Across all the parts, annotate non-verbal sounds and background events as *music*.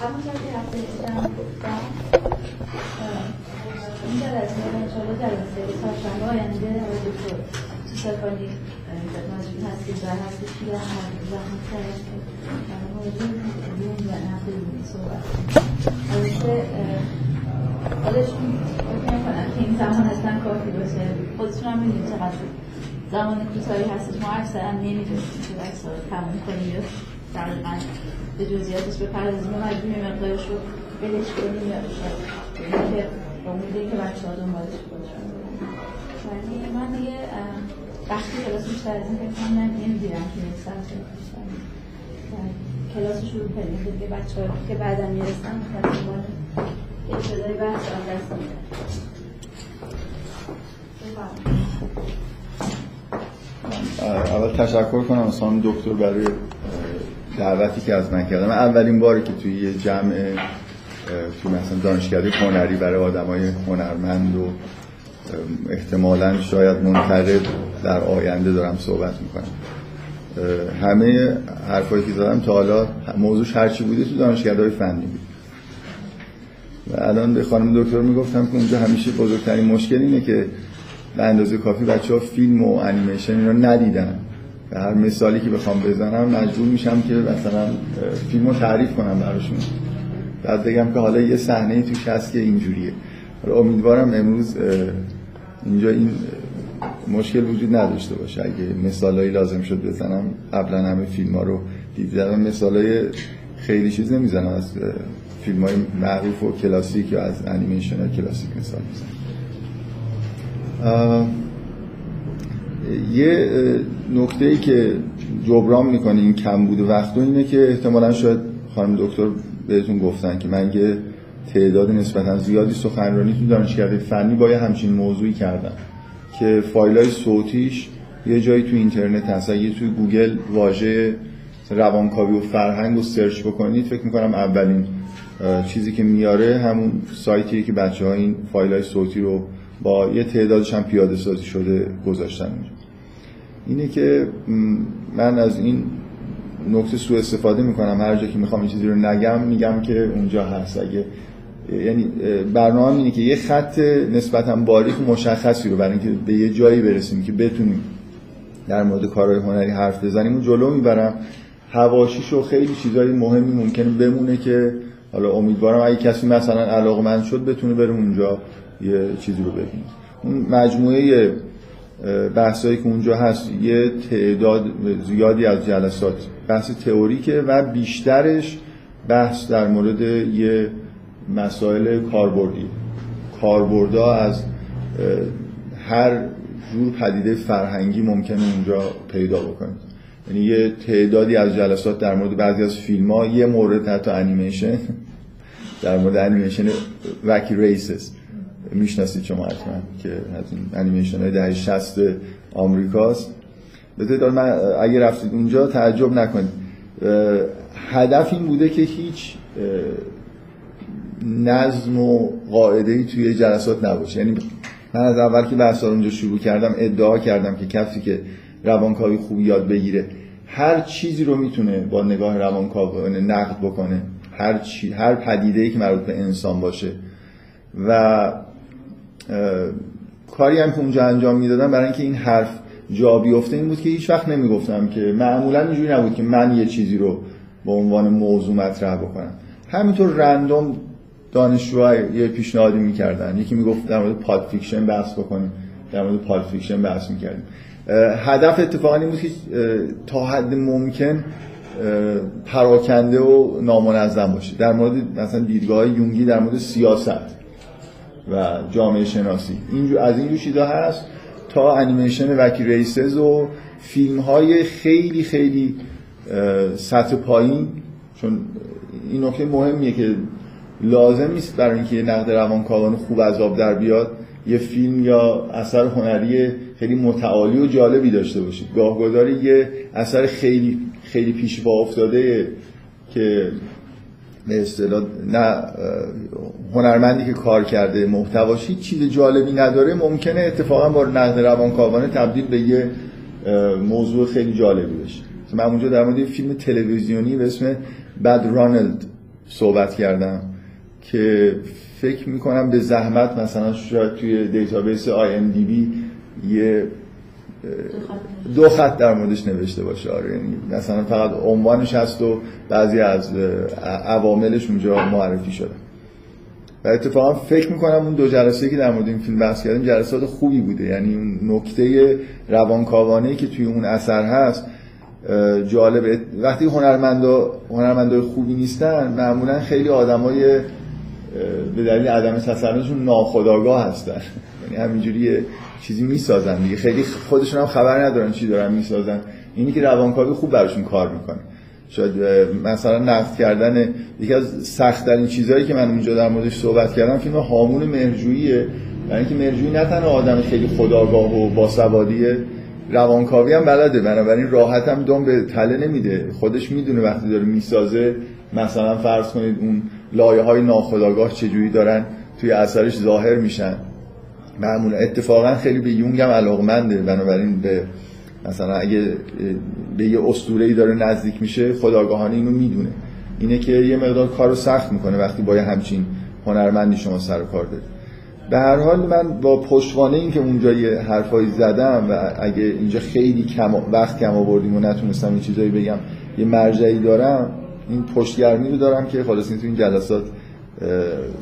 همونطور که هفته پیشم گفتم این جلسه انشاءالله جلسه چهارشنبه آینده آقای دکتر سفانی خدمتشون هستید و هستید که هم زحمت کرد که در مورد روم و نقل رومی صحبت البته خودشون فکر نکنن که این زمان اصلا کافی باشه خودشون هم کوتاهی هستش. ما اکثرا نمی‌دونیم که رو تموم کنیم دقیقا. به جزئیاتش بپردازیم. و مجموع مقدارش رو بلش کنیم یا که با امیده که بچه ها دنبالش خودشون ولی من دیگه وقتی کلاس بیشتر از این فکر من نمیدیرم که یک ساعت کلاس شروع کنیم دیگه بچه ها که بعدا می‌رسن متاسفانه ابتدای بحث آن دست میدن. اول تشکر کنم. از خانم دکتر برای دعوتی که از من کردم اولین باری که توی یه جمع توی مثلا دانشکده هنری برای آدمای هنرمند و احتمالا شاید منتقد در آینده دارم صحبت می‌کنم. همه حرفایی که زدم تا حالا موضوعش هرچی بوده تو دانشکده های فنی بود. و الان به خانم دکتر می‌گفتم که اونجا همیشه بزرگترین مشکل اینه که به اندازه کافی بچه ها فیلم و انیمیشن رو ندیدن. و هر مثالی که بخوام بزنم مجبور میشم که مثلا فیلم رو تعریف کنم براشون. بعد بگم که حالا یه صحنه توش هست که اینجوریه. امیدوارم امروز اینجا این مشکل وجود نداشته باشه. اگه مثالایی لازم شد بزنم قبلا همه فیلم ها رو دیدم. مثالای خیلی چیز نمی‌زنم. از فیلم های معروف و کلاسیک یا از انیمیشن های کلاسیک مثال می‌زنم. یه نکته ای که جبران می‌کنه این کم بوده وقت اینه که احتمالا شاید خانم دکتر بهتون گفتن که من یه تعداد نسبتا زیادی سخنرانی تو دانشکده فنی با یه همچین موضوعی کردم که فایل های صوتیش یه جایی تو اینترنت هست. یه توی گوگل واژه روانکاوی و فرهنگ رو search بکنید فکر می‌کنم اولین چیزی که میاره همون سایتیه که بچه ها این فایل های صوتی رو با یه تعدادش هم پیاده سازی شده گذاشتن اونجا اینه که من از این نکته سوء استفاده می‌کنم. هر جا که می‌خوام این چیزی رو نگم میگم که اونجا هست. اگه یعنی برنامه اینه که یه خط نسبتا باریک مشخصی رو برای اینکه به یه جایی برسیم که بتونیم در مورد کارهای هنری حرف بزنیم اون جلو می‌برم. حواشیش و خیلی چیزهای مهمی ممکنه بمونه که حالا امیدوارم اگه کسی مثلا علاقمند شد بتونه بره اونجا یه چیزی رو ببینه. اون مجموعه بحثایی که اونجا هست یه تعداد زیادی از جلسات. بحث تئوریکه و بیشترش بحث در مورد یه مسائل کاربردی. کاربردا از هر جور پدیده فرهنگی ممکنه اونجا پیدا بکنید یعنی یه تعدادی از جلسات در مورد بعضی از فیلم ها یه مورد حتی انیمیشن *laughs* در مورد انیمیشن وکی ریسز می‌شناسید شما حتما که از این انیمیشن های دهه 60 آمریکاست. بذارید من اگه رفتید اونجا تعجب نکنید. هدف این بوده که هیچ نظم و قاعده ای توی جلسات نباشه. یعنی من از اول که بحثا اونجا شروع کردم ادعا کردم که کسی که روانکاوی خوب یاد بگیره هر چیزی رو می‌تونه با نگاه روانکاوی نقد بکنه. هر چی هر پدیده ای که مربوط به انسان باشه. و کاری هم که اونجا انجام می‌دادم برای اینکه این حرف جا بیفته این بود که هیچ وقت نمی‌گفتم که معمولا اینجوری نبود که من یه چیزی رو به عنوان موضوع مطرح بکنم. همینطور random دانشجوها یه پیشنهادی می‌کردن. یکی می‌گفت در مورد Pulp Fiction بحث بکنیم. در مورد پالپ فیکشن بحث می‌کردیم. هدف اتفاقا این بود که تا حد ممکن پراکنده و نامنظم باشه. در مورد مثلا دیدگاه یونگی در مورد سیاست. و جامعه شناسی. اینجور از این چیزا هست تا انیمیشن Wacky Races و فیلم های خیلی خیلی سطح پایین. چون این نکته مهمیه که لازم نیست برای اینکه یه نقد روانکاوانه خوب از آب در بیاد یه فیلم یا اثر هنری خیلی متعالی و جالبی داشته باشید گاهگداری یه اثر خیلی خیلی پیش با افتاده که به اصطلاح نه هنرمندی که کار کرده محتواشی چیز جالبی نداره. ممکنه اتفاقا با نقد روانکاوانه تبدیل به یه موضوع خیلی جالبی بشه. من اونجا در مورد فیلم تلویزیونی به اسم بد رانلد صحبت کردم که فکر می‌کنم به زحمت مثلا شاید توی database ای یه دو خط در موردش نوشته باشه آره یعنی مثلا فقط عنوانش هست و بعضی از عواملش اونجا معرفی شده. و اتفاقا فکر می‌کنم اون دو جلسه که در مورد این فیلم بحث کردیم جلسات خوبی بوده. یعنی اون نکته روانکاوانه که توی اون اثر هست جالبه. وقتی هنرمندا هنرمندای خوبی نیستن معمولا خیلی آدمای به دلیل عدم تسلطشون ناخودآگاه هستن. یعنی همینجوری چیزی می‌سازن دیگه. خیلی خودشون هم خبر ندارن چی دارن می‌سازن. اینی که روانکاوی خوب براشون کار می‌کنه. شاید مثلا نقد کردن یکی از سختترین چیزهایی که من اونجا در موردش صحبت کردم فیلم هامون مرجوییه برای اینکه مرجویی نه تنها آدم خیلی خداگاه و باسوادیه روانکاوی هم بلده. بنابراین راحت هم دم به تله نمیده. خودش می‌دونه وقتی داره می‌سازه. مثلا فرض کنید اون لایه های ناخداگاه چجوری دارن توی اثرش ظاهر میشن. معمولا. اتفاقا خیلی به یونگ هم علاقمنده. بنابراین به مثلا اگه به یه ای داره نزدیک میشه خداگاهانه اینو می‌دونه. اینه که یه مقدار کارو سخت می‌کنه وقتی با همچین هنرمندی شما سر کار دارید. به هر حال من با پشتوانه این که اونجا یه حرفایی زدم و اگه اینجا خیلی کم وقت کم آوردیم و نتونستم یه چیزایی بگم یه مرجعی دارم این پشتگرمی رو دارم که خلاص این تو این جلسات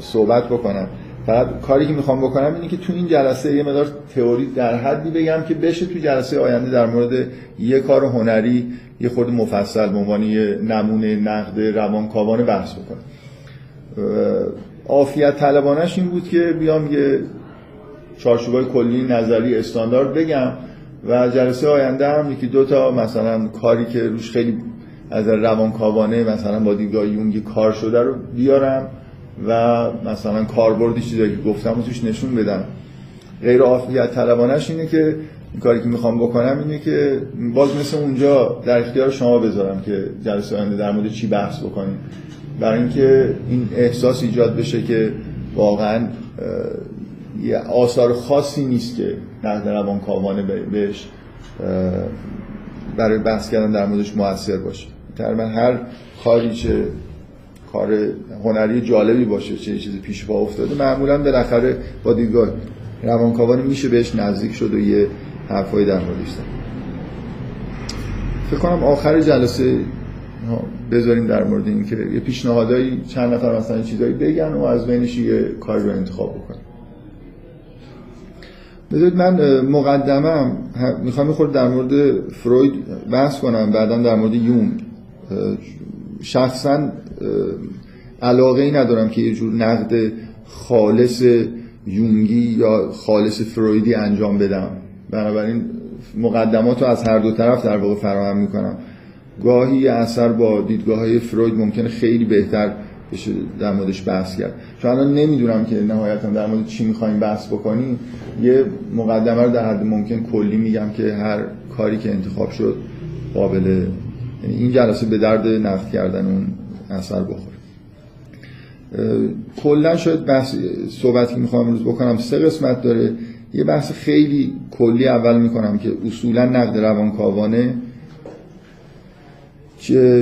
صحبت بکنم. فقط کاری که می‌خوام بکنم اینه که تو این جلسه یه مدار تئوری در حدی بگم که بشه تو جلسه آینده در مورد یه کار هنری یه خورده مفصل به عنوان یه نمونه نقد روانکاوانه بحث بکنم. عافیت طلبانش این بود که بیام یه چارچوبای کلی نظری استاندارد بگم و جلسه آینده هم یکی دو تا مثلا کاری که روش خیلی از روانکاوانه مثلا با دیدگاه یونگی کار شده رو بیارم. و مثلا کاربردی چیزایی که گفتم توش نشون بدم. غیر عافیت طلبانش اینه که این کاری که می‌خوام بکنم اینه که باز مثل اونجا در اختیار شما بذارم که جلسه آینده در مورد چی بحث بکنیم. برای اینکه این احساس ایجاد بشه که واقعا یه آثار خاصی نیست که نقد روانکاوانه بهش برای بحث کردن در موردش موثر باشه. تقریبا هر کاری چه کار هنری جالبی باشه چه چیزی پیش پا افتاده. معمولا بالاخره با دیدگاه روانکاوانه میشه بهش نزدیک شد و یه حرفایی در موردش فکر کنم آخر جلسه بذاریم در مورد این که یه پیشنهادایی چند نفر مثلا چیزایی بگن و از بینش یه کار رو انتخاب بکنیم بذارید من مقدمم می‌خوام خود در مورد فروید بحث کنم بعدا در مورد یون شخصا علاقه ای ندارم که یه جور نقد خالص یونگی یا خالص فرویدی انجام بدم. بنابراین مقدمات رو از هر دو طرف در واقع فراهم می‌کنم. گاهی اثر با دیدگاه های فروید ممکنه خیلی بهتر بشه در موردش بحث کرد. چون الان نمی‌دونم که نهایتا در مورد چی می‌خوایم بحث بکنیم. یه مقدمه رو در حد ممکن کلی میگم که هر کاری که انتخاب شد قابل یعنی این جلسه به درد نقد کردن اون اثر بخوره. کلا شاید بحث صحبتی که می‌خوام امروز بکنم سه قسمت داره. یه بحث خیلی کلی اول می‌کنم که اصولا نقد روانکاوانه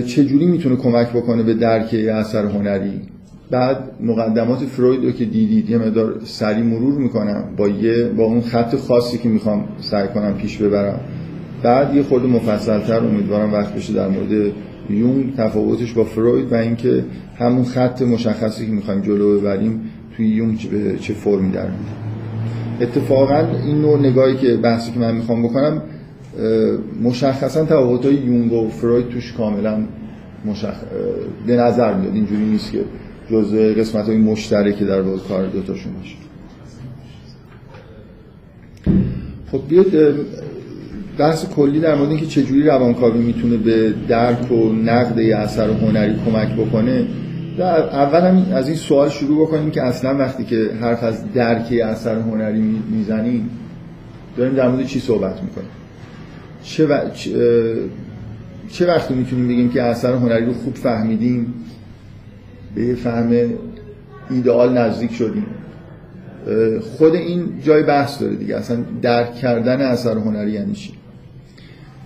چجوری می‌تونه کمک بکنه به درک اثر هنری. بعد مقدمات فروید رو که دیدید یه مقدار سری مرور می‌کنم با یه با اون خط خاصی که می‌خوام سعی کنم پیش ببرم. بعد یه خورده مفصلتر امیدوارم وقت بشه در مورد یونگ تفاوتش با فروید و اینکه همون خط مشخصی که می‌خوایم جلو ببریم توی یونگ به چه فرمی در اتفاقا این نوع نگاهی که بحثی که من می‌خوام بکنم مشخصا تفاوت های یونگ و فروید توش کاملا مشخ... به نظر میاد. اینجوری نیست که جز قسمت های مشترکی در واقع کار دوتاشون باشه. خب بیاد بحث کلی در مورد اینکه چجوری روانکاوی می‌تونه به درک و نقد اثر هنری کمک بکنه اول هم از این سوال شروع بکنیم که اصلا وقتی که حرف از درک اثر هنری می‌زنیم داریم در مورد چی صحبت می‌کنیم؟ چه, و... چه وقتی می‌تونیم بگیم که اثر هنری رو خوب فهمیدیم به فهم ایدئال نزدیک شدیم؟ خود این جای بحث داره دیگه اصلا درک کردن اثر هنری یعنی چی؟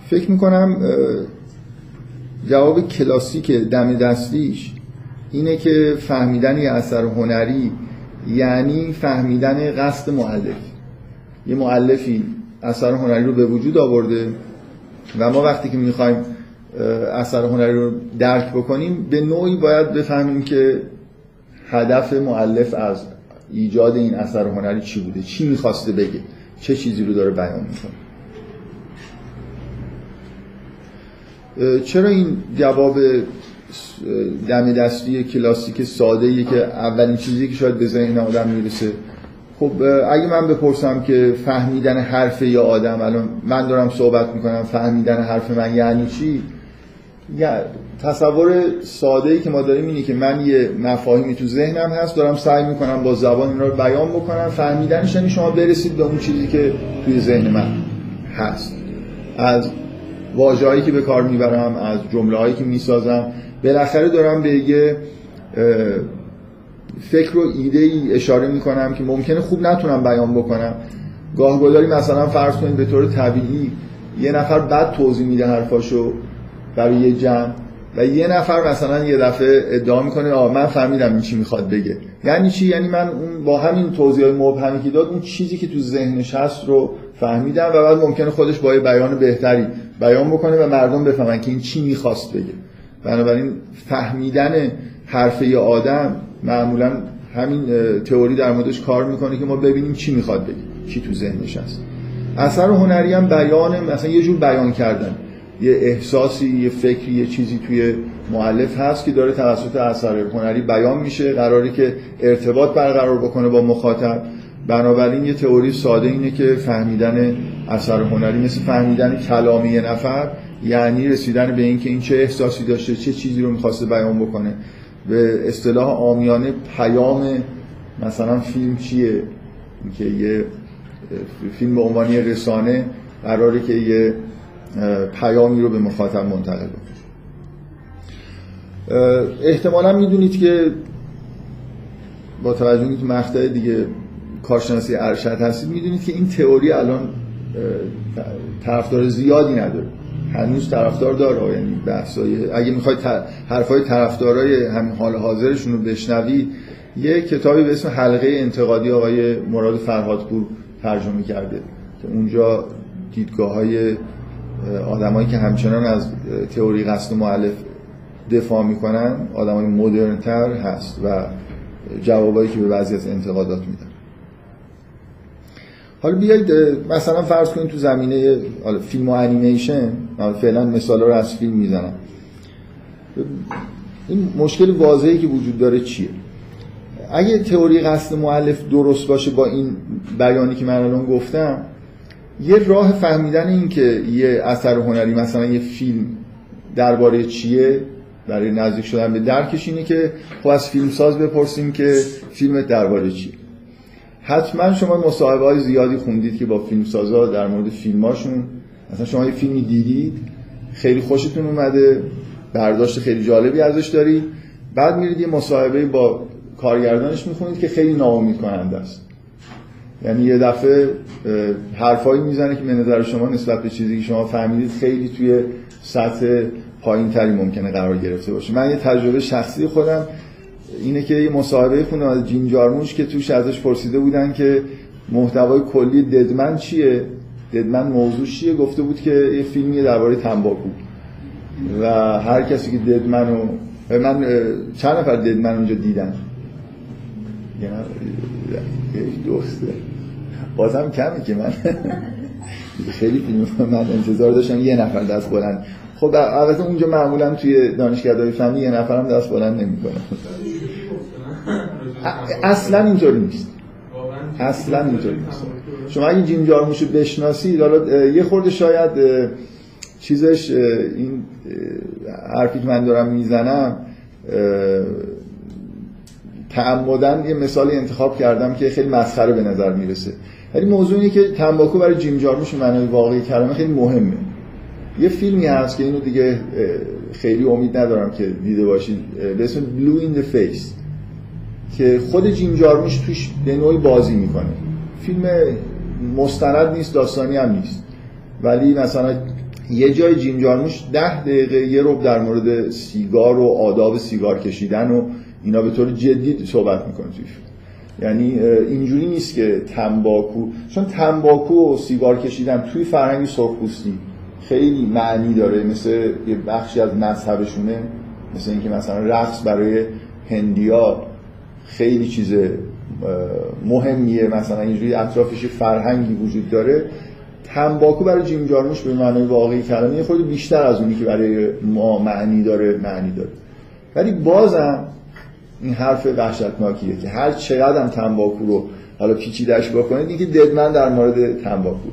فکر می‌کنم جواب کلاسیک دم دستیش اینه که فهمیدن یه اثر هنری یعنی فهمیدن قصد معلف. یه معلفی اثر هنری رو به وجود آورده و ما وقتی که می‌خوایم اثر هنری رو درک بکنیم به نوعی باید بفهمیم که هدف معلف از ایجاد این اثر هنری چی بوده چی می‌خواسته بگه چه چیزی رو داره بیان می‌کنه. چرا این جواب دم دستی کلاسیک ساده که اولین چیزی که شاید به ذهن آدم می‌رسه؟ خب اگه من بپرسم که فهمیدن حرف یا آدم الان من دارم صحبت می‌کنم فهمیدن حرف من یعنی چی؟ تصور ساده ای که ما داریم اینه که من یه مفاهیمی تو ذهنم هست دارم سعی می‌کنم با زبان اینا رو بیان بکنم فهمیدنش یعنی شما برسید به اون چیزی که توی ذهن من هست. از واژه‌ای که به کار می‌برم از جمله‌هایی که می‌سازم. بالاخره دارم به یه فکر و ایده ای اشاره می‌کنم که ممکنه خوب نتونم بیان بکنم. گاه گداری مثلا فرض کنید به طور طبیعی یه نفر بد توضیح میده حرفاشو برای یه جمع و یه نفر مثلا یه دفعه ادعا می‌کنه آه من فهمیدم این چی می‌خواد بگه. یعنی چی؟ یعنی من اون با همین توضیح مبهمی که داد اون چیزی که تو ذهنش هست رو فهمیدم و بعد ممکنه خودش با یه بیان بهتری بیان بکنه و مردم بفهمن که این چی می‌خواست بگه. بنابراین فهمیدن حرفه آدم معمولا همین تئوری در موردش کار می‌کنه که ما ببینیم چی می‌خواد بگه چی تو ذهنش هست. اثر هنری هم بیان مثلا یه جور بیان کردن. یه احساسی یه فکری یه چیزی توی معلف هست که داره توسط اثر هنری بیان میشه قراری که ارتباط برقرار بکنه با مخاطب. بنابراین یه تئوری ساده اینه که فهمیدن اثر هنری مثل فهمیدن کلام یه نفر یعنی رسیدن به اینکه این چه احساسی داشته چه چیزی رو می‌خواسته بیان بکنه. به اصطلاح آمیانه پیام مثلا فیلم چیه؟ که یه فیلم به عنوان رسانه قراره که یه پیامی رو به مخاطب منتقل بکنه. احتمالا می‌دونید که با توجه که مقطع دیگه کارشناسی ارشد هستید می‌دونید که این تئوری الان طرفدار زیادی نداره. هنوز طرفدار داره. یعنی بحثای اگه می‌خواید حرفای طرفدارای همین حال حاضرشون رو بشنوی یه کتابی به اسم حلقه انتقادی آقای مراد فرهادپور ترجمه کرده. که اونجا دیدگاه های آدمایی که همچنان از تئوری قصد معلف دفاع می‌کنن آدمای مدرنتر هست و جوابایی که به بعضی از انتقادات میدن. حالا بیایید مثلا فرض کنید تو زمینه فیلم و انیمیشن فعلا مثال رو از فیلم می‌زنم. این مشکل واضحی که وجود داره چیه؟ اگه تئوری قصد معلف درست باشه با این بیانی که من الان گفتم یه راه فهمیدن این که یه اثر هنری مثلا یه فیلم درباره چیه برای نزدیک شدن به درکش اینه که خب از فیلم ساز بپرسیم که فیلم درباره چیه. حتما شما مصاحبه های زیادی خوندید که با فیلم سازا در مورد فیلماشون مثلا شما یه فیلمی دیدید خیلی خوشتون اومده برداشت خیلی جالبی ازش دارید بعد میرید یه مصاحبه با کارگردانش می‌خونید که خیلی ناامید کننده است. یعنی یه دفعه حرفایی می‌زنه که به نظر شما نسبت به چیزی که شما فهمیدید خیلی توی سطح پایین تری ممکنه قرار گرفته باشه. من یه تجربه شخصی خودم اینه که یه مصاحبه خوندم از جین جارموش که توش ازش پرسیده بودن که محتوای کلی ددمن چیه؟ ددمن موضوع چیه؟ گفته بود که یه فیلمی درباره تنباکو. و هر کسی که ددمن رو من چند نفر ددمن اونجا دیدن؟ یک دوسته. بازم کمی که من. *laughs* خیلی فیلم من انتظار داشتم یه نفر دست بلند. خب البته اونجا معمولا توی دانشگاه‌های فنی یه نفرم دست بلند نمی‌کنه. اصلا اینطوری نیست. اصلا اینطوری نیست. شما اگه جیم جارموشو بشناسید حالا یه خورده شاید چیزش این حرفی که من دارم می‌زنم تعمدن یه مثالی انتخاب کردم که خیلی مسخره به نظر می‌رسه. ولی موضوع اینه که تنباکو برای جیم جارموش معنای واقعی کلمه خیلی مهمه. یه فیلمی هست که اینو دیگه خیلی امید ندارم که دیده باشید به اسم بلو این the Face. که خود جیم جارموش توش به نوعی بازی می‌کنه. فیلم مستند نیست داستانی هم نیست. ولی مثلا یه جای جیم جارموش ده دقیقه یه روب در مورد سیگار و آداب سیگار کشیدن و اینا به طور جدی صحبت می‌کنه توی فیلم. یعنی اینجوری نیست که تنباکو چون تنباکو و سیگار کشیدن توی فرهنگ سرخپوستی خیلی معنی داره. مثل یه بخشی از مذهبشونه مثل اینکه مثلا رقص برای هندیا خیلی چیز مهمیه. مثلا اینجوری اطرافش فرهنگی وجود داره. تنباکو برای جیم جارموش به معنای واقعی کلمه یه خود بیشتر از اونی که برای ما معنی داره معنی داره. ولی بازم این حرف وحشتناکیه که هر چقدر هم تنباکو رو حالا پیچیدش بکنید دیگه ددمن در مورد تنباکو.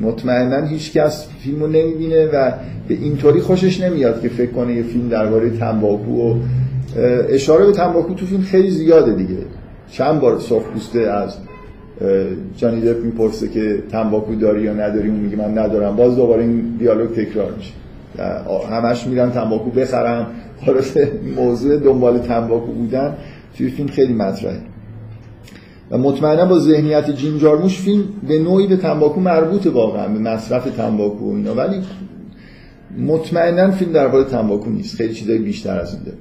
مطمئنا هیچ کس فیلمو نمی‌بینه و به اینطوری خوشش نمیاد که فکر کنه یه فیلم درباره تنباکو و اشاره به تنباکو تو فیلم خیلی زیاده دیگه. چند بار سرخپوسته از جانی دپ می‌پرسه که تنباکو داری یا نداری؟ اون میگه من ندارم. باز دوباره این دیالوگ تکرار میشه. همش میرن تنباکو بخرم خلاصه موضوع دنبال تنباکو بودن توی فیلم خیلی مطرحه. و مطمئنا با ذهنیت جیم جارموش فیلم به نوعی به تنباکو مربوطه واقعا به مصرف تنباکو و اینا. ولی مطمئنا فیلم درباره تنباکو نیست. خیلی چیزای بیشتر از این داره.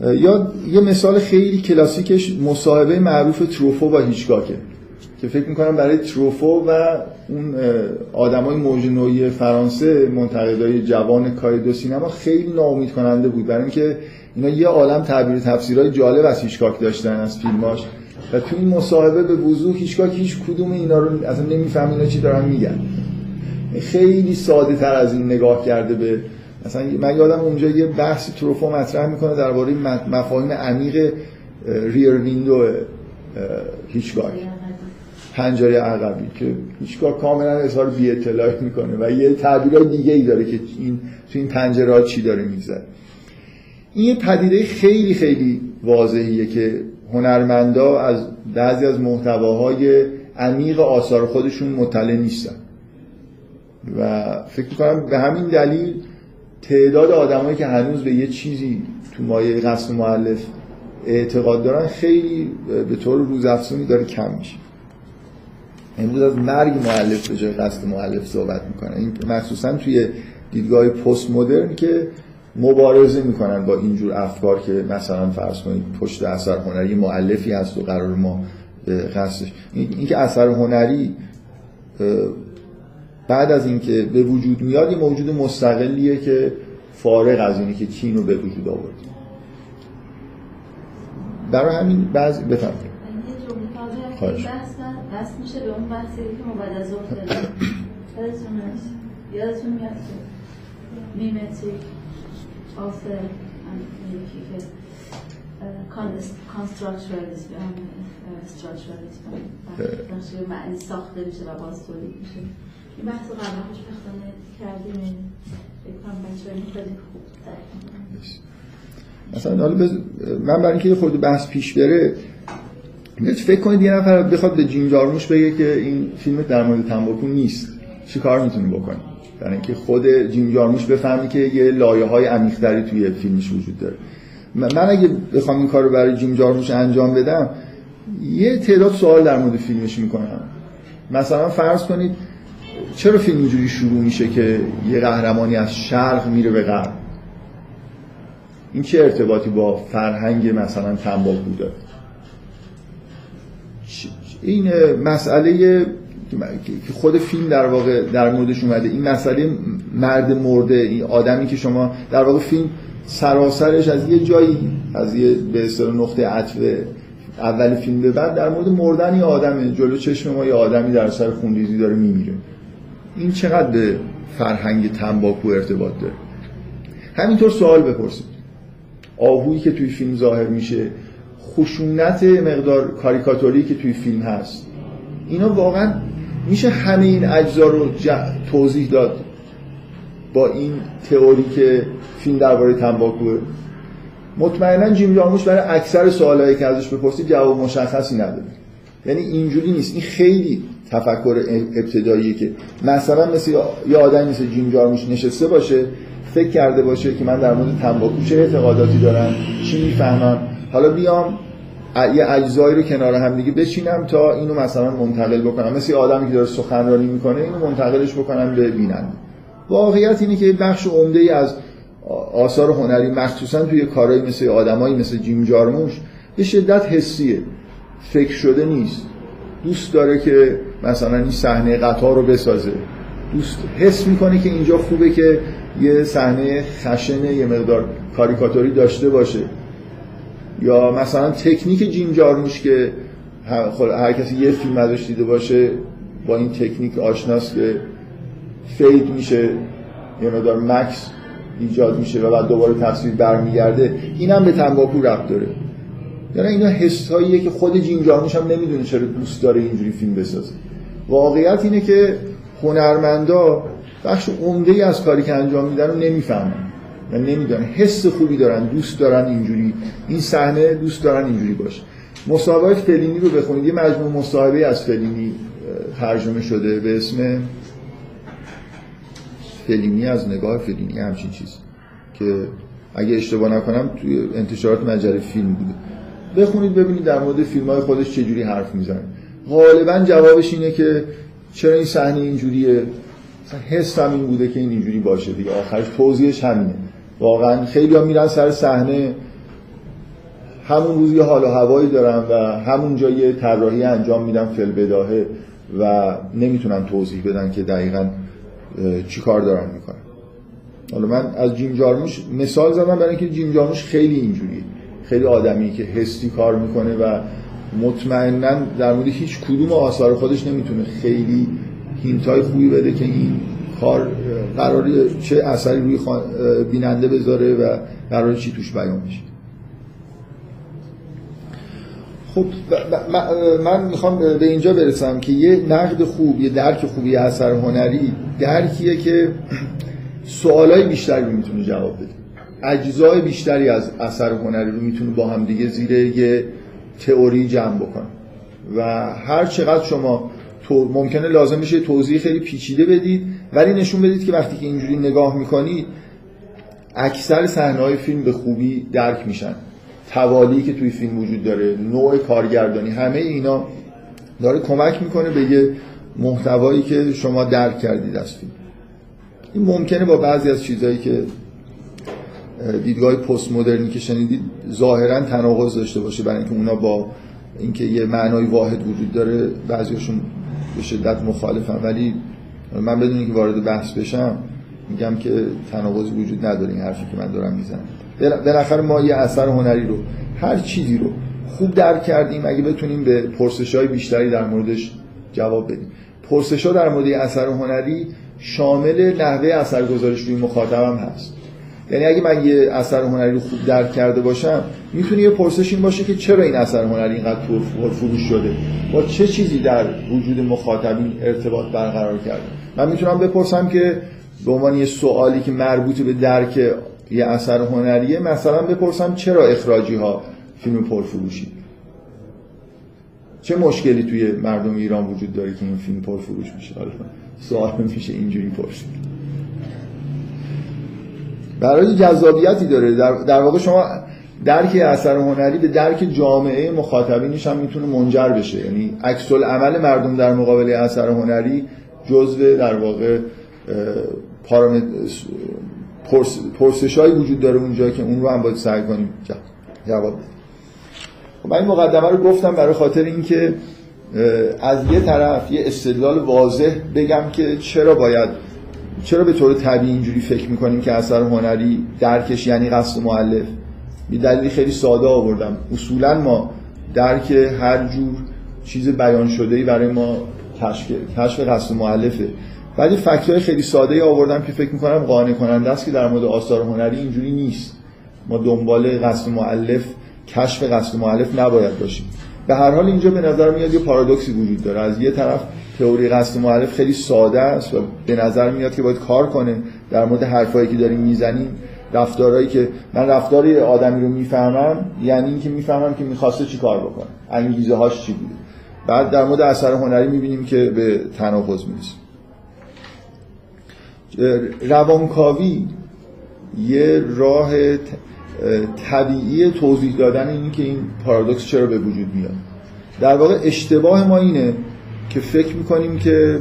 یا یه مثال خیلی کلاسیکش مصاحبه معروف تروفو با هیچگاکه که فکر می‌کنم برای تروفو و اون آدمای موج نوعی فرانسه منتقدای جوان کای سینما خیلی ناامید کننده بود. برای اینکه اینا یه عالم تعبیر تفسیرهای جالب از هیچکاک داشتن از فیلماش و تو این مصاحبه به وضوح هیچکاک هیچ کدوم اینا رو اصلا نمیفهم اینا چی دارن میگن. خیلی ساده تر از این نگاه کرده به مثلا من یادم اونجا یه بحثی تروفو مطرح می‌کنه درباره مفاهیم عمیق ریر ویندو هیچگاه. پنجره عقبی که هیچگاه کاملا اظهار بی اطلاعی می‌کنه و یه تعبیرهای دیگه ای داره که این تو این پنجره ها چی داره میگذره. این یه پدیده خیلی خیلی واضحیه که هنرمندا از بعضی از محتواهای عمیق آثار خودشون مطلع نیستن. و فکر می‌کنم به همین دلیل تعداد آدمایی که هنوز به یه چیزی تو مایه قصد معلف اعتقاد دارن خیلی به طور روزافزونی داره کم میشه. امروز از مرگ معلف به جای قصد معلف صحبت می‌کنن این مخصوصا توی دیدگاه پست مدرن که مبارزه می‌کنن با اینجور افکار که مثلا فرض کنید پشت اثر هنری معلفی هست و قرار ما به قصدش اینکه اثر هنری بعد از اینکه به وجود میاد یه موجود مستقلیه که فارغ از اینه که کی رو به وجود آورد. برای همین بعض بفرمایید. خواهش. بس میشه به اون بحثی که ما بعد از ظهر داریم یادتون میاد میمتریک آفر یکی که کانستراکچوالیسم استراکچوالیسم. معنی ساخته میشه و باز تولید میشه. این بحث رو قبلا خوشبختانه کردیم. بچه خوب مثلا حالا بز... من برای اینکه خود بحث پیش بره فکر کنید یه نفر بخواد به جیم جارموش بگه که این فیلم در مورد تنباکو نیست. چی کار می‌تونی بکنی برای اینکه خود جیم جارموش بفهمی که یه لایه های عمیق‌تری توی فیلمش وجود داره. من اگه بخوام این کار رو برای جیم جارموش انجام بدم یه تعداد سوال در مورد فیلمش می‌کنم. مثلا فرض کنید چرا فیلم اینجوری شروع میشه که یه قهرمانی از شرق میره به غرب؟ این چه ارتباطی با فرهنگ مثلا تنباکو داره این مسئله که خود فیلم در واقع در موردش اومده این مسئله مرد مرده این آدمی که شما در واقع فیلم سراسرش از یه جایی از یه به اصطلاح نقطه عطف اول فیلم به بعد در مورد مردن یه آدمه. جلو چشم ما یه آدمی در سر خونریزی داره میمیره. این چقدر به فرهنگ تنباکو ارتباط داره؟ همینطور سوال بپرسید. آهویی که توی فیلم ظاهر میشه خشونت مقدار کاریکاتوری که توی فیلم هست اینا واقعا میشه همه این اجزا رو توضیح داد با این تئوری که فیلم درباره تنباکوه؟ مطمئنا جیم جارموش برای اکثر سوالایی که ازش بپرسید جواب مشخصی نداره. یعنی اینجوری نیست. این خیلی تفکر ابتداییه که مثلا مثل یه آدمی مثل جیم جارموش نشسته باشه فکر کرده باشه که من در مورد تنباکو چه اعتقاداتی دارم چی می‌فهمم. حالا بیام یه اجزایی رو کنار هم دیگه بچینم تا اینو مثلا منتقل بکنم. مثل آدمی که داره سخنرانی می‌کنه اینو منتقلش بکنم به بیننده واقعیت اینه که بخش عمده ای از آثار هنری مخصوصا توی کارهایی مثل آدمایی مثل جیم جارموش به شدت حسیه. فکر شده نیست. دوست داره که مثلا این صحنه قطار رو بسازه. دوست حس می‌کنه که اینجا خوبه که یه صحنه خشن یه مقدار کاریکاتوری داشته باشه. یا مثلا تکنیک جیم جارموش که هر کسی یه فیلم ازش دیده باشه با این تکنیک آشناست که فید میشه یه مقدار مکس ایجاد میشه و بعد دوباره تصویر برمیگرده این هم به تنباکو ربط داره. یعنی اینا حساییه که خود جیم هم نمی‌دونه چرا دوست داره اینجوری فیلم بسازه. واقعیت اینه که هنرمندا بخش عمده ای از کاری که انجام میدن رو نمی‌فهمن. و یعنی نمی‌دونن. حس خوبی دارن دوست دارن اینجوری. این صحنه دوست دارن اینجوری باشه. مصاحبه فلینی رو بخونید. یه مجموع مصاحبه از فلینی ترجمه شده به اسم فلینی از نگاه فلینی همچین چیز که اگه اشتباه نکنم توی انتشارات مجله فیلم بوده. بخونید ببینید در مورد فیلم های خودش چجوری حرف می‌زنه. غالبا جوابش اینه که چرا این صحنه اینجوریه؟ حس هم این بوده که این اینجوری باشه دیگه. آخرش توضیحش همینه. واقعا خیلی ها میرن سر صحنه. همون روز یه حال و هوایی دارن و همونجا یه طراحی انجام میدن فل بداهه و نمی‌تونن توضیح بدن که دقیقا چی کار دارن می‌کنن. حالا من از جیم جارموش مثال زدم برای اینکه جیم جارموش خیلی اینجوری خیلی آدمی که حسی کار می‌کنه و مطمئنا در مورد هیچ کدوم آثار خودش نمی‌تونه خیلی هینتای خوبی بده که این کار قراری چه اثری روی بیننده بذاره و قرار چی توش بیان بشه. خب من می‌خوام به اینجا برسم که یه نقد خوب یه درک خوبی اثر هنری درکیه که *clears throat* سوالای بیشتری می‌تونه جواب بده. اجزای بیشتری از اثر هنری رو می‌تونه با هم دیگه زیر یه تئوری جمع بکنه. و هر چقدر شما تو ممکنه لازم بشه توضیح خیلی پیچیده بدید ولی نشون بدید که وقتی که اینجوری نگاه می‌کنید اکثر صحنه فیلم به خوبی درک میشن. توالی که توی فیلم وجود داره نوع کارگردانی همه اینا داره کمک می‌کنه به یه محتوایی که شما درک کردید از فیلم. این ممکنه با بعضی از چیزهایی که دیدگاه پست مدرنی که شنیدید ظاهرا تناقض داشته باشه برای اینکه اونا با اینکه یه معنای واحد وجود داره بعضیشون به شدت مخالفن. ولی من بدون اینکه وارد بحث بشم میگم که تناقض وجود نداره این حرفی که من دارم می‌زنم. بالاخره ما یه اثر هنری رو هر چیزی رو خوب درک کردیم. اگه بتونیم به پرسش های بیشتری در موردش جواب بدیم. پرسش ها در مورد اثر هنری شامل نحوه اثرگذاریش روی مخاطبم هست. یعنی اگه من یه اثر هنری رو خوب درک کرده باشم می‌تونه یه پرسش این باشه که چرا این اثر هنری اینقدر فروش شده؟ با چه چیزی در وجود مخاطبین ارتباط برقرار کرده؟ من می‌تونم بپرسم که به عنوان یه سوالی که مربوط به درک یه اثر هنریه مثلا بپرسم چرا اخراجی ها فیلم پرفروشی؟ چه مشکلی توی مردم ایران وجود داره که این فیلم پرفروش میشه؟ حالا سوال میشه اینجوری پرسید. برای جذابیتی داره. در, در واقع شما درک اثر هنری به درک جامعه مخاطبینش هم می‌تونه منجر بشه. یعنی عکس عمل مردم در مقابل اثر هنری جزء در واقع پرس، پرسشایی وجود داره اونجا که اون رو هم باید سعی کنیم. جواب بدیم. خب من این مقدمه رو گفتم برای خاطر اینکه از یه طرف یه استدلال واضح بگم که چرا باید چرا به طور طبیعی اینجوری فکر می‌کنیم که اثر هنری درکش یعنی قصد معلف بی دلیلی خیلی ساده آوردم. اصولا ما درک هر جور چیز بیان شده ای برای ما کشف کشف قصد معلفه ولی فکتای خیلی ساده ای آوردم که فکر می‌کنم قانع کننده است که در مورد آثار هنری اینجوری نیست. ما دنبال قصد معلف کشف قصد معلف نباید باشیم. به هر حال اینجا به نظر میاد یه پارادوکسی وجود داره. از یه طرف تئوری قصد معلف خیلی ساده است و به نظر میاد که باید کار کنه. در مورد حرفایی که داریم می‌زنیم رفتارهایی که من رفتار آدمی رو می‌فهمم یعنی اینکه می‌فهمم که می‌خواسته چی کار بکنه انگیزه هاش چی بوده. بعد در مورد اثر هنری می‌بینیم که به تناقض می‌رسیم. روانکاوی یه راه طبیعی توضیح دادن اینه که این پارادوکس چرا به وجود میاد. در واقع اشتباه ما اینه که فکر می‌کنیم که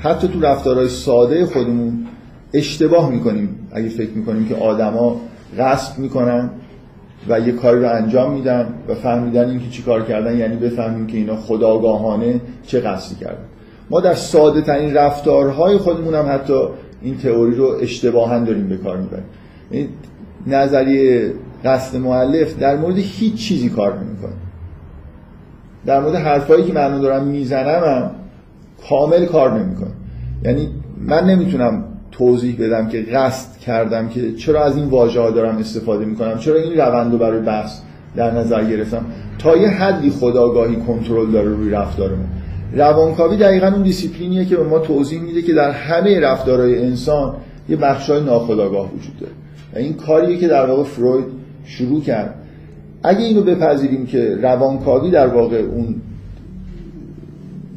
حتی تو رفتارهای ساده خودمون اشتباه می‌کنیم. اگه فکر می‌کنیم که آدما قصد می‌کنن و یه کاری رو انجام میدن و فهمیدن اینکه چی کار کردن یعنی بفهمیم که اینا خداگاهانه چه قصدی کردن. ما در ساده ترین رفتارهای خودمون هم حتی این تئوری رو اشتباها داریم به کار می‌بریم. یعنی نظریه قصد معلف در مورد هیچ چیزی کار نمی‌کنه. در مورد حرفایی که من دارم می‌زنم هم کامل کار نمی‌کنه. یعنی من نمی‌تونم توضیح بدم که قصد کردم که چرا از این واژه ها دارم استفاده می‌کنم چرا این روند رو برای بحث در نظر گرفتم. تا یه حدی خداگاهی کنترل داره روی رفتارمون. روانکاوی دقیقا اون دیسیپلینیه که به ما توضیح میده که در همه رفتارهای انسان یه بخشای ناخداگاه وجود داره. این کاریه که در واقع فروید شروع کرد. اگه اینو بپذیریم که روانکاوی در واقع اون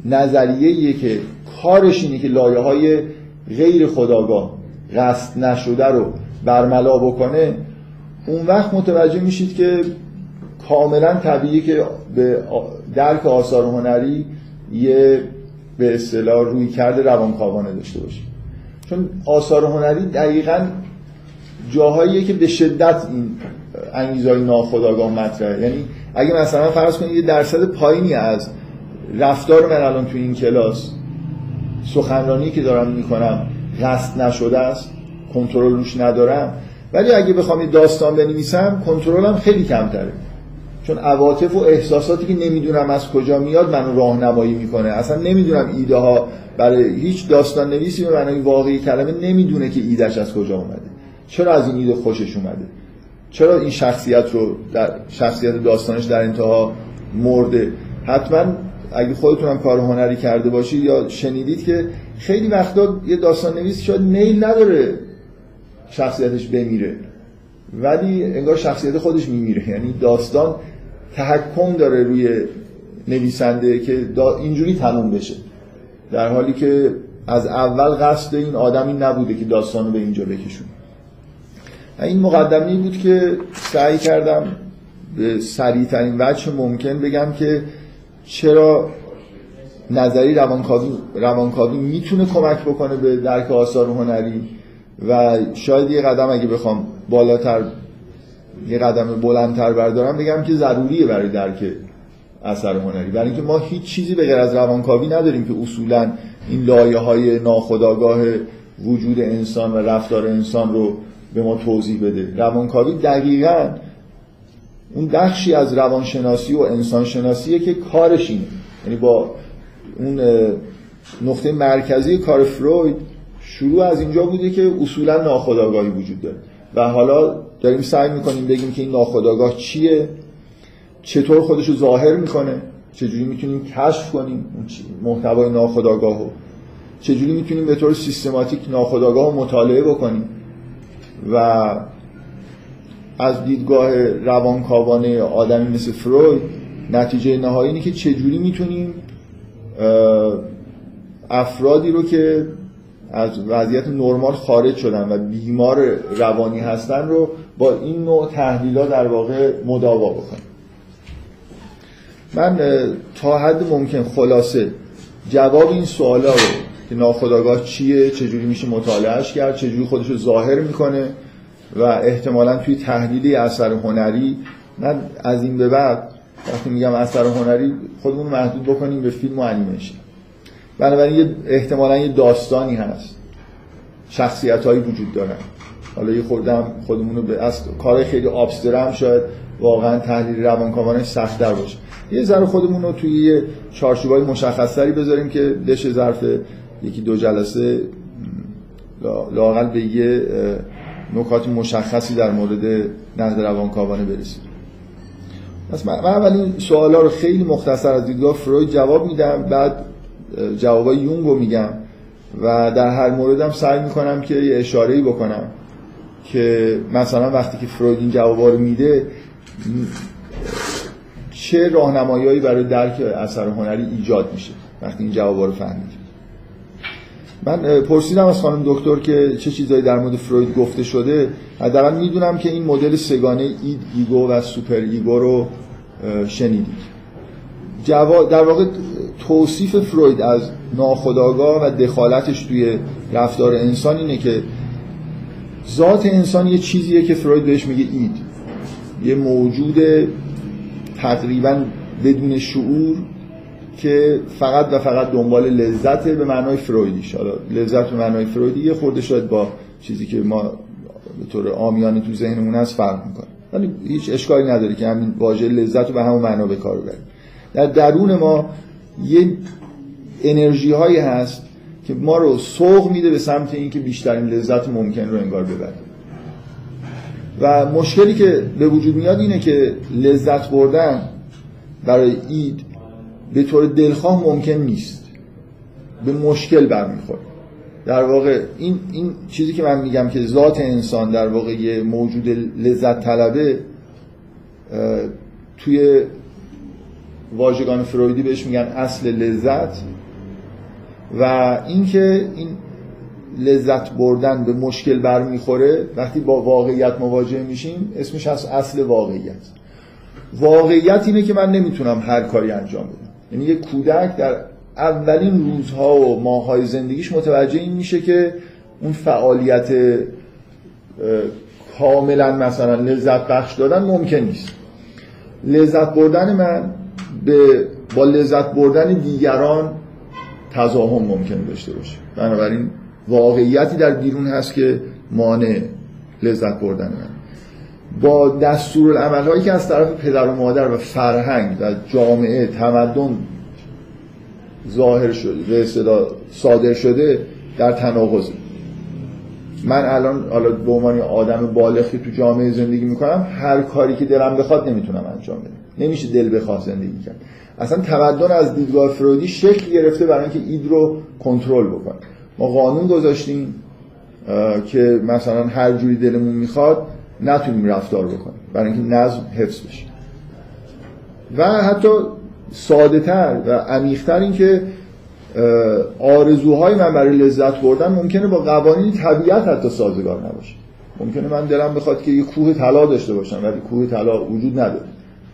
نظریه که کارش اینه که لایه های غیر خداگاه قصد نشده رو برملا بکنه اون وقت متوجه میشید که کاملا طبیعیه که به درک آثار هنری یه به اصطلاح روی کرده روانکاوانه داشته باشیم چون آثار هنری دقیقا جاهاییه که به شدت این انگیزهای ناخداگاه مطرحه. یعنی اگه مثلا فرض کنید یه درصد پایینی از رفتار من الان تو این کلاس سخنرانی که دارم می‌کنم قصد نشده است کنترل روش ندارم. ولی اگه بخوام یه داستان بنویسم کنترلم خیلی کمتره. چون عواطف و احساساتی که نمی‌دونم از کجا میاد منو راهنمایی می‌کنه. اصلا نمی‌دونم ایده ها برای هیچ داستان نویسی به معنای واقعی کلمه نمی‌دونه که ایدهش از کجا اومده. چرا از این ایده خوشش اومده؟ چرا این شخصیت رو در شخصیت داستانش در انتها مرده؟ حتما اگه خودتونم کار هنری کرده باشید یا شنیدید که خیلی وقتا یه داستان نویس شاید میل نداره شخصیتش بمیره. ولی انگار شخصیت خودش میمیره. یعنی داستان تحکم داره روی نویسنده که اینجوری تموم بشه. در حالی که از اول قصد این آدمی نبوده که داستان رو به اینجا بکشون این مقدمی بود که سعی کردم به سریعترین وجه ممکن بگم که چرا نظری روانکاوی روانکاوی می‌تونه کمک بکنه به درک آثار هنری و شاید یه قدم اگه بخوام بالاتر یه قدم بلندتر بردارم بگم که ضروریه برای درک اثر هنری. برای اینکه ما هیچ چیزی به غیر از روانکاوی نداریم که اصولا این لایه های ناخداگاه وجود انسان و رفتار انسان رو به ما توضیح بده. روانکاوی دقیقا اون بخشی از روانشناسی و انسانشناسیه که کارش اینه. یعنی با اون نقطه مرکزی کار فروید شروع از اینجا بوده که اصولا ناخودآگاهی وجود داره. و حالا داریم سعی می‌کنیم بگیم که این ناخودآگاه چیه؟ چطور خودش رو ظاهر می‌کنه؟ چجوری می‌تونیم کشف کنیم محتوای ناخودآگاه رو چجوری می‌تونیم به طور سیستماتیک ناخودآگاه رو مطالعه بکنیم؟ و از دیدگاه روانکاوانه آدمی مثل فروید نتیجه نهایی اینه که چجوری می‌تونیم افرادی رو که از وضعیت نرمال خارج شدن و بیمار روانی هستن رو با این نوع تحلیل در واقع مداوا بکنیم. من تا حد ممکن خلاصه جواب این سوالا رو که ناخداگاه چیه چجوری میشه مطالعهش کرد چجوری خودش رو ظاهر می‌کنه و احتمالا توی تحلیلی اثر هنری من از این به بعد وقتی میگم اثر هنری خودمون محدود بکنیم به فیلم و انیمیشن. بنابراین احتمالا یه داستانی هست. شخصیت هایی وجود دارن. حالا یه خوردم خودمون رو به از کار خیلی آبسترم شاید واقعا تحلیل روانکاوانش سخت‌تر باشه. یه ذره خودمون رو توی یه چارچوبای مشخصتری بذاریم که بشه ظرف یکی دو جلسه لاقل به یه نکات مشخصی در مورد نقد روانکاوانه برسیم. پس من اولین سوالا رو خیلی مختصر از دیدگاه فروید جواب میدم بعد جوابای یونگ رو میگم و در هر موردم سعی می‌کنم که یه اشاره‌ای بکنم که مثلا وقتی که فروید این جوابا رو میده چه راهنماییایی برای درک اثر هنری ایجاد میشه وقتی این جوابا رو فهمید؟ من پرسیدم از خانم دکتر که چه چیزایی در مورد فروید گفته شده. حداقل می‌دونم که این مدل سه‌گانه id ego و super ego رو شنیدید. در واقع توصیف فروید از ناخودآگاه و دخالتش توی رفتار انسان اینه که ذات انسان یه چیزیه که فروید بهش میگه اید. یه موجود تقریبا بدون شعور که فقط و فقط دنبال لذت به معنای فرویدیش حالا لذت به معنای فرویدی یه خورده شاید با چیزی که ما به طور آمیانه تو ذهنمون هست فرق می‌کنه. ولی هیچ اشکالی نداره که همین واژه لذت رو به همون معنا به کار ببریم. در درون ما یه انرژی هایی هست که ما رو سوق میده به سمت اینکه بیشترین لذت ممکن رو انگار ببریم. و مشکلی که به وجود میاد اینه که لذت بردن برای اید به طور دلخواه ممکن نیست. به مشکل برمیخوره. در واقع این, این چیزی که من میگم که ذات انسان در واقع یه موجود لذت طلبه توی واژگان فرویدی بهش میگن اصل لذت. و اینکه این لذت بردن به مشکل برمیخوره وقتی با واقعیت مواجه میشیم اسمش از اصل واقعیت. واقعیت اینه که من نمی‌تونم هر کاری انجام بدم. یعنی یه کودک در اولین روزها و ماهای زندگیش متوجه این میشه که اون فعالیت کاملا مثلا لذت بخش دادن ممکن نیست. لذت بردن من به با لذت بردن دیگران تضاهم ممکن داشته باشه. بنابراین واقعیتی در بیرون هست که مانع لذت بردن من. با دستور هایی که از طرف پدر و مادر و فرهنگ و جامعه تمدن ظاهر شده به اصطلاح صادر شده در تناقض. من الان حالا به عنوان آدم بالغی تو جامعه زندگی می‌کنم هر کاری که دلم بخواد نمی‌تونم انجام بدم. نمیشه دل بخواد زندگی کرد. اصلا تمدن از دیدگاه فرودی شکل گرفته برای اینکه اید رو کنترل بکنه. ما قانون گذاشتیم که مثلا هر جوری دلمون می‌خواد نتونیم رفتار بکنیم. برای اینکه نظم حفظ بشه. و حتی ساده تر و عمیقتر این که آرزوهای من برای لذت بردن ممکنه با قوانین طبیعت حتی سازگار نباشه. ممکنه من دلم بخواد که یه کوه طلا داشته باشم ولی کوه طلا وجود نداره.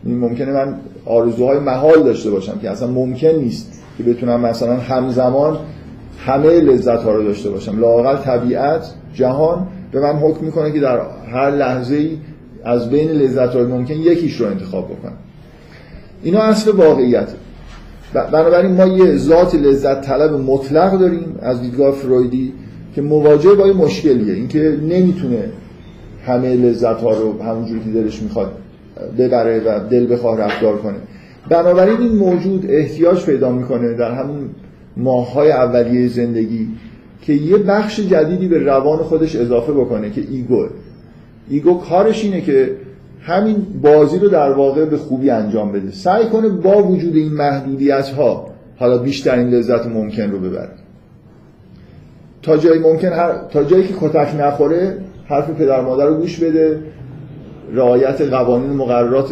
ممکنه من آرزوهای محال داشته باشم که اصلا ممکن نیست که بتونم مثلا همزمان همه لذت ها رو داشته باشم. لاقل طبیعت جهان به من حکم می‌کنه که در هر لحظه ای از بین لذت های ممکن یکیش رو انتخاب بکنم. اینا اصل واقعیت. بنابراین ما یه ذات لذت طلب مطلق داریم از دیدگاه فرویدی که مواجه با یه مشکلیه. اینکه نمی‌تونه همه لذت ها رو همونجوری که دلش می‌خواد ببره و دل بخواه رفتار کنه. بنابراین این موجود احتیاج پیدا می‌کنه در همون ماههای اولیه زندگی که یه بخش جدیدی به روان خودش اضافه بکنه که ایگو. ایگو کارش اینه که همین بازی رو در واقع به خوبی انجام بده. سعی کنه با وجود این محدودیت ها حالا بیشترین لذت ممکن رو ببره. تا جایی ممکن هر... تا جایی که کتک نخوره حرف پدر مادر رو گوش بده رعایت قوانین مقررات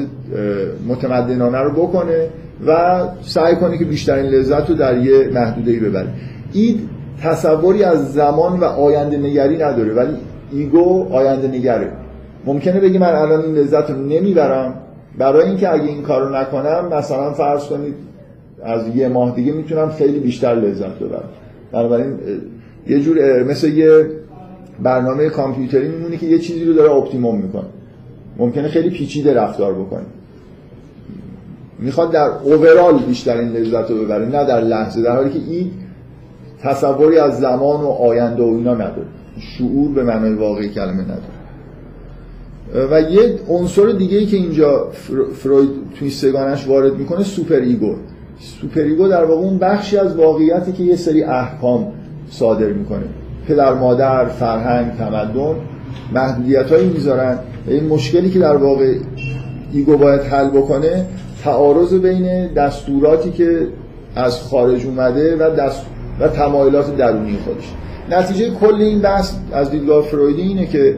متمدنانه رو بکنه و سعی کنه که بیشترین لذت رو در یه محدوده ای ببره. اید تصوری از زمان و آینده نگری نداره ولی ego آینده نگره. ممکنه بگی من الان این لذت رو نمی‌برم. برای اینکه اگه این کارو نکنم مثلا فرض کنید از یه ماه دیگه می‌تونم خیلی بیشتر لذت ببرم. بنابراین یه جور مثل یه برنامه کامپیوتری میمونه که یه چیزی رو داره optimum می‌کنه. ممکنه خیلی پیچیده رفتار بکنه می‌خواد در overall بیشترین لذت رو ببره نه در لحظه در حالی که این تصوری از زمان و آینده و اینا نداره. شعور به معنای واقعی کلمه نداره. و یه عنصر دیگه ای که اینجا فروید توی سه‌گانش وارد می‌کنه super ego. super ego در واقع اون بخشی از واقعیتی که یه سری احکام صادر می‌کنه. پدر مادر فرهنگ تمدن محدودیت هایی می‌ذارن این مشکلی که در واقع ego باید حل بکنه تعارض بین دستوراتی که از خارج اومده و دست و تمایلات درونی خودش. نتیجه کل این بحث از دیدگاه فرویدی اینه که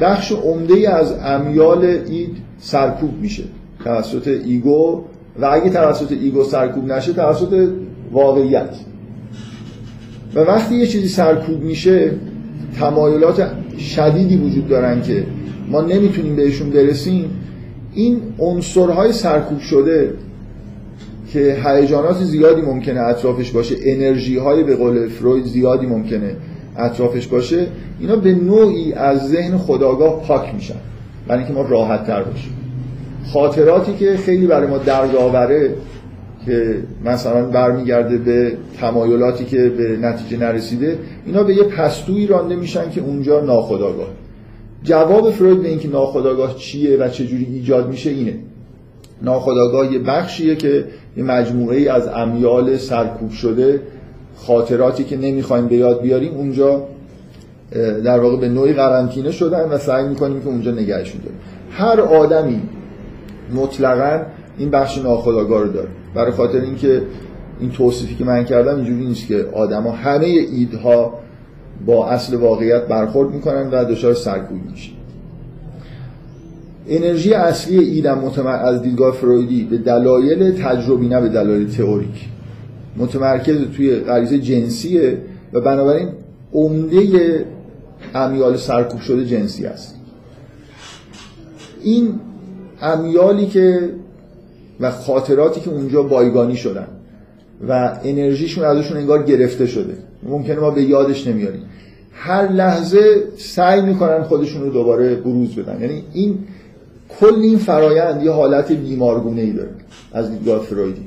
بخش عمده از امیال id سرکوب میشه. توسط ego و اگه توسط ego سرکوب نشه توسط واقعیت. و وقتی یه چیزی سرکوب میشه تمایلات شدیدی وجود دارن که ما نمی‌تونیم بهشون برسیم. این عنصرهای سرکوب شده که هیجانات زیادی ممکنه اطرافش باشه انرژی های به قول فروید زیادی ممکنه اطرافش باشه اینا به نوعی از ذهن خداگاه پاک میشن. برای اینکه ما راحت تر باشیم. خاطراتی که خیلی برای ما دردآوره که مثلا برمیگرده به تمایلاتی که به نتیجه نرسیده اینا به یه پستویی رانده میشن که اونجا ناخداگاه. جواب فروید به اینکه ناخداگاه چیه و چجوری ایجاد میشه اینه. ناخداگاه یه بخشیه که یه مجموعه ای از امیال سرکوب شده خاطراتی که نمی‌خوایم به یاد بیاریم اونجا در واقع به نوعی قرنطینه شدن و سعی می‌کنیم که اونجا نگهشون داریم. هر آدمی مطلقا این بخش ناخودآگاه رو داره. برای خاطر اینکه این توصیفی که من کردم اینجوری نیست که آدما همه ایدها با اصل واقعیت برخورد می‌کنن و دچار سرکوبی میشن. انرژی اصلی ایدم از دیدگاه فرویدی به دلایل تجربی نه به دلایل تئوریک. متمرکز توی غریزه جنسیه و بنابراین عمده امیال سرکوب شده جنسی است این امیالی که و خاطراتی که اونجا بایگانی شدن و انرژیشون ازشون انگار گرفته شده. ممکنه ما به یادش نمیاریم. هر لحظه سعی می‌کنن خودشون رو دوباره بروز بدن. یعنی این کل این فرایند یه حالت بیمارگونه ای داره از دیدگاه فرویدی.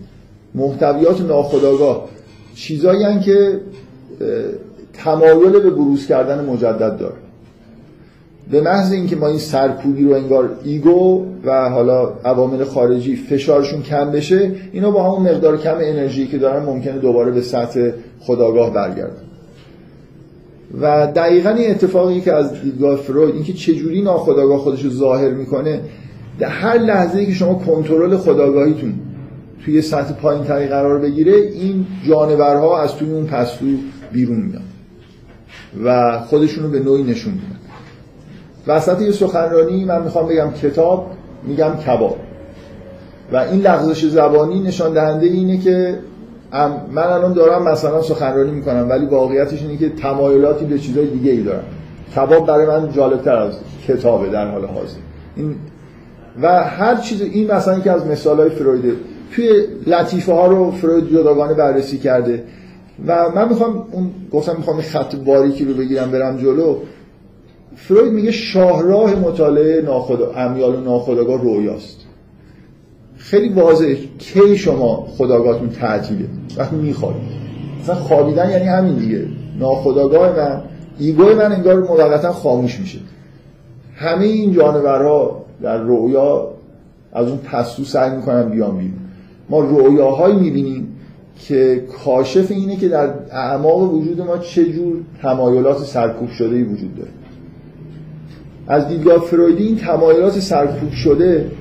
محتویات ناخودآگاه. چیزایی که تمایل به بروز کردن مجدد داره. به محض اینکه ما این سرکوبی رو انگار ایگو و حالا عوامل خارجی فشارشون کم بشه اینا با همون مقدار کم انرژی که دارن ممکنه دوباره به سطح خداگاه برگردن. و دقیقا این اتفاقی که از دیدگاه فروید اینکه چجوری ناخداگاه خودش رو ظاهر می‌کنه در هر لحظه ای که شما کنترل خداگاهیتون توی سطح پایین تری قرار بگیره این جانورها از توی اون پستو بیرون میان و خودشون رو به نوعی نشون میدن. وسط یه سخنرانی من می‌خوام بگم کتاب میگم کباب. و این لغزش زبانی نشان دهنده اینه که من الان دارم مثلا سخنرانی می‌کنم ولی واقعیتش اینه که تمایلاتی به چیزای دیگه ای دارم. کباب برای من جالبتر از کتابه در حال حاضر. این و هر چیز این مثلا که از مثال های فرویده توی لطیفه ها رو فروید جداگانه بررسی کرده. و من می‌خوام اون گفتم می‌خوام خط باریکی رو بگیرم برم جلو. فروید میگه شاهراه مطالعه ناخدا امیال و ناخداگاه رویاست. خیلی واضحه کی شما خداگاهتون تعطیله وقتی میخوابید مثلا خوابیدن یعنی همین دیگه. ناخداگاه من ایگوی من انگار موقتا خاموش میشه. همه این جانورها در رویا از اون پستو سعی می‌کنن بیان بیرون. ما رویاهایی می‌بینیم که کاشف اینه که در اعماق وجود ما چه جور تمایلات سرکوب شده ای وجود داره. از دیدگاه فرویدی این تمایلات سرکوب شده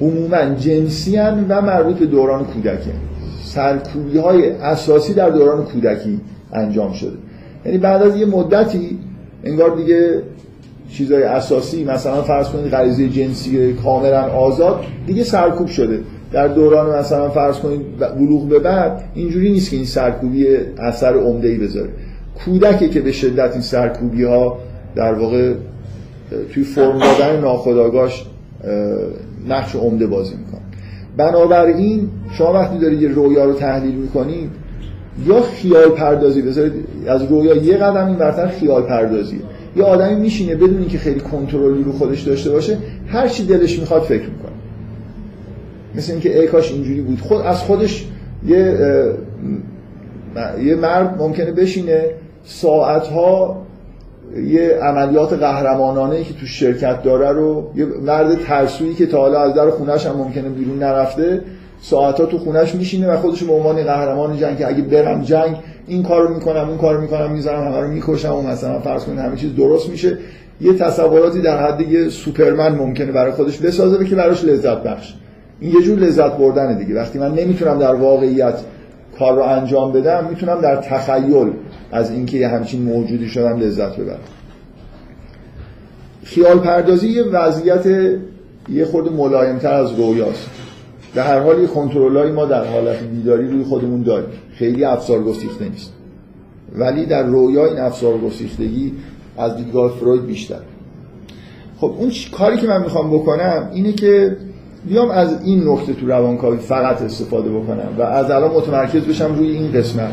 عموما جنسی و مربوط به دوران کودکی سرکوبی های اساسی در دوران کودکی انجام شده. یعنی بعد از یه مدتی انگار دیگه چیزای اساسی مثلا فرض کنید غریزه جنسی کاملا آزاد دیگه سرکوب شده. در دوران مثلا فرض کنید بلوغ به بعد اینجوری نیست که این سرکوبی اثر عمده ای بذاره. کودکی که به شدت این سرکوبی ها در واقع توی فرم دادن ناخودآگاهش نقش عمده بازی می‌کنه. بنابراین شما وقتی دارید یه رویا رو تحلیل می‌کنید یا خیال پردازی بذارید از رویا یه قدم این برتر خیال پردازی. یه آدمی میشینه بدون اینکه خیلی کنترلی رو خودش داشته باشه هر چی دلش می‌خواد فکر می‌کنه. مثل اینکه ای کاش اینجوری بود. خود از خودش یه یه مرد ممکنه بشینه ساعتها یه عملیات قهرمانانه که تو شرکت داره رو یه مرد ترسویی که تا حالا از در خونش هم ممکنه بیرون نرفته ساعتها تو خونش میشینه و خودش به عنوان قهرمان جنگ که اگه برم جنگ این کارو می‌کنم اون کارو می‌کنم می‌ذارم همه رو می‌کشم و مثلا فرض کنید همه چیز درست میشه. یه تصوراتی در حد یه سوپرمن ممکنه برای خودش بسازه که براش لذت بخش این یه جور لذت بردن دیگه. وقتی من نمی‌تونم در واقعیت کار رو انجام بدم می‌تونم در تخیل از اینکه یه همچین موجودی شدم لذت ببرم. خیال پردازی یه وضعیت یه خورده ملایمتر از رویاست. در هر حال یه کنترلایی ما در حالت بیداری روی خودمون داریم. خیلی افسار گسیخته نیست. ولی در رویا این افسار گسیختگی از دیدگاه فروید بیشتر. خب اون کاری که من می‌خوام بکنم اینه که بیام از این نکته تو روانکاوی فقط استفاده بکنم و از الان متمرکز بشم روی این قسمت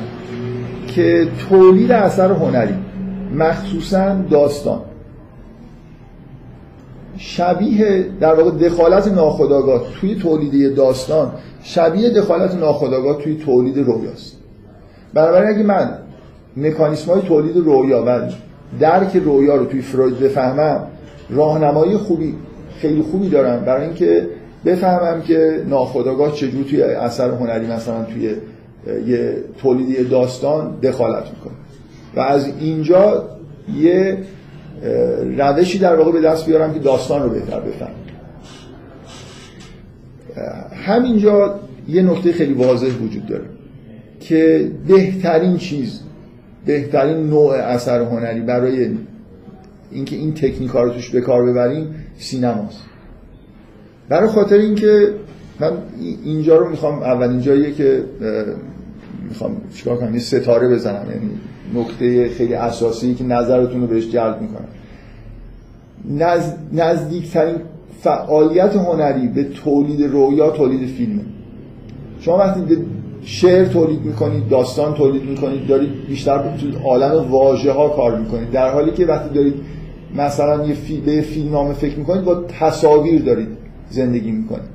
که تولید اثر هنری مخصوصا داستان. شبیه در واقع دخالت ناخودآگاه توی تولید داستان شبیه دخالت ناخودآگاه توی تولید رویاست. بنابراین اگه من مکانیسم های تولید رویا و درک رویا رو توی فروید بفهمم راهنمایی خوبی خیلی خوبی دارم برای اینکه بفهمم که ناخودآگاه چجور توی اثر هنری مثلا توی یه تولیدی داستان دخالت می‌کنه. و از اینجا یه روشی در واقع به دست بیارم که داستان رو بهتر بفهم همینجا یه نکته خیلی واضح وجود داره که بهترین چیز بهترین نوع اثر هنری برای اینکه این تکنیک رو توش به کار ببریم سینماست. برای خاطر اینکه من اینجا رو می‌خوام اولین جاییه که می‌خوام چیکار کنم یه ستاره بزنم یعنی نکته خیلی اساسی که نظرتون رو بهش جلب می‌کنم. نز... نزدیکترین فعالیت هنری به تولید رویا تولید فیلمه. شما وقتی شعر تولید می‌کنید داستان تولید می‌کنید دارید بیشتر تو عالم واژه ها کار می‌کنید. در حالی که وقتی دارید مثلا یه فی... به فیلمنامه فکر می‌کنید با تصاویر دارید زندگی می‌کنید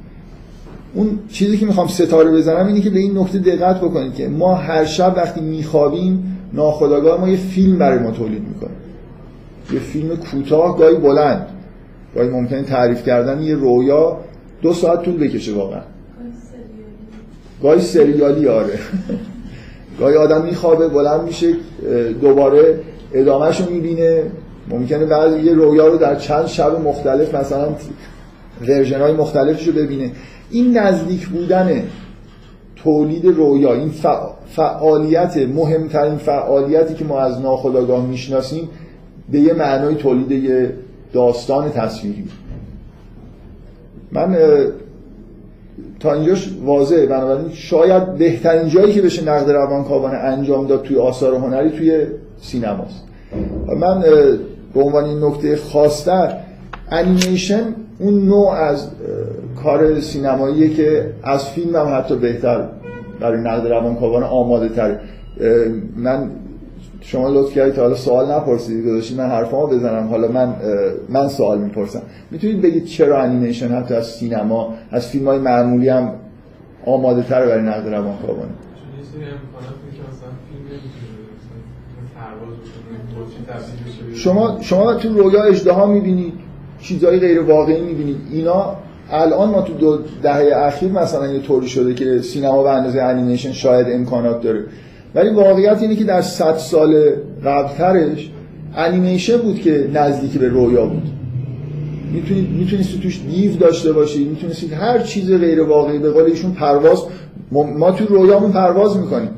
اون چیزی که می‌خوام ستاره بزنم اینه که به این نکته دقت بکنید که ما هر شب وقتی میخوابیم ناخداگاه ما یه فیلم برای ما تولید می‌کنیم یه فیلم کوتاه گاهی بلند. گاهی ممکنه تعریف کردن یه رویا دو ساعت طول بکشه واقعا. گاهی سریالی. آره. *laughs* گاهی آدم میخوابه بلند میشه دوباره ادامهش رو می‌بینه. ممکنه بعضی یه رویا رو در چند شب مختلف مثلا ورژن های مختلفش رو ببینه. این نزدیک بودن تولید رویا این فعالیت مهمترین فعالیتی که ما از ناخودآگاه می‌شناسیم به یه معنای تولید یه داستان تصویری. من تا اینجاش واضحه. بنابراین شاید بهترین جایی که بشه نقد روانکاوانه انجام داد توی آثار هنری توی سینماست. من به عنوان این نکته خاصتر انیمیشن اون نوع از کار سینماییه که از فیلم هم حتی بهتر برای نقد روانکاوانه آماده تر من شما لطف کردید تا حالا سوال نپرسیدید گذاشتید من حرفامو بزنم. حالا من من سوال می‌پرسم. می‌تونید بگید چرا انیمیشن حتی از سینما از فیلم های معمولی هم آماده تر برای نقد روانکاوانه شما شما تو رویا اجدها می‌بینید. چیزهای غیر واقعی می‌بینید اینا الان ما تو دهه اخیر مثلا یه طوری شده که سینما به اندازه انیمیشن شاید امکانات داره. ولی واقعیت اینه که در صد سال قبلترش انیمیشن بود که نزدیک به رویا بود. می‌تونید می‌تونید توش دیو داشته باشید می‌تونید هر چیز غیر واقعی به قول ایشون پرواز ما تو رویامون پرواز می‌کنیم.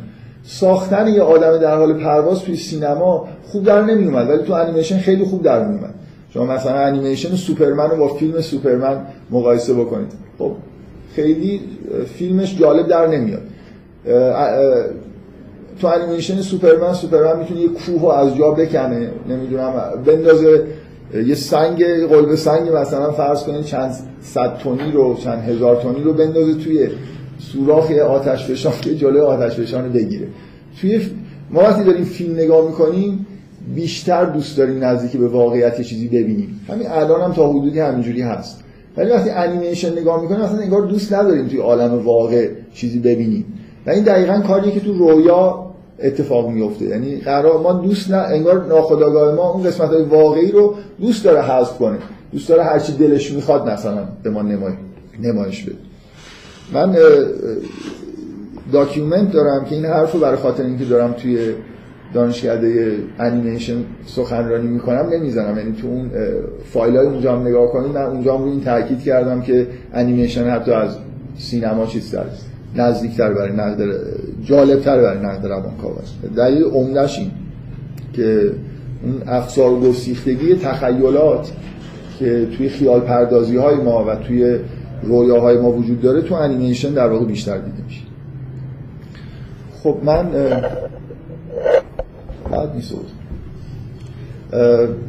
ساختن یه آدم در حال پرواز توی سینما خوب در نمیومد ولی تو انیمیشن خیلی خوب در میومد شما مثلا انیمیشن سوپرمن رو با فیلم سوپرمن مقایسه بکنید. خب خیلی فیلمش جالب در نمیاد. تو انیمیشن سوپرمن سوپرمن می‌تونه یه کوه از جا بکنه نمی‌دونم بندازه یه سنگ قلب سنگ مثلا فرض کنید چند صد تونی رو چند هزار تونی رو بندازه توی سوراخ آتش فشان که جلوی آتش فشان رو بگیره. توی ما وقتی داریم فیلم نگاه می‌کنیم بیشتر دوست داریم نزدیکی به واقعیت چیزی ببینیم. همین الان هم تا حدودی همینجوری هست. ولی وقتی انیمیشن نگاه می‌کنیم اصلا انگار دوست نداریم توی عالم واقع چیزی ببینیم. و این دقیقا کاریه که تو رویا اتفاق میفته یعنی قرار ما دوست نه انگار ناخودآگاه ما اون قسمت های واقعی رو دوست داره حذف کنه. دوست داره هر چی دلش می‌خواد مثلا به ما نمای... نمایش بده. من document دارم که این حرف رو برای خاطر اینکه دارم توی دانشکده انیمیشن سخنرانی می‌کنم نمی‌زنم. یعنی تو اون فایل های اونجا هم نگاه کنید من اونجا هم این تاکید کردم که انیمیشن حتی از سینما چیز است نزدیکتر برای نقد جالبتر برای نقد روانکاو است. دلیل عمدش این که اون افسار گسیختگی تخیلات که توی خیال پردازی های ما و توی رویاهای ما وجود داره تو انیمیشن در واقع بیشتر دیده میشه. خب من بعد نیست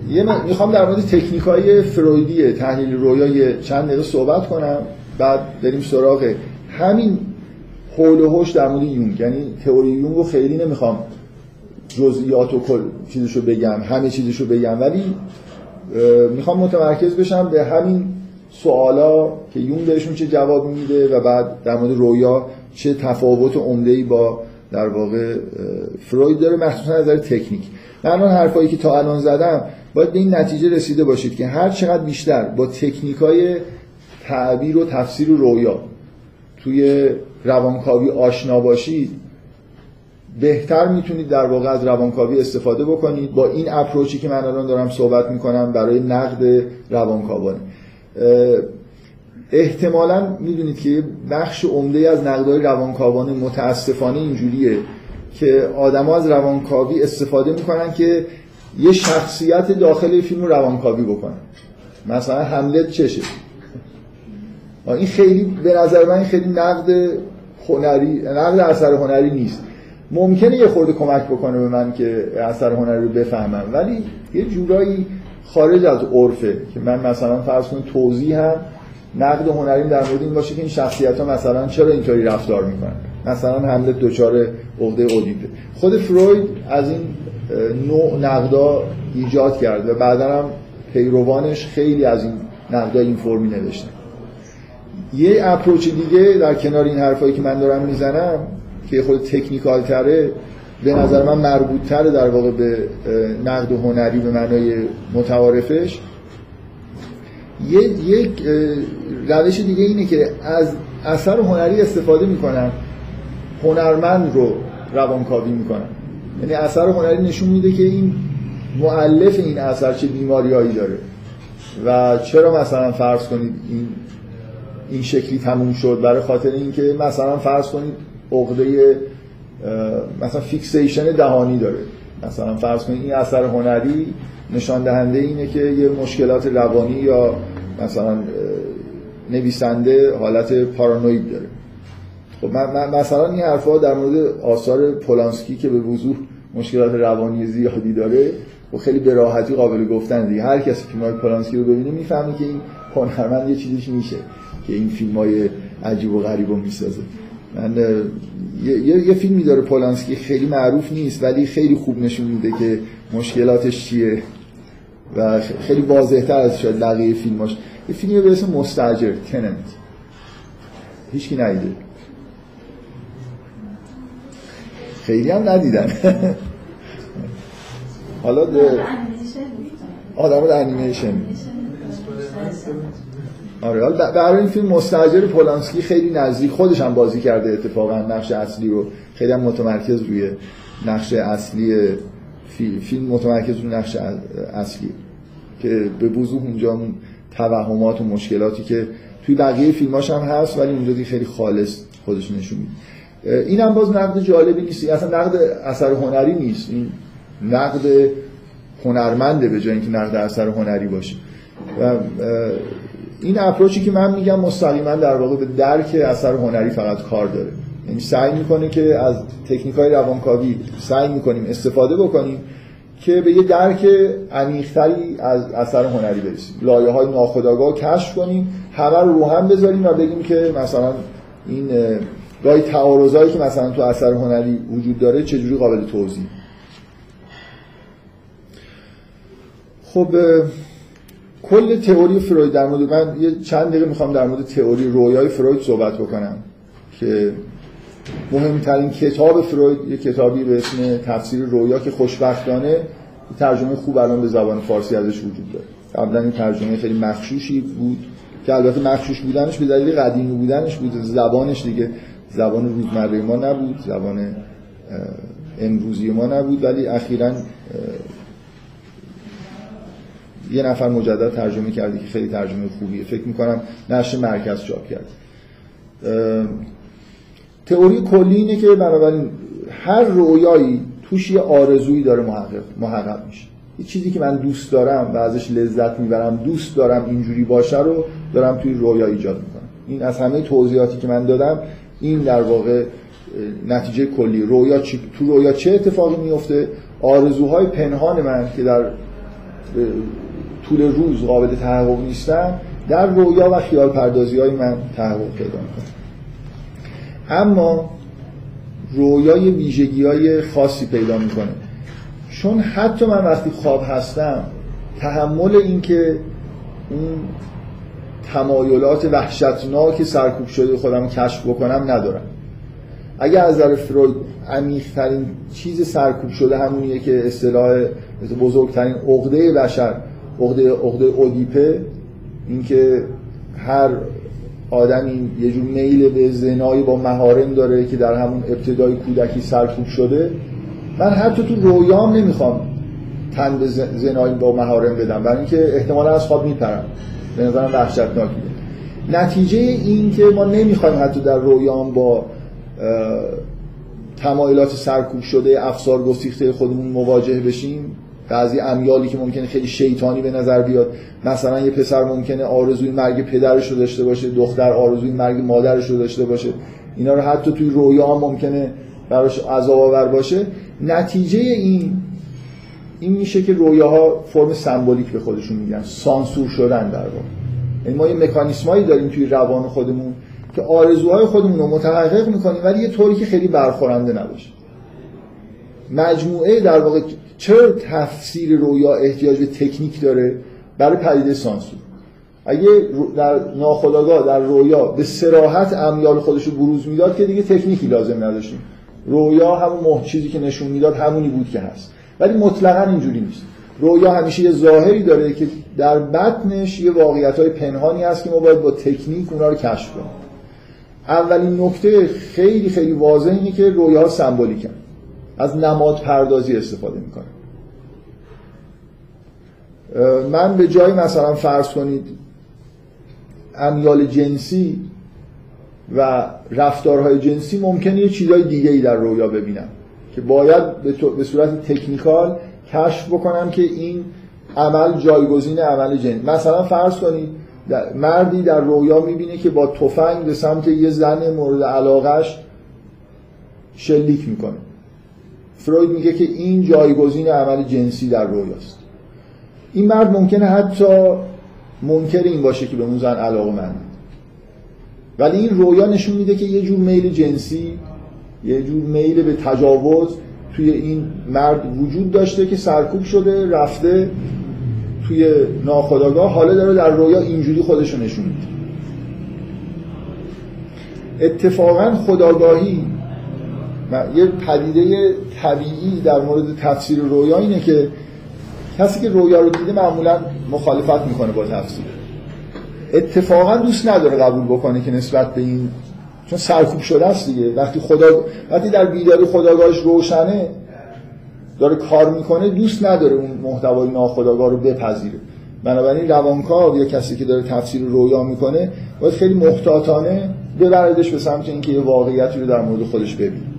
یه می‌خوام در مورد تکنیک های فرویدی تحلیل رویا چند دقیقه صحبت کنم. بعد بریم سراغ همین حول و حوش در مورد یونگ. یعنی تئوری یونگ رو خیلی نمی‌خوام جزئیات و کل چیزشو بگم همه چیزشو بگم. ولی می‌خوام متمرکز بشم به همین سوالا که یون بهشون چه جواب میده و بعد در مورد رویا چه تفاوت عمده ای با در واقع فروید داره مخصوصا از نظر تکنیک. من الان حرفایی که تا الان زدم باید به این نتیجه رسیده باشید که هر چقدر بیشتر با تکنیک های تعبیر و تفسیر و رویا توی روانکاوی آشنا باشید بهتر می‌تونید در واقع از روانکاوی استفاده بکنید. با این اپروچی که من الان دارم صحبت می‌کنم برای نقد روانکاوانه. احتمالا می‌دونید که بخش عمده از نقدهای روانکاوانه متاسفانه اینجوریه که آدما از روانکاوی استفاده می‌کنن که یه شخصیت داخل فیلم رو روانکاوی بکنن. مثلا حملت چشه. این خیلی به نظر من خیلی نقد هنری نقد اثر هنری نیست. ممکنه یه خورده کمک بکنه به من که اثر هنری رو بفهمم ولی یه جورایی خارج از عرفه که من مثلا فرض کنم توضیح هم نقد هنری در مورد این باشه که این شخصیت ها مثلا چرا اینطوری رفتار می‌کنن؟ مثلا حمله دچار عقده اودیپه. خود فروید از این نوع نقدا ایجاد کرد و بعدا هم پیروانش خیلی از این نقدا این فرمی نوشتن یه اپروچ دیگه در کنار این حرفایی که من دارم می‌زنم که خود تکنیکال تره به نظر من مربوط تره در واقع به نقد هنری به معنای متعارفش یک روش دیگه اینه که از اثر هنری استفاده می‌کنن هنرمند رو روانکاوی می‌کنن. یعنی اثر هنری نشون میده که این معلف این اثر چه بیماریایی داره. و چرا مثلا فرض کنید این این شکلی تموم شد؟ برای خاطر اینکه مثلا فرض کنید عقده مثلا فیکسیشن دهانی داره. مثلا فرض کنید این اثر هنری نشان دهنده اینه که یه مشکلات روانی یا مثلا نویسنده حالت پارانوید داره. خب مثلا این حرفا در مورد آثار پولانسکی که به وضوح مشکلات روانی زیادی داره و خیلی به راحتی قابل گفتن دیگه. هر کسی های پولانسکی رو ببینه می‌فهمه که این هنرمند یه چیزیش میشه که این فیلم های عجیب و غریب رو می‌سازه. من یه،, یه فیلمی داره پولانسکی خیلی معروف نیست ولی خیلی خوب نشون میده که مشکلاتش چیه. و خیلی واضح تر از شاید بقیه فیلماش. یه فیلمی به اسم مستجر تننت. هیچکی ندیده. خیلی هم ندیدن. *laughs* حالا آدم انیمیشن آره برای این فیلم مستجر پولانسکی خیلی نزدیک خودش هم بازی کرده اتفاقا نقش اصلی رو. خیلی هم متمرکز روی نقش اصلی فیلم متمرکز روی نقش اصلی که به وضوح اونجا توهمات و مشکلاتی که توی بقیه فیلماش هم هست ولی اونجا دیگه خیلی خالص خودش نشون میده. این هم باز نقد جالبی نیست. اصلا نقد اثر هنری نیست. این نقد هنرمنده به جای اینکه نقد اثر هنری باشه. و این اپروچی که من میگم مستقیما در واقع به درک اثر هنری فقط کار داره. یعنی سعی می‌کنه که از تکنیک های روانکاوی سعی می‌کنیم استفاده بکنیم که به یه درک عمیقتری از اثر هنری برسیم. لایه های ناخودآگاه کشف کنیم همه رو رو هم بذاریم و بگیم که مثلا این گاهی تعارضایی که مثلا تو اثر هنری وجود داره چجوری قابل توضیح؟ خب کل تئوری فروید در مورد من یه چند دقیقه می‌خوام در مورد تئوری رویای فروید صحبت بکنم که مهمترین کتاب فروید یه کتابی به اسم تفسیر رویا که خوشبختانه ترجمه خوب الان به زبان فارسی ازش وجود داره. قبلا این ترجمه خیلی مخشوشی بود که البته مخشوش بودنش به دلیل قدیمی بودنش بود زبانش دیگه زبان روزمره ما نبود زبان امروزی ما نبود ولی اخیرا یه نفر مجدد ترجمه کرده که خیلی ترجمه خوبیه. فکر می‌کنم نشر مرکز چاپ کرد تئوری کلی اینه که بنابراین هر رویایی توش یه آرزویی داره محقق, محقق میشه. یه چیزی که من دوست دارم و ازش لذت می‌برم دوست دارم اینجوری باشه رو دارم توی رویا ایجاد می‌کنم. این از همه توضیحاتی که من دادم این در واقع نتیجه کلی. رویا چی... تو رویا چه اتفاقی میفته آرزوهای پنهان من که در طول روز قابل تحقق نیستن در رویا و خیال پردازی های من تحقق پیدا اما رویای ویژگی های خاصی پیدا می‌کنه. چون حتی من وقتی خواب هستم تحمل اینکه اون تمایلات وحشتناک سرکوب شده خودم کشف بکنم ندارم. اگر از نظر فروید عمیق‌ترین چیز سرکوب شده همونیه که اصطلاح بزرگترین عقده بشر عقده عقده اودیپه اینکه هر آدمی یه جور میل به زنایی با مهارم داره که در همون ابتدای کودکی سرکوب شده. من حتی تو رویام نمی‌خوام تن به زنایی با مهارم بدم. برای اینکه احتمالا از خواب میپرم. به نظرم وحشتناکه نتیجه این که ما نمی‌خوایم حتی در رویام با تمایلات سرکوب شده افسار گسیخته خودمون مواجه بشیم بعضی امیالی که ممکنه خیلی شیطانی به نظر بیاد مثلا یه پسر ممکنه آرزوی مرگ پدرش رو داشته باشه دختر آرزوی مرگ مادرش رو داشته باشه. اینا رو حتی توی رویا ممکنه براش عذاب آور باشه. نتیجه این این میشه که رویاها فرم سمبولیک به خودشون میگن. سانسور شدن در واقع. یعنی ما یه مکانیسمایی داریم توی روان خودمون که آرزوهای خودمون رو متحقق می‌کنیم ولی یه طوری که خیلی برخورنده نباشه. مجموعه در واقع چرا تفسیر رویا احتیاج به تکنیک داره؟ برای پدیده سانسور اگه در ناخودآگاه در رویا به سراحت امیال خودش رو بروز می‌داد که دیگه تکنیکی لازم نداشتیم. رویا همون چیزی که نشون می‌داد همونی بود که هست. ولی مطلقا اینجوری نیست. رویا همیشه یه ظاهری داره که در بطنش یه واقعیت های پنهانی هست که ما باید با تکنیک اونا رو کشف کنیم. اولین نکته خیلی خیلی واضح اینه که رویاها سمبولیکن. از نماد پردازی استفاده می‌کنه. من به جای مثلا فرض کنید امیال جنسی و رفتارهای جنسی ممکنه یه چیزای دیگه ای در رویا ببینم که باید به صورت تکنیکال کشف بکنم که این عمل جایگزین عمل جنسی مثلا فرض کنید مردی در رویا می‌بینه که با تفنگ به سمت یه زن مورد علاقش شلیک می‌کنه. فروید میگه که این جایگزین عمل جنسی در رویاست. این مرد ممکنه حتی منکر این باشه که به اون زن علاقه من ولی این رویا نشون میده که یه جور میل جنسی یه جور میل به تجاوز توی این مرد وجود داشته که سرکوب شده رفته توی ناخداگاه حالا داره در رویا اینجوری خودشو نشون میده. اتفاقا خداگاهی یه پدیده طبیعی در مورد تفسیر رویا اینه که کسی که رویا رو دیده معمولا مخالفت می‌کنه با تفسیر. اتفاقا دوست نداره قبول بکنه که نسبت به این چون سرکوب شده است دیگه. وقتی خدا وقتی در بیداری خداگاهش روشنه داره کار می‌کنه دوست نداره اون محتوای ناخداگاه رو بپذیره. بنابراین روانکاو یا کسی که داره تفسیر رویا می‌کنه باید خیلی محتاطانه ببردش به سمت اینکه یه واقعیتی رو در مورد خودش ببینه.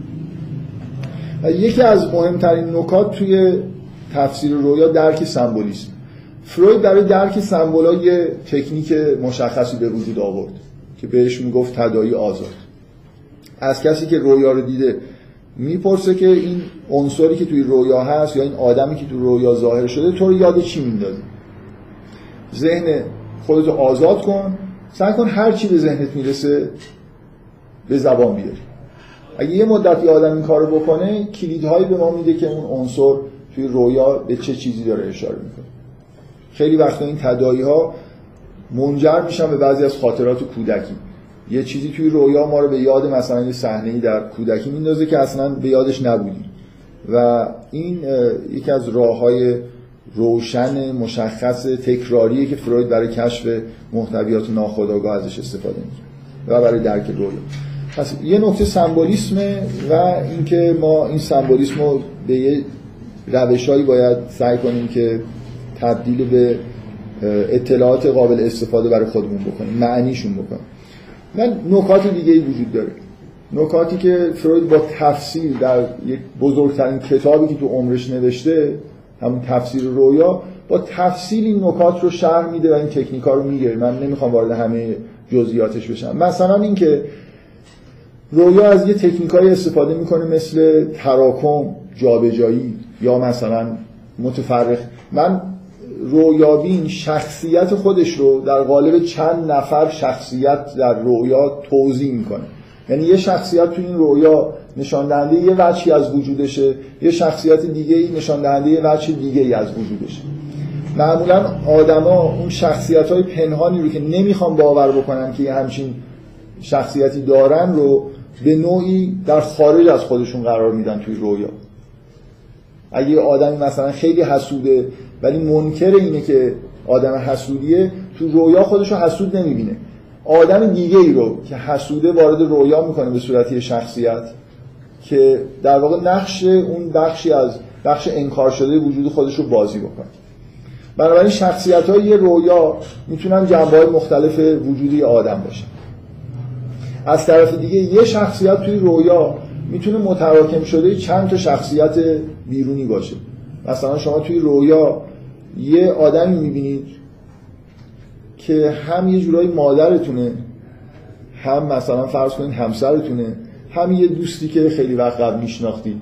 یکی از مهمترین نکات توی تفسیر رویا درک سمبولیسم. فروید برای درک سمبولا یه تکنیک مشخصی به وجود آورد که بهش می‌گفت تدایی آزاد. از کسی که رویا رو دیده می‌پرسه که این عنصری که توی رویا هست یا این آدمی که توی رویا ظاهر شده تو رو یاد چی میندازه ذهن خودتو آزاد کن سعی کن هر چی به ذهنت می‌رسه به زبان بیاری. اگه یه مدتی آدم این کارو بکنه کلیدهایی به ما میده که اون عنصر توی رویا به چه چیزی داره اشاره می‌کنه. خیلی وقتا این تدایی ها منجر میشن به بعضی از خاطرات کودکی. یه چیزی توی رویا ما رو به یاد مثلا یه صحنه‌ای در کودکی میندازه که اصلا به یادش نبودیم. و این یکی از راههای روشن مشخص تکراریه که فروید برای کشف محتویات ناخودآگاه ازش استفاده می‌کنه و برای درک رویا. پس یه نکته سمبولیسمه و اینکه ما این سمبولیسم رو به یه روشهایی باید سعی کنیم که تبدیل به اطلاعات قابل استفاده برای خودمون بکنیم معنیشون بکنیم. من نکات دیگه ای وجود داره. نکاتی که فروید با تفسیر در یک بزرگترین کتابی که تو عمرش نوشته همون تفسیر رویا با تفصیل این نکات رو شرح میده و این تکنیکا رو میگه. من نمی‌خوام وارد همه جزئیاتش بشم. مثلا اینکه رویا از یه تکنیکایی استفاده می‌کنه مثل تراکم جابجایی یا مثلا متفرق. من رویابین شخصیت خودش رو در قالب چند نفر شخصیت در رویا توضیح می‌کنه. یعنی یه شخصیت تو این رویا نشان دهنده یه وجهی از وجودشه یه شخصیت دیگه ای نشان دهنده یه وجه دیگه ای از وجودشه. معمولا آدما اون شخصیت های پنهانی رو که نمی‌خوان باور بکنن که یه همچین شخصیتی دارن رو به نوعی در خارج از خودشون قرار میدن توی رویا. اگه یه آدمی مثلا خیلی حسوده ولی منکر اینه که آدم حسودیه تو رویا خودش رو حسود نمی‌بینه. آدم دیگه ای رو که حسوده وارد رویا می‌کنه به صورت شخصیت که در واقع نقش اون بخشی از بخش انکار شده وجود خودش رو بازی بکنه. بنابراین شخصیت های رویا می‌تونن جنبه های مختلف وجودی آدم باشن. از طرف دیگه یه شخصیت توی رویا می‌تونه متراکم شده چند تا شخصیت بیرونی باشه. مثلا شما توی رویا یه آدمی می‌بینید که هم یه جورایی مادرتونه هم مثلا فرض کنید همسرتونه هم یه دوستی که خیلی وقت قبل میشناختید.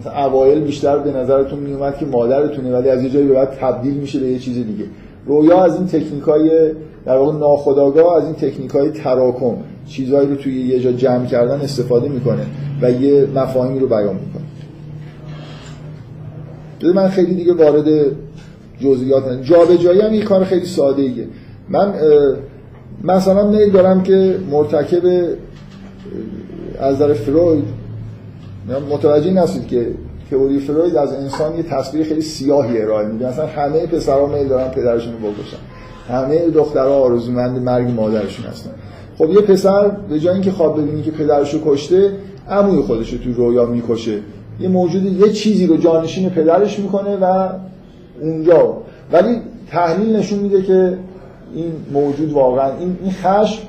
مثلا اوایل بیشتر به نظرتون میومد که مادرتونه ولی از یه جایی به بعد تبدیل میشه به یه چیز دیگه. رویا از این تکنیک های در واقع ناخودآگاه از این تکنیک های تراکم چیزهایی رو توی یه جا جمع کردن استفاده می‌کنه و یه مفاهیمی رو بیان می‌کنه. من خیلی دیگه وارد جزئیات نه جابجایی هم یه کار خیلی ساده ایه من مثلا میل دارم که مرتکب از نظر فروید متوجه نستید که تئوری فروید از انسان یه تصویر خیلی سیاهی ارائه میده. مثلا همه پسرها میل دارن پدرشون رو بکشن. همه دخترها آرزومند مرگ مادرشون هستن. خب یه پسر به جای اینکه خواب ببینی که پدرش رو کشته عموی خودش رو تو رویا می‌کشه. یه موجود یه چیزی رو جانشین پدرش می‌کنه و اونجا. ولی تحلیل نشون میده که این موجود واقعا این این خشم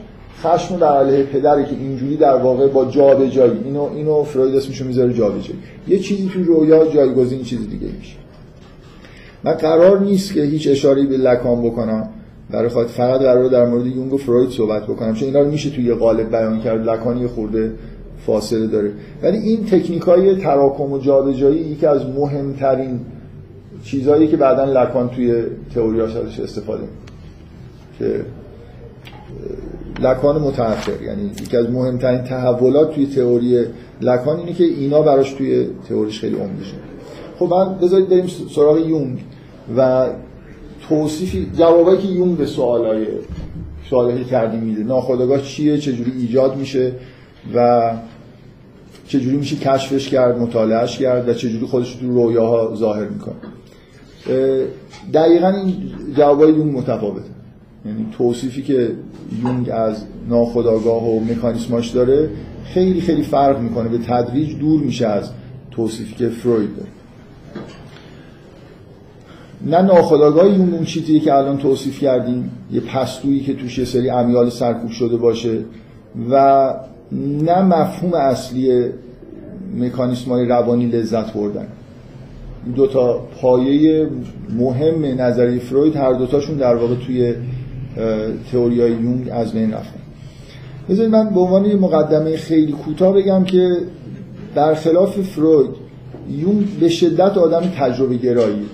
خشم در علیه پدره که اینجوری در واقع با جابجایی اینو اینو فروید اسمشو می‌ذاره جابجایی یه چیزی تو رویا جایگزین چیز دیگه میشه. من قرار نیست که هیچ اشاره به لکان بکنم. برای خاطر فقط قرار در مورد یونگ و فروید صحبت بکنم چون اینا رو میشه توی قالب بیان کرد لکانی خورده فاصله داره. ولی این تکنیک های تراکم و جابجایی یکی از مهمترین چیزهایی که بعدا لکان توی تئوری ازش استفاده که لکان متأخر. یعنی یکی از مهمترین تحولات توی تئوری لکان اینه که اینا براش توی تئوریش خیلی عمده شد خب من بذارید بریم سراغ یونگ و توصیفی جوابایی که یونگ به سوالای سوالی کردیم میده. ناخودآگاه چیه؟ چجوری ایجاد میشه؟ و چجوری میشه کشفش کرد مطالعهش کرد و چجوری خودش تو رویاها ظاهر می‌کنه. دقیقا این جوابای یونگ متفاوته. یعنی توصیفی که یونگ از ناخودآگاه و مکانیسماش داره خیلی خیلی فرق می‌کنه. به تدریج دور میشه از توصیفی که فروید داره. نه ناخودآگاه یونگ اون چیزی که الان توصیف کردیم یه پستویی که توش یه سری امیال سرکوب شده باشه و نه مفهوم اصلی مکانیسم های روانی لذت بردن. دو تا پایه مهم نظری فروید هر دوتاشون در واقع توی تئوری های یونگ از بین رفتن. بذارید من به عنوان مقدمه خیلی کوتاه بگم که در خلاف فروید یونگ به شدت آدم تجربه گرایی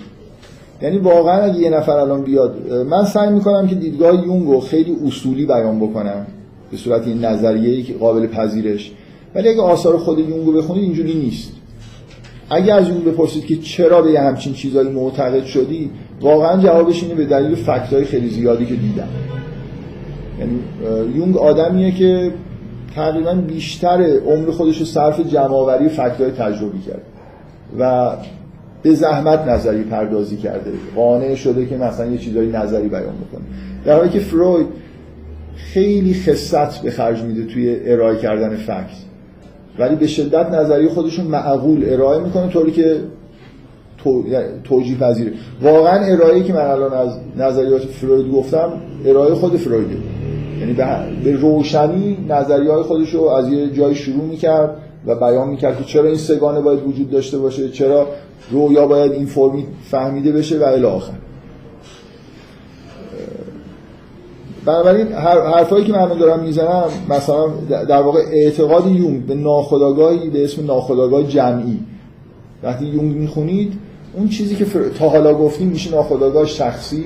یعنی واقعا اگه یه نفر الان بیاد من سعی می‌کنم که دیدگاه یونگ رو خیلی اصولی بیان بکنم به صورت این نظریه که قابل پذیرش. ولی اگه آثار خود یونگ رو بخونید اینجوری نیست. اگه از اون بپرسید که چرا به همچین چیزایی معتقد شدی واقعا جوابش اینه به دلیل فکتای خیلی زیادی که دیدم. یعنی یونگ آدمیه که تقریبا بیشتر عمر خودش رو صرف جمعآوری فکتای تجربی کرد. و به زحمت نظری پردازی کرده. قانع شده که مثلا یه چیزایی نظری بیان بکنه. در حالی که فروید خیلی خصت به خرج میده توی ارائه کردن فکت ولی به شدت نظری خودشون معقول ارائه می‌کنه طوری که یعنی توجیه پذیره. واقعا ارائه که من الان از نظریات فروید گفتم ارائه خود فرویده. یعنی به روشنی نظریه های خودش رو از یه جای شروع می‌کرد. و بیان می‌کرد که چرا این سگانه باید وجود داشته باشه چرا رویا باید این فرمی فهمیده بشه و الی آخر. بنابراین حرفایی که من دارم می‌زنم مثلا در واقع اعتقاد یونگ به ناخودآگاهی به اسم ناخودآگاه جمعی. وقتی یونگ می‌خونید اون چیزی که تا حالا گفتیم میشه ناخودآگاه شخصی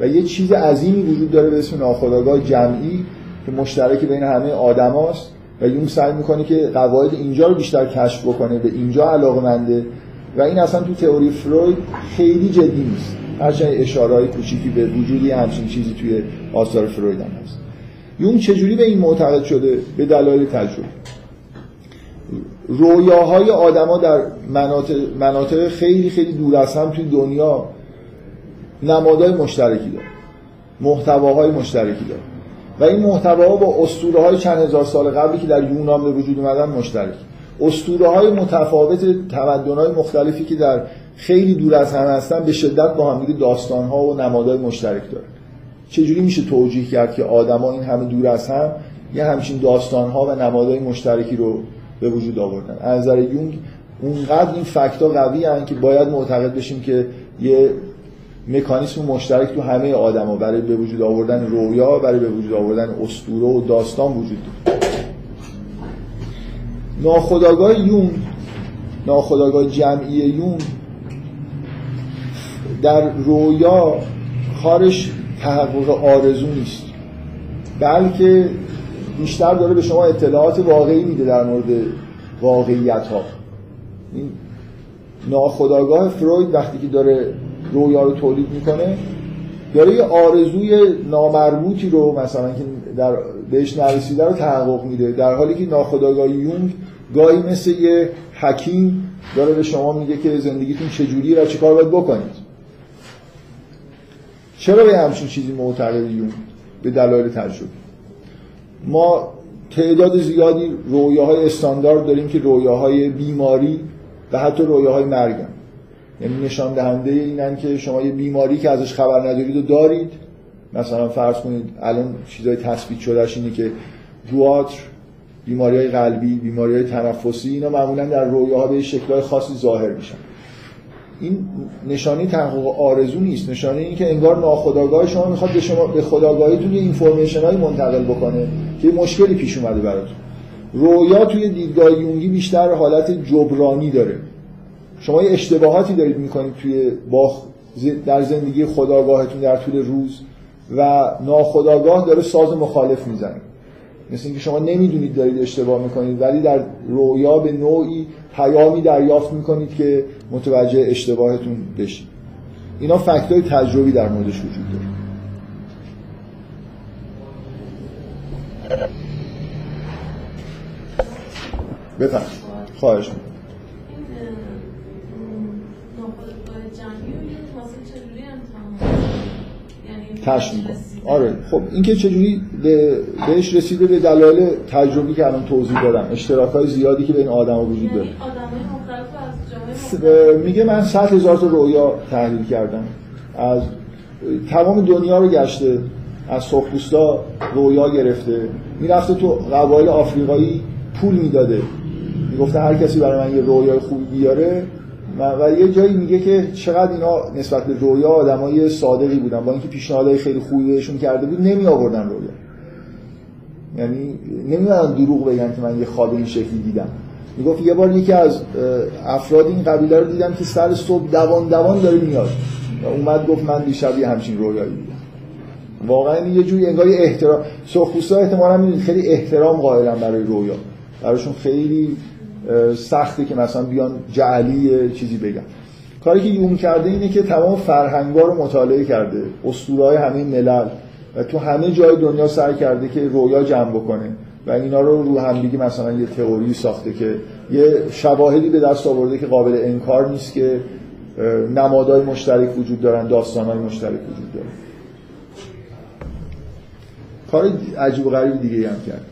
و یه چیز عظیمی وجود داره به اسم ناخودآگاه جمعی که مشترک بین همه آدماست. و یون سعی می‌کنه که قواعد اینجا رو بیشتر کشف بکنه به اینجا علاقمنده و این اصلا تو تئوری فروید خیلی جدی نیست. هرچند اشارهای کوچیکی به وجودی همچین چیزی توی آثار فروید هم هست. یون چجوری به این معتقد شده؟ به دلایل تجربه. رویاهای آدما در مناطق, مناطق خیلی خیلی دور از هم توی دنیا نمادهای مشترکی داره محتواهای مشترکی داره و این محتواها با اسطوره های چند هزار سال قبلی که در یونان به وجود اومدن مشترک. اسطوره های متفاوت تمدن های مختلفی که در خیلی دور از هم هستن به شدت با هم داستان ها و نمادهای مشترک داره چجوری میشه توجیه کرد که آدما این همه دور از هم یه همچین داستان ها و نمادهای مشترکی رو به وجود آوردن؟ از نظر یونگ اونقدر این فکتا قوی هن که باید معتقد بشیم که یه مکانیسم مشترک تو همه آدما برای به وجود آوردن رویا برای به وجود آوردن اسطوره و داستان وجود داره. ناخداگاه یون ناخداگاه جمعی یون در رویا کارش تحقق آرزو نیست. بلکه بیشتر داره به شما اطلاعات واقعی میده در مورد واقعیت ها این فروید وقتی که داره رویا رو تولید می‌کنه. داره یه آرزوی نامربوطی رو مثلا که در بهش نرسیده رو تحقق میده در حالی که ناخداگاه یونگ گاهی مثل یه حکیم داره به شما میگه که زندگیتون چجوریه و چه کار باید بکنید. چرا به همچین چیزی معتقد یونگ؟ به دلایل تجربه ما تعداد زیادی رویاهای استاندارد داریم که رویاهای بیماری و حتی رویاهای مرگن یعنی نشان دهنده اینن که شما یه بیماری که ازش خبر ندارید و دارید. مثلا فرض کنید الان چیزای تثبیت شدهش اینه که گواتر بیماری های قلبی بیماری های تنفسی اینا معمولا در رویاها به شکلهای خاصی ظاهر میشن. این نشانه تحقق آرزو نیست. نشانه این که انگار ناخودآگاه شما می‌خواد به شما به خداگاهیتون یه اینفورمیشن های منتقل بکنه که مشکلی پیش اومده براتون. رویا توی دیدگاه یونگی بیشتر حالت جبرانی داره. شما یه اشتباهاتی دارید می‌کنید توی با در زندگی خداگاهتون در طول روز و ناخداگاه داره ساز مخالف می‌زنه. مثل اینکه شما نمی‌دونید دارید اشتباه می‌کنید ولی در رویا به نوعی پیامی دریافت می‌کنید که متوجه اشتباهتون بشید. اینا فکت های تجربی در موردش وجود داره. بفهم خواهش می‌کنم. کشف می‌کنه. آره خب اینکه چجوری به بهش رسیده به دلایل تجربی که الان توضیح دادم اشتراک های زیادی که بین آدم وجود داره. یعنی میگه من 100 هزار تا رویا تحلیل کردم. از تمام دنیا رو گشته از سرخپوستا رویا گرفته. می‌رفته تو قبایل آفریقایی پول می‌داده. می‌گفته هر کسی برای من یه رویای خوبی بیاره و یه جایی میگه که چقدر اینا نسبت به رویا آدمای صادقی بودن. با اینکه پیشنهادهای خیلی خوبی بهشون کرده بود نمی آوردن رویا. یعنی نمی‌دونن دروغ بگن که من یه خواب این شکلی دیدم. می‌گفت یه بار یکی از افراد این قبیله رو دیدم که سر صبح دوان دوان داره میاد. و اومد گفت من دیشب یه همچین رویایی دیدم. واقعا یه جوری انگار احترام سرخپوستا احتمالاً خیلی احترام قائلن برای رویا. براشون خیلی سخته که مثلا بیان جعلی چیزی بگن. کاری که یوم کرده اینه که تمام فرهنگا رو مطالعه کرده اسطورهای همه ملل. و تو همه جای دنیا سعی کرده که رویا جمع بکنه. و اینا رو رو هم دیگه مثلا یه تئوری ساخته که یه شواهدی به دست آورده که قابل انکار نیست که نمادهای مشترک وجود دارن داستانهای مشترک وجود دارن. کار عجیب و غریب دیگه هم کرد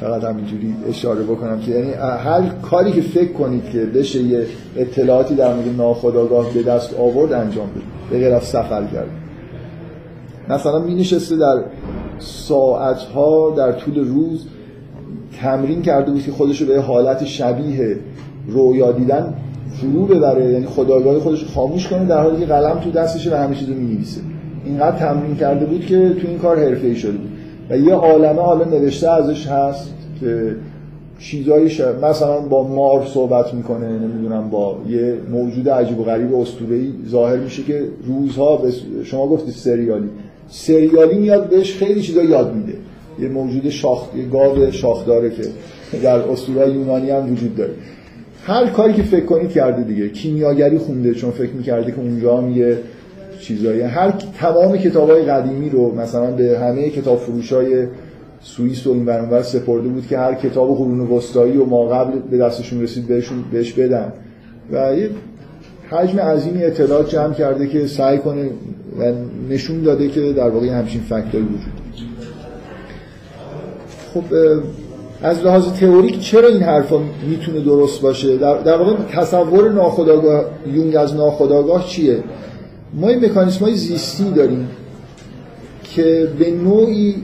فقط همینجوری اشاره بکنم که یعنی هر کاری که فکر کنید که بشه یه اطلاعاتی در مورد ناخودآگاه به دست آورد انجام بدید. به غیر سفر کرد مثلا می نشسته در ساعتها در طول روز تمرین کرده بود که خودش به حالت شبیه رویا دیدن فرو ببره. یعنی خداگاهی خودش خاموش کنه در حالی که قلم تو دستشه و همه چیز رو می اینقدر تمرین کرده بود که تو این کار حرفه‌ای شده بود. و یه عالمه حالا نوشته ازش هست که چیزایی مثلا با مار صحبت می‌کنه نمی‌دونم با یه موجود عجیب و غریب اسطوره‌ای ظاهر میشه که روزها به شما گفتید سریالی. سریالی میاد بهش خیلی چیزا یاد میده. یه موجود شاخ یه گاو شاخداره که در اسطوره یونانی هم وجود داره. هر کاری که فکر کنید کرده دیگه. کیمیاگری خونده چون فکر می‌کرده که اونجا هم یه چیزایی. هر تمام کتاب های قدیمی رو مثلا به همه کتاب فروش های سوئیس و این برانور سپرده بود که هر کتاب قرون وسطایی و ما قبل به دستشون رسید بهشون بهش بدن و یه حجم عظیمی اطلاعات جمع کرده که سعی کنه و نشون داده که در واقع همچین فکتایی وجود خب از لحاظ تئوریک چرا این حرفا می‌تونه درست باشه؟ در, در واقع تصور ناخودآگاه یونگ از ناخودآگاه چیه؟ ما این مکانیسم های زیستی داریم که به نوعی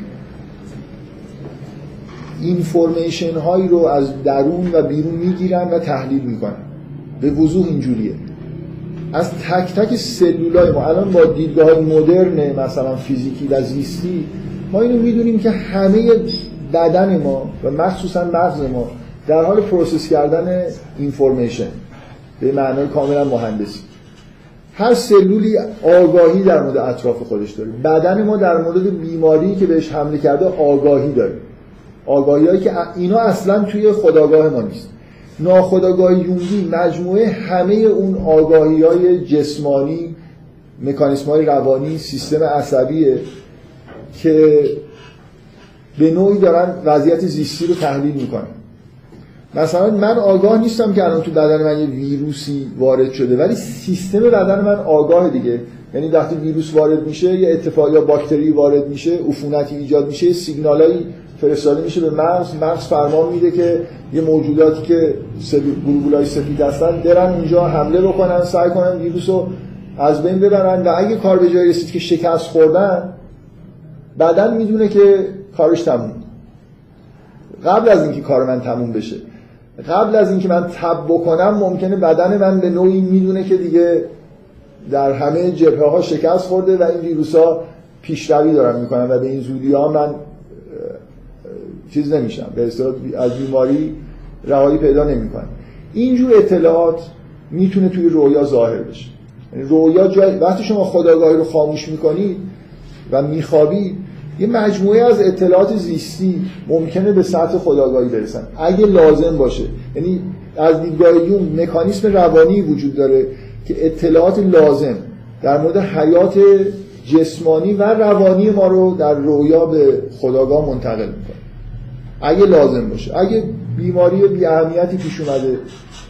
اینفورمیشن هایی رو از درون و بیرون می‌گیرن و تحلیل می‌کنن. به وضوح اینجوریه. از تک تک سلولای ما الان با دیدگاه های مدرن مثلا فیزیکی و زیستی ما اینو می‌دونیم که همه بدن ما و مخصوصا مغز ما در حال process کردن information به معنای کاملا مهندسی. هر سلولی آگاهی در مورد اطراف خودش داره بدن ما در مورد بیماری که بهش حمله کرده آگاهی داره آگاهی که اینا اصلا توی خودآگاه ما نیست. ناخداگاه یونگی مجموعه همه اون آگاهی های جسمانی مکانیسم های روانی سیستم عصبیه که به نوعی دارن وضعیت زیستی رو تحلیل می‌کنن. مثلا من آگاه نیستم که الان تو بدن من یه ویروسی وارد شده ولی سیستم بدن من آگاه دیگه. یعنی وقتی ویروس وارد میشه یه اتفاق یا باکتری وارد میشه عفونتی ایجاد میشه سیگنالایی فرستاده میشه به مغز. مغز فرمان میده که یه موجوداتی که گلبولای سفید هستن برن اونجا حمله بکنن سعی کنن ویروس رو از بین ببرن. و اگه کار به جای رسید که شکست خوردن بدن می‌دونه که کارش تموم. قبل از اینکه کار من تموم بشه قبل از اینکه من تب بکنم ممکنه بدن من به نوعی می‌دونه که دیگه در همه جبهه ها شکست خورده و این ویروس ها پیشروی دارن می‌کنن و به این زودی ها من چیز نمیشم. به اصطلاح از بیماری رهایی پیدا نمی‌کنم. اینجور اطلاعات می‌تونه توی رویا ظاهر بشه. یعنی رویا جای وقتی شما خداگاهی رو خاموش می‌کنید و میخوابید یه مجموعه از اطلاعات زیستی ممکنه به سطح خداگاهی برسن. اگه لازم باشه. یعنی از دیدگاه یون مکانیسم روانی وجود داره که اطلاعات لازم در مورد حیات جسمانی و روانی ما رو در رویا به خداگاه منتقل می‌کنه. اگه لازم باشه. اگه بیماری بی اهمیتی پیش اومده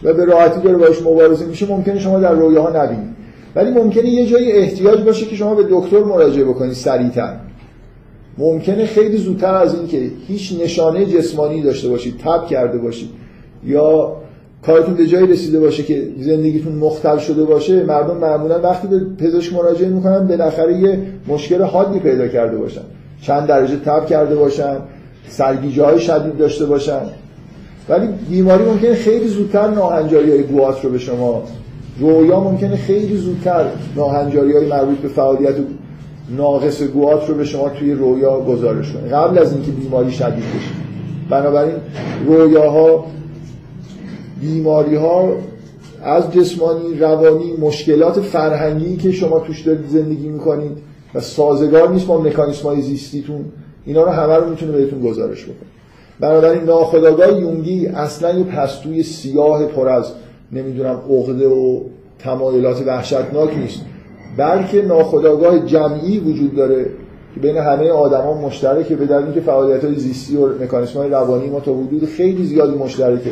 و به راحتی داره باش مبارزه میشه ممکنه شما در رویاها نبینید. ولی ممکنه یه جایی احتیاج باشه که شما به دکتر مراجعه بکنید سریعتر. ممکنه خیلی زودتر از این که هیچ نشانه جسمانی داشته باشید تب کرده باشید. یا کارتون به جایی رسیده باشه که زندگیتون مختل شده باشه مردم معمولا وقتی به پزشک مراجعه می‌کنن بالاخره یه مشکل حادی پیدا کرده باشن. چند درجه تب کرده باشن سرگیجه های شدید داشته باشن. ولی بیماری ممکنه خیلی زودتر ناهنجاری های گوات رو به شما رویا ممکنه خیلی زودتر ناهنجاری های مربوط به فعالیت ناقص گوات رو به شما توی رویا گزارش کنه. قبل از اینکه بیماری شدید بشه. بنابراین رویاها بیماری ها از جسمانی روانی مشکلات فرهنگی که شما توش دارید زندگی می‌کنید و سازگار نیست با مکانیسم های زیستیتون اینا رو همه رو می‌تونه بهتون گزارش بکنه. بنابراین ناخداگاه یونگی اصلا یه پستوی سیاه پر از نمی‌دونم عقده و تمایلات وحشتناک نیست. بلکه ناخداگاه جمعی وجود داره که بین همه آدما مشترکه به دلیل اینکه فعالیت های زیستی و مکانیسم های روانی ما تا حدود خیلی زیادی مشترکه.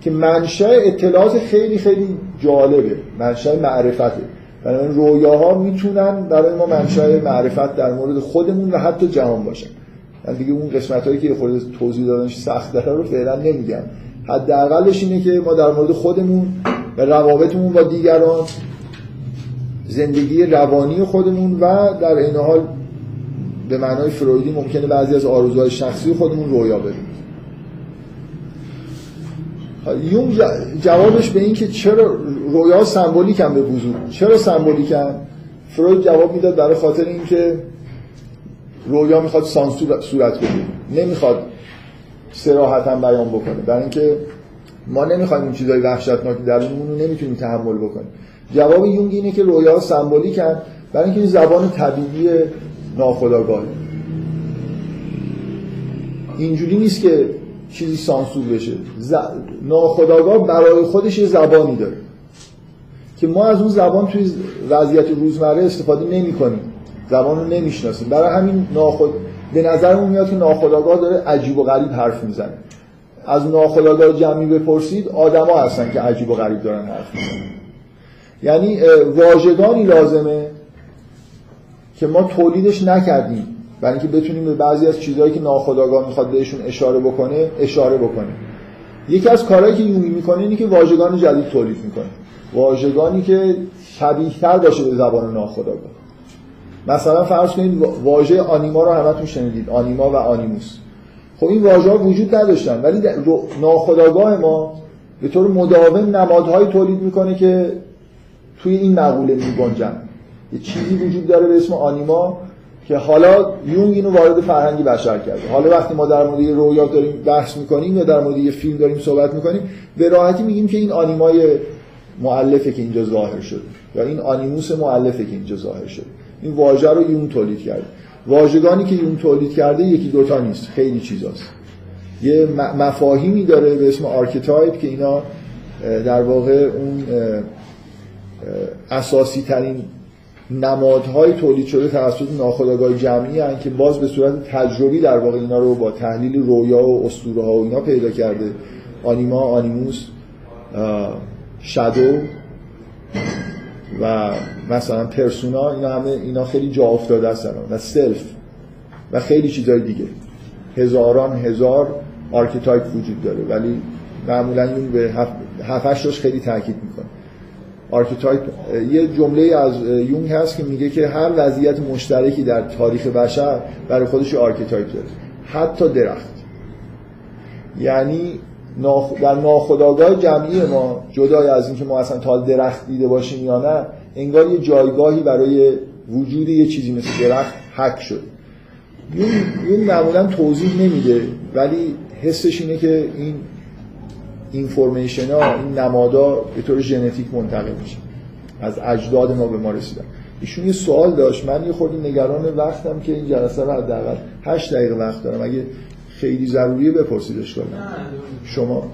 که منشأ اطلاعات خیلی خیلی جالبه منشأ معرفته. بنابراین رویاها می‌تونن برای ما منشأ معرفت در مورد خودمون و حتی جهان باشن من دیگه اون قسمت هایی که خود توضیح دادنش سخت داره رو فعلا نمیگم. حداقلش اینه که ما در مورد خودمون و روابطمون با دیگران زندگی روانی خودمون و در این حال به معنای فرویدی ممکنه بعضی از آرزوهای شخصی خودمون رویا ببینیم یون جوابش به این که چرا رویا سمبولیکن به وضوح چرا سمبولیکن؟ فروید جواب می‌داد برای خاطر اینکه رویا می‌خواد سانسور صورت بگیره. نمی‌خواد سراحتا بیان بکنه. برای اینکه ما نمی‌خوایم این چیزای وحشتناک درونمون رو نمی‌تونیم تحمل بکنیم. جواب یونگ اینه که رویا سمبولیکن برای اینکه این زبان طبیعی ناخودآگاهه اینجوری نیست که چیزی سانسور بشه. ز... ناخداگاه برای خودش یه زبانی داره که ما از اون زبان توی وضعیت روزمره استفاده نمی کنیم زبان رو نمی‌شناسیم. برای همین ناخد... به نظرمون میاد که ناخداگاه داره عجیب و غریب حرف می‌زنه. از ناخداگاه جمعی بپرسید آدما هستن که عجیب و غریب دارن حرف می‌زنن. یعنی واژگانی لازمه که ما تولیدش نکردیم. برای اینکه بتونیم به بعضی از چیزهایی که ناخداگاه می‌خواد بهشون اشاره بکنه اشاره بکنه یکی از کارهایی که یونی می‌کنه اینه که واژگان جدید تولید می‌کنه. واژگانی که شبیه‌تر باشه به زبان ناخداگاه مثلا فرض کنید واژه آنیما رو همتون شنیدید. آنیما و آنیموس. خب این واژه ها وجود نداشتن. ولی ناخداگاه ما به طور مداوم نمادهایی تولید می‌کنه که توی این مقوله میگنجن یه چیزی وجود داره به اسم آنیما که حالا یونگ اینو وارد فرهنگ بشر کرده. حالا وقتی ما در مورد رویا داریم بحث می‌کنیم یا در مورد یه فیلم داریم صحبت می‌کنیم به راحتی میگیم که این آنیمای معلفه که اینجا ظاهر شده یا این آنیموس معلفه که اینجا ظاهر شده. این واژه رو یون تولید کرده. واژگانی که یون تولید کرده یکی دوتا نیست خیلی چیزاست. یه مفاهیمی داره به اسم archetype که اینا در واقع اون اساسی ترین نمادهای تولید شده توسط ناخودآگاه جمعی‌ان که باز به صورت تجربی در واقع اینا رو با تحلیل رویا و اسطوره ها و اینا پیدا کرده. anima animus shadow و مثلا persona اینا همه اینا خیلی جا افتاده هستن و self و خیلی چیزای دیگه. هزاران هزار archetype وجود داره ولی معمولا اون به هفتش خیلی تاکید می‌کنه. archetype یه جمله از یونگ هست که میگه که هر وضعیت مشترکی در تاریخ بشر برای خودش archetype داره. حتی درخت. یعنی در ناخودآگاه جمعی ما جدای از اینکه ما اصلا تا درخت دیده باشیم یا نه انگار یه جایگاهی برای وجود یه چیزی مثل درخت حک شد یون معمولا توضیح نمیده ولی حسش اینه که این اینفورمیشن ها این نمادا به طور ژنتیک منتقل میشه. از اجداد ما به ما رسیدن. ایشون یه سوال داشت. من یه خودی نگران وقتم که این جلسه رو حداقل 8 دقیقه وقت دارم. اگه خیلی ضروریه بپرسیدش کنم شما؟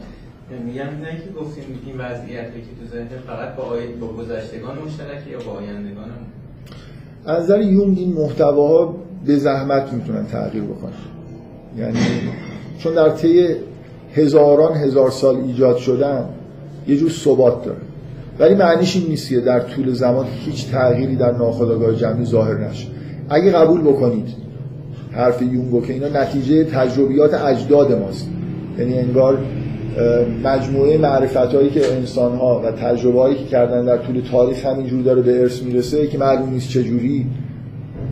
میگم نه که گفتیم این وضعیتی که تو ذهن فقط با آید با گذشتگان مشترکه یا با آیندگان از نظر یونگ این محتواها به زحمت می‌تونن تغییر بکنن. یعنی چون در طی هزاران هزار سال ایجاد شدن یه جور ثبات داره. ولی معنیش این نیست که در طول زمان هیچ تغییری در ناخودآگاه جمعی ظاهر نشه. اگه قبول بکنید حرف یونگو که اینا نتیجه تجربیات اجداد ماست. یعنی انگار مجموعه معرفت هایی که انسان ها و تجربه که کردن در طول تاریخ همینجور داره به ارث می‌رسه که معلوم نیست چه جوری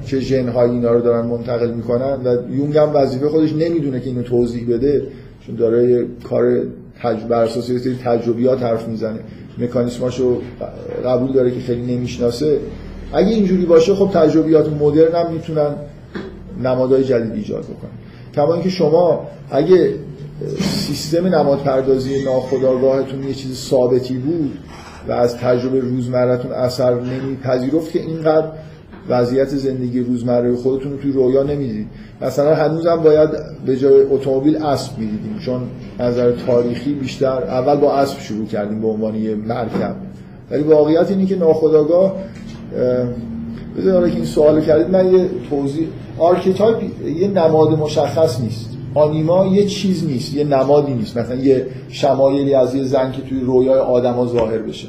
چه ژن اینا رو دارن منتقل می‌کنن. و یونگ هم وظیفه خودش نمی‌دونه که اینو توضیح بده. چون داره کار تجربه بر اساس تجربیات حرف می‌زنه. مکانیسماشو قبول داره که خیلی نمی‌شناسه. اگه اینجوری باشه خب تجربیات مدرن هم می‌تونن نمادهای جدید ایجاد بکنن. کما اینکه شما اگه سیستم نماد پردازی ناخودآگاهتون یه چیز ثابتی بود و از تجربه روزمرتون اثر نمیپذیرفت که اینقدر وضعیت زندگی روزمره خودتون رو توی رویا نمی‌دید. مثلا هنوزم باید به جای اتومبیل اسب می‌دیدیم چون نظر تاریخی بیشتر اول با اسب شروع کردیم به عنوان یه مرکب. ولی واقعیت اینه که ناخداگاه بذاره که این سوال کردید من یه توضیح archetype یه نماد مشخص نیست. آنیما یه چیز نیست یه نمادی نیست. مثلا یه شمایلی از یه زن که توی رویای آدما ظاهر بشه.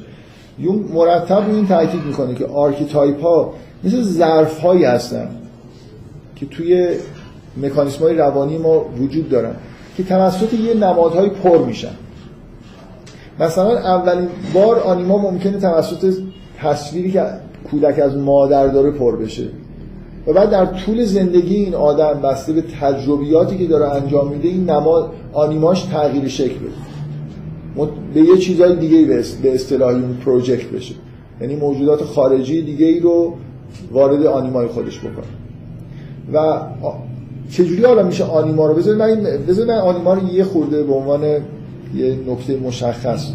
یونگ مرتب این تاکید می‌کنه که archetype ها مثل ظرف هایی هستن که توی مکانیسم های روانی ما وجود دارن که توسط یه نمادهای پر میشن. مثلا اولین بار آنیما ممکنه توسط تصویری که کودک از مادر داره پر بشه و بعد در طول زندگی این آدم بسته به تجربیاتی که داره انجام میده این نماد آنیماش تغییر شکل بده. به یه چیزای دیگه به اصطلاح اون پروژکت بشه. یعنی موجودات خارجی دیگه ای رو وارد آنیمای خودش بکنه. و چجوری حالا میشه آنیما رو؟ بذارید من بذارید من آنیما رو یه خورده به عنوان یه نکته مشخص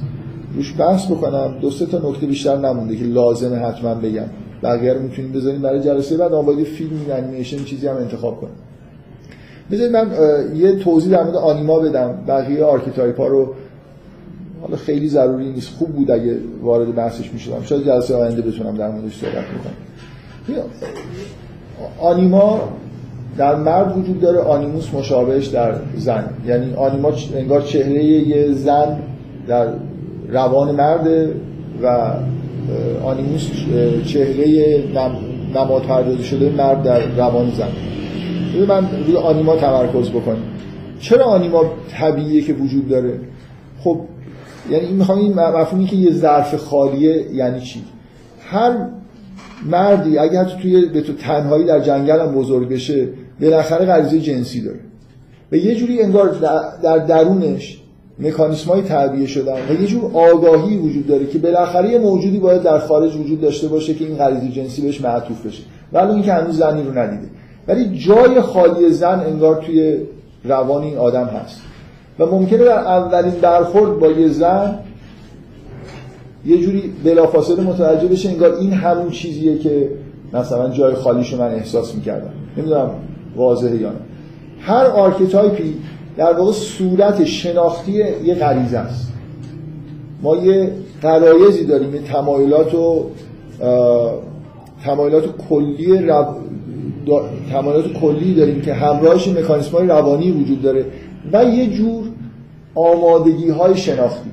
روش بحث بکنم. دو سه تا نکته بیشتر نمونده که لازمه حتما بگم. بقیه رو می‌تونیم بذاریم برای جلسه بعد. آبادی فیلم انیمیشن چیزی هم انتخاب کنیم بذارید من یه توضیح در مورد آنیما بدم. بقیه archetype ها رو. حالا خیلی ضروری نیست. خوب بود اگه وارد بحثش می‌شدم. شاید جلسه آینده بتونم در موردش صحبت بکنم. آنیما در مرد وجود داره animus مشابهش در زن. یعنی آنیما انگار چهره یه زن در روان مرده و آنیموس چهره نماد شده مرد در روان زن. من روی آنیما تمرکز بکنیم چرا آنیما طبیعیه که وجود داره؟ خب یعنی می‌خوام این مفهومی که یه ظرف خالیه یعنی چی؟ هر مردی اگه حتی توی به تو تنهایی در جنگل هم بزرگ بشه بالاخره غریزه جنسی داره. و یه جوری انگار در درونش مکانیسم های تعبیه شدن و یه جور آگاهی وجود داره که بالاخره یه موجودی باید در خارج وجود داشته باشه که این غریزه جنسی بهش معطوف بشه. ولی اینکه هنوز زنی رو ندیده. ولی جای خالی زن انگار توی روان این آدم هست. و ممکنه در اولین برخورد با یه زن یه جوری بلافاصله متوجه بشه انگار این همون چیزیه که مثلا جای خالیشو من احساس می‌کردم. نمی‌دونم واضحه یا نه. هر archetype ی در واقع صورت شناختی یه غریزه است. ما یه غرایزی داریم یه تمایلات و تمایلات کلی رو... تمایلات کلی داریم که همراهش مکانیسم های روانی وجود داره و یه جور آمادگی های شناختی.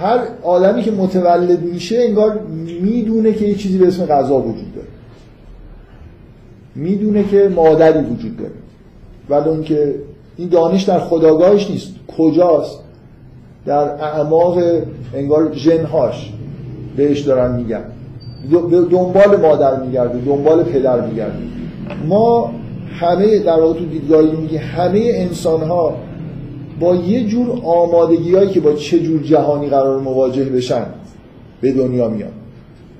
هر آدمی که متولد میشه انگار می‌دونه که یه چیزی به اسم غذا وجود داره. می‌دونه که مادری وجود داره. ولی اون که این دانش در خداگاهش نیست. کجاست؟ در اعماق انگار جنهاش بهش دارن میگن. دنبال مادر میگرده دنبال پدر میگرده. ما همه در واقع تو دیدگاه همه انسان ها با یه جور آمادگی هایی که با چه جور جهانی قرار مواجه بشن به دنیا میان.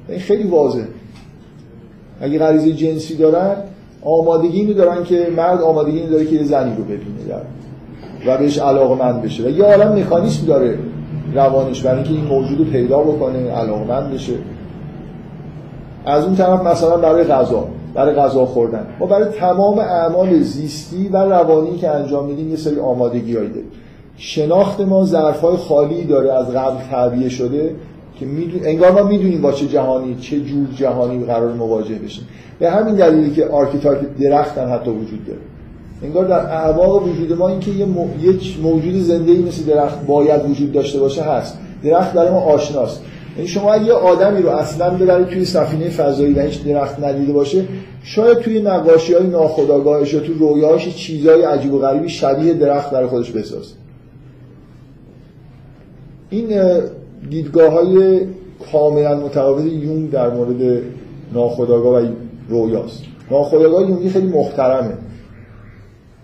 این خیلی واضح اگه غریزه جنسی دارن آمادگی اینو دارن که مرد آمادگی اینو داره که یه زنی رو ببینه در و بهش علاقه مند بشه. و یه عالم مکانیسم داره روانش برای اینکه این موجود رو پیدا بکنه علاقه مند بشه. از اون طرف مثلا برای غذا. برای غذا خوردن. ما برای تمام اعمال زیستی و روانی که انجام میدیم یه سری آمادگی هایی داریم. شناخت ما ظرف های خالی داره از قبل تعبیه شده که انگار ما می‌دونیم با چه جهانی چه جور جهانی قراره مواجه بشیم. به همین دلیلی که archetype درخت هم حتی وجود داره. انگار در اعماق وجود ما اینکه یه موجود زنده ای مثل درخت باید وجود داشته باشه هست. درخت برای ما آشناست. شما یه آدمی رو اصلا ببرید توی سفینه فضایی و هیچ درخت ندیده باشه شاید توی نقاشی های ناخودآگاهش یا توی رویاهاش چیزای عجیب و غریبی شبیه درخت برای خودش بسازه. این دیدگاه های کاملا متفاوت یونگ در مورد ناخودآگاه و رویاست. ناخودآگاه یونگی خیلی محترمه.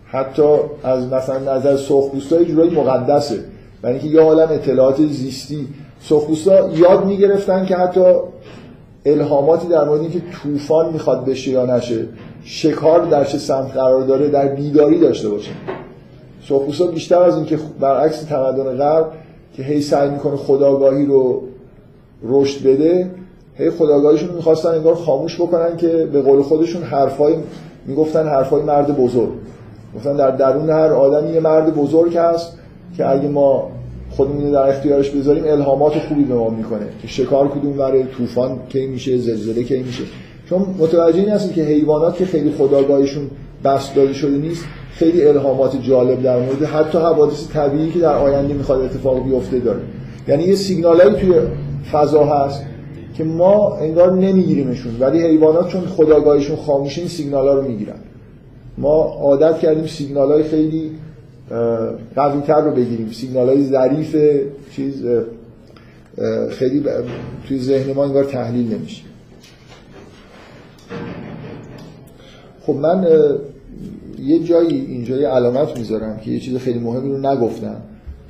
حتی از مثلا نظر سرخپوستای جورایی مقدسه. برای اینکه یه عالم اطلاعات زیستی سرخپوستا یاد می‌گرفتن که حتی الهاماتی در مورد اینکه طوفان می‌خواد بشه یا نشه شکار در چه سمت قرار داره در بیداری داشته باشه. سرخپوستا بیشتر از اینکه برعکس تمدن غرب که هی سعی می‌کنه خداگاهی رو رشد بده هی خداگاهیشون می‌خواستن انگار خاموش بکنن که به قول خودشون حرفای می‌گفتن حرفای مرد بزرگ. گفتن در درون هر آدمی یه مرد بزرگ هست که اگه ما خودمون در اختیارش بذاریم الهامات خوبی به ما می‌کنه. که شکار کدوم وره طوفان کی میشه زلزله کی میشه. چون متوجه این که حیوانات که خیلی خداگاهیشون بست داده شده نیست خیلی الهامات جالب در مورد حتی حوادث طبیعی که در آینده می‌خواد اتفاق بیفته داره. یعنی یه سیگنالایی توی فضا هست که ما انگار نمیگیریمشون. ولی حیوانات چون خداگاهیشون خاموشه این رو می‌گیرن. ما عادت کردیم سیگنال های خیلی قوی تر رو بگیریم. سیگنال های ظریف چیز خیلی توی ذهن ما انگار تحلیل نمیشه. خب من یه جایی اینجا یه علامت می‌ذارم که یه چیز خیلی مهمی رو نگفتم.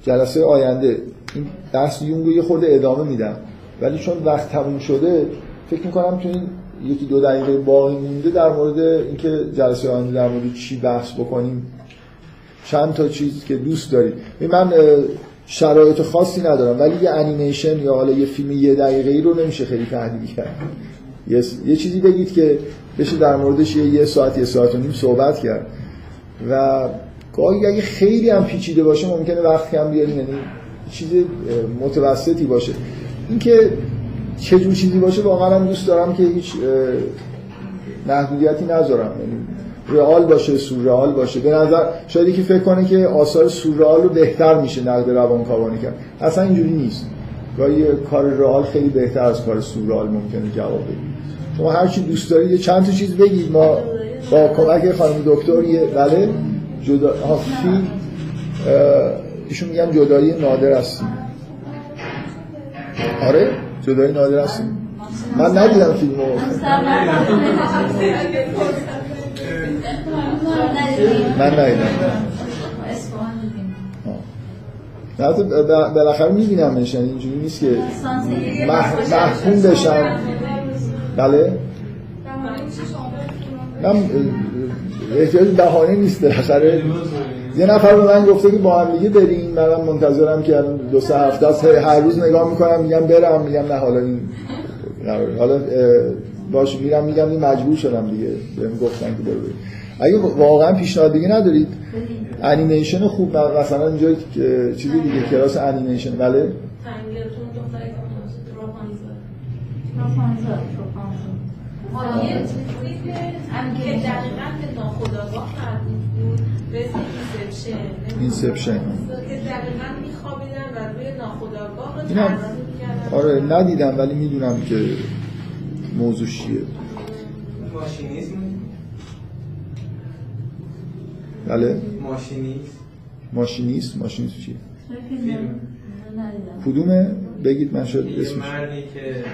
جلسه آینده. این بحث یونگو یه خورده ادامه میدم. ولی چون وقت تموم شده فکر می‌کنم تو این یکی دو دقیقه باقی مونده در مورد اینکه جلسه آینده در مورد چی بحث بکنیم چند تا چیز که دوست دارید من شرایط خاصی ندارم ولی یه انیمیشن یا حالا یه فیلم یه دقیقه ای رو نمیشه خیلی تحلیل کرد. یه, چیزی بگید که بشه در موردش یه, یه ساعت یه ساعت و نیم صحبت کرد. و گاهی اگه خیلی هم پیچیده باشه ممکنه وقت کم بیاریم یعنی چیز متوسطی باشه. اینکه چه جور چیزی باشه واقعا هم دوست دارم که هیچ محدودیتی نذارم. یعنی رئال باشه سورئال باشه. به نظر شاید یکی فکر کنه که آثار سورئال رو بهتر میشه نقد روانکاوانه کرد. اصلا اینجوری نیست. گاهی کار رئال خیلی بهتر از کار سورئال ممکنه جواب بده شما هر چی دوست دارید چند تا چیز بگید. ما با کمک خانم دکتر یه بله. جدا اه، ایشون میگن جدایی نادر هستیم. آره جدایی نادر هستیم. من ندیدم فیلمو. من ندیدم ب- بالاخره میبینمش یعنی اینجوری نیست که مح- محکوم بشم. بله؟ من اه، احتیاج بهانه نیست بالاخره. یه نفر به من گفته که با هم دیگه بریم منم منتظرم که الان دو سه هفته است. هر روز نگاه می‌کنم میگم برم میگم نه حالا این. حالا باش میرم میگم این مجبور شدم دیگه. بهم گفتن که برو اگه واقعا پیشنهاد دیگه ندارید انیمیشن خوب مثلا اینجا چیزی دیگه کلاس انیمیشن بله؟ Inception اینم. آره ندیدم ولی می‌دونم که موضوع چیه. ماشینیسم بله. ماشینیسم ماشینیست. ماشینیست چیه؟ کدومه؟ بگید من یه اسمش. مردی که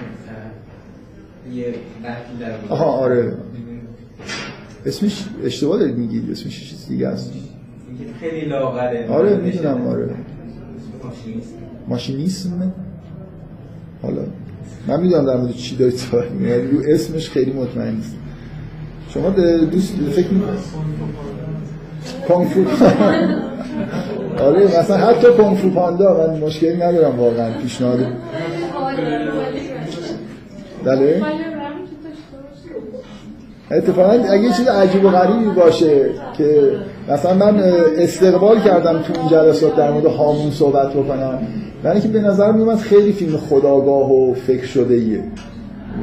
یه آها آره. اسمش اشتباه دارید میگید. اسمش چیز دیگه است. خیلی لاغره. آره می‌دونم آره. ماشینیسم؟ حالا. من می‌دونم در مورد چی دارید صحبت می‌کنید. رو اسمش خیلی مطمئن نیست شما دوست فکر می‌کنید کنفو *laughs* آره مثلا حتی کنفو پاندا من مشکلی ندارم واقعا پیشنهاد. بله؟ اتفاقا اگه یه چیز عجیب و غریبی باشه که مثلا من استقبال کردم تو این جلسات در مورد هامون صحبت بکنم یعنی که به نظر میومد خیلی فیلم خداگاه و فکر شده ایه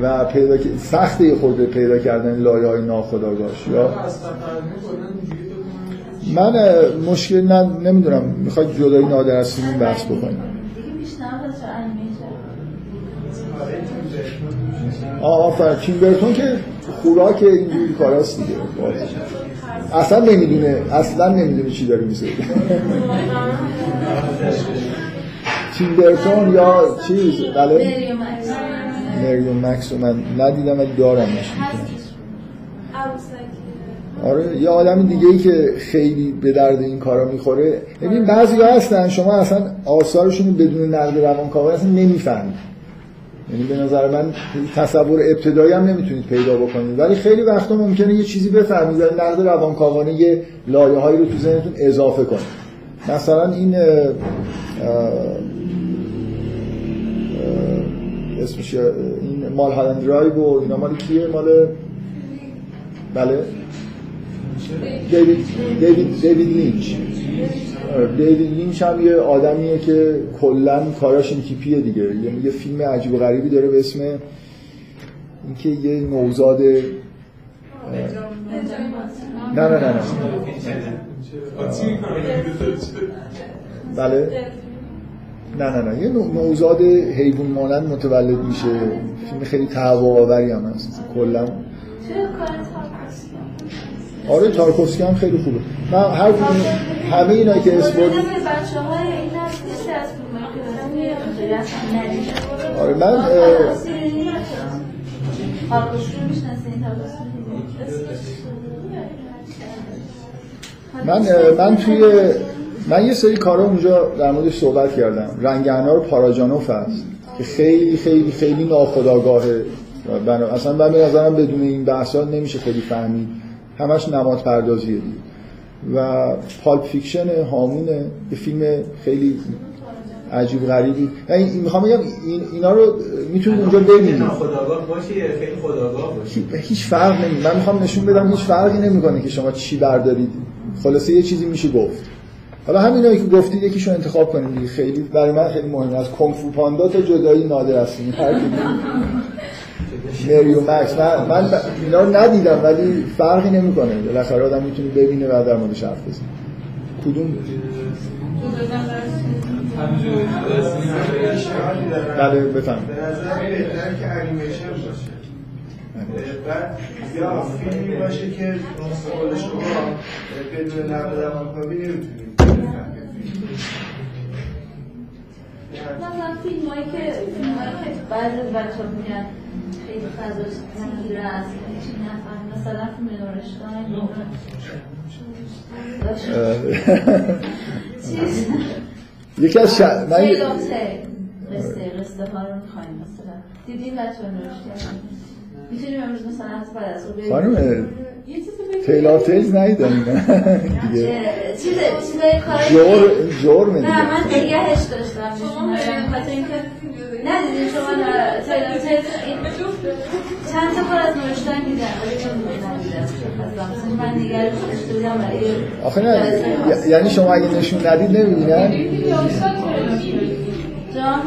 و پیدا سخته خود پیدا کردن لایه های ناخداگاهش یا؟ من مشکل نه نمی‌دونم. می‌خواد جدایی نادر از فیلم بحث بکنیم آفر تیم برتون که خوراک اینجوری کاراست دیگه. اصلا نمی‌دونه. اصلا نمی‌دونه چی داره میسه تیم *laughs* برتون یا چیز؟ بله. مریوم مکس. رو من ندیدم ولی دارمش آره یه آدم دیگه ای که خیلی به درد این کارا می‌خوره. ببین بعضی هستن شما اصلا آثارشون بدون نقد روانکاوی اصلا نمی‌فهمید. یعنی به نظر من تصور ابتدایی هم نمی‌تونید پیدا بکنید. ولی خیلی وقتا ممکنه یه چیزی بفهمید نقد روانکاوانه یه لایه هایی رو تو ذهنتون اضافه کنید. مثلا این اه، اه، اسمش این Mulholland Drive و اینا مال کیه؟ مال بله. دیوید دیوید دیوید لینچ دیوید لینچ هم یه آدمیه که کلا کاراش این تیپیه دیگه. یعنی یه فیلم عجیب و غریبی داره به اسم اینکه یه نوزاد نه نه نه نه. بله. نه نه نه. یه نو- نوزاد حیوان مانند متولد میشه. فیلم خیلی تهوع آوری هم هست. کلا. آره تارکوفسکی هم خیلی خوبه. من هر کدوم همه اینا که اسپورت آره من من من توی من یه سری کارا اونجا در موردش صحبت کردم. رنگهنا رو پاراجانوف هست که خیلی خیلی خیلی ناخودآگاهه. اصلا من به نظرم بدون این بحثا نمیشه خیلی فهمید. همش نماد پردازیه دیگه و پالپ فیکشن هامونه یه فیلم خیلی عجیب غریبی. یعنی می‌خوام بگم این اینا رو می‌تونید اونجا ببینید خداگاه باشه یا خیلی خداگاه باشه؟ هیچ فرق نمی من می‌خوام نشون بدم هیچ فرقی نمی‌کنه که شما چی بردارید. خلاصه یه چیزی میشه گفت. حالا همینایی که گفتید یکیشو انتخاب کنید دیگه. خیلی برای من خیلی مهمه از کنگ فو پاندا تا جدایی نادر هر کدوم. مری و مکس. من, من اینا رو ندیدم ولی فرقی نمی‌کنه. بالاخره آدم می‌تونه ببینه و در موردش حرف بزنه. کدوم؟ بله بفهم به نظر بهتر که انیمیشن باشه. بعد یا فیلمی باشه که قول شما بدون نقل روانکاوی نمی‌تونید مثلا فیلم هایی که فیلم هایی که بعضی از بچه ها میگن خیلی فضاش تنگیر است. هیچی نفهم مثلا یکی از ش... من تیل آف تیل قصه قصه ها رو می‌خوایم مثلا. دیدیم بچه نورشتاین می‌تونیم امروز مثلا از بعد از او خانم بگیم. تیلار تیلز ندیدم دیگه. چیز چیزای کاری جور دیگه نه من نگهش داشتم. نشون خاطر اینکه ندیدین شما نه چند تا کار از بودم برای آخه نه یعنی شما اگه نشون ندید نمی‌بینن جان؟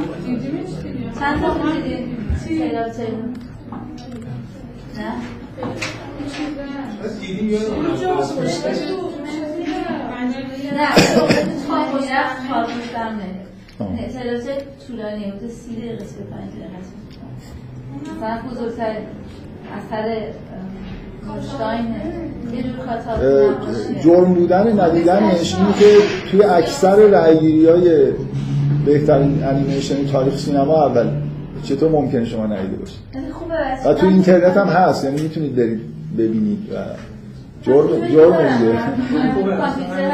چند تا دیدین تیلز نه؟ دیدیم یادم نه طولانی بود. سی دقیقه سی پنج دقیقه بزرگتر اثر. جرم بودن ندیدنش اینه که توی اکثر رأیگیری های بهترین انیمیشن تاریخ سینما اول چطور ممکنه شما ندیده باشید؟ خوبه. و تو اینترنت هم هست یعنی می‌تونید برید ببینید و جرم جرم دیگه. کامپیوتر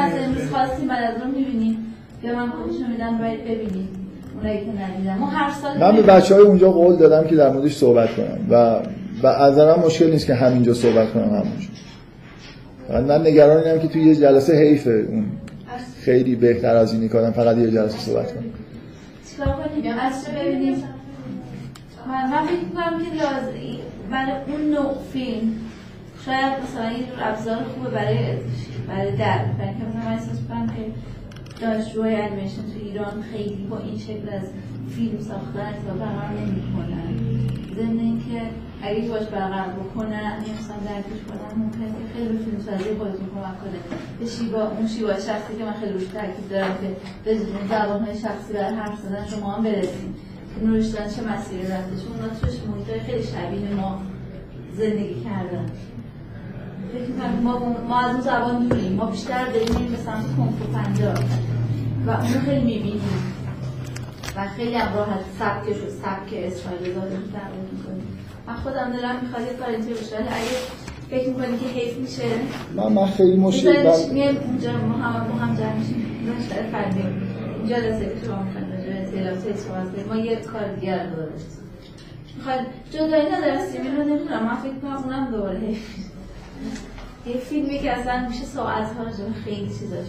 یا من خودشون میدم باید ببینید اونایی که ندیدم ما هر سال من به بچه های اونجا قول دادم که در موردش صحبت کنم و و از مشکل نیست که همینجا صحبت کنم همونجا. من نگران اینم که توی یه جلسه حیفه اون خیلی بهتر از اینی کنم فقط یه جلسه صحبت کنم کنیم؟ عصر ببینیم؟ من من فکر می‌کنم که لازم برای اون نوع فیلم شاید مثلا یه ابزار خوبه برای برای در برای که مثلا من احساس می‌کنم که دانشجوهای انیمیشن تو ایران خیلی با این شکل از فیلم ساختن ارتباط برقرار نمی‌کنن ضمن اینکه اگه باش برقرار بکنن مثلا درکش کنن ممکنه که خیلی فیلم سازی خودتون کمک کنه. به شیوا اون شیوا شخصی که من خیلی روش تاکید دارم که به زبانهای شخصی برای حرف زدن شما هم برسیم. نوشتن چه مسیری رفته چون اونا توش محیطای خیلی شبیه ما زندگی کردن. ما, ما از اون زبان دوریم. ما بیشتر داریم به سمت پنجاب و اونو خیلی می‌بینیم. و خیلی هم راحت سبکش و سبک اسرائیل داره درمون می‌کنیم. من خودم دلم می‌خواد یه کار اینطوری بشه. اگه فکر می‌کنی که حیف میشه من من خیلی مشکل من میایم اونجا ما هم ما هم جمع میشیم. فردی اینجا به اطلاعات صحبت کنیم ما یه کار دیگر رو می‌خواد جدایی نداره سیمین رو نمی‌دونم. من فکر کنم اونم دوباره حیف یه فیلمی که اصلا میشه ساعت‌ها راجع به خیلی چیزاش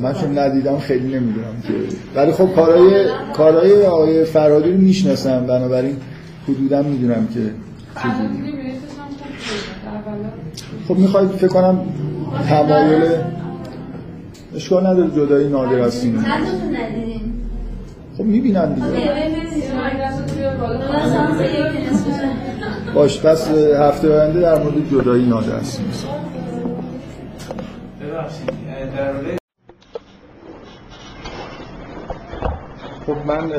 من چون ندیدم خیلی نمی‌دونم که ولی خب کارهای کارهای آقای فرادی رو می‌شناسم. بنابراین حدودا می‌دونم که چجوری خب می‌خواید فکر کنم تمایل اشکال نداره جدایی نادر از سینما؟ خب می‌بینم خب دیگه باش پس هفته آینده در مورد جدایی در مورد خب من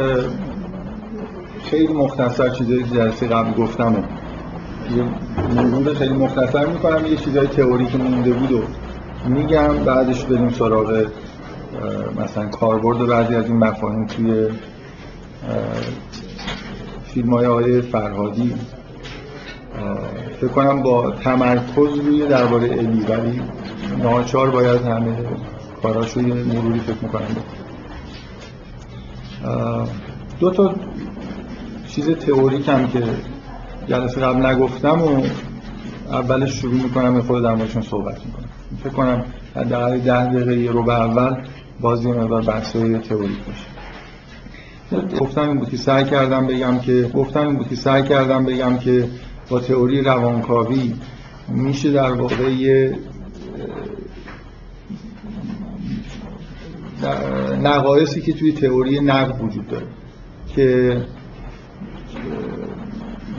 خیلی مختصر چیزایی که جلسه قبل گفتم یه مرور خیلی مختصر می‌کنم یه چیزای تئوری که مونده بود و میگم بعدش بریم سراغ مثلا کاربرد بعضی از این مفاهیم توی فیلم های آقای فرهادی. فکر کنم با تمرکز روی درباره الی ولی ناچار باید همه کاراشو یه مروری فکر می‌کنم. دو تا چیز تئوریک هم که جلسه قبل نگفتم و اولش شروع می‌کنم خود در موردشون صحبت می‌کنم. فکر کنم حداقل ده دقیقه یه رو اول باز یه مقدار بحثای تئوریک باشه. گفتم این بود که سعی کردم بگم که گفتم این بود که سعی کردم بگم که با تئوری روانکاوی میشه در واقع یه نقایصی که توی تئوری نقد وجود داره که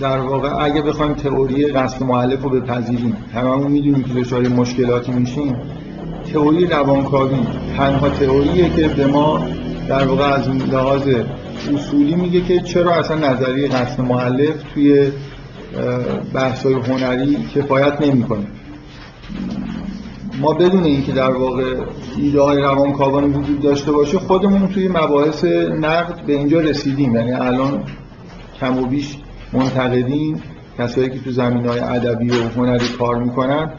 در واقع اگه بخوایم تئوری قصد معلف رو بپذیریم هممون می‌دونیم که دچار مشکلاتی میشیم تئوری روانکاوی تنها تئوریه که به ما در واقع از لحاظ اصولی میگه که چرا اصلا نظریه قصد معلف توی بحث‌های هنری کفایت نمی‌کنه. ما بدون اینکه در واقع ایده های روانکاوانه وجود داشته باشه خودمون توی مباحث نقد به اینجا رسیدیم. یعنی الان کم و بیش منتقدین کسایی که تو زمین های ادبی و هنری کار می‌کنن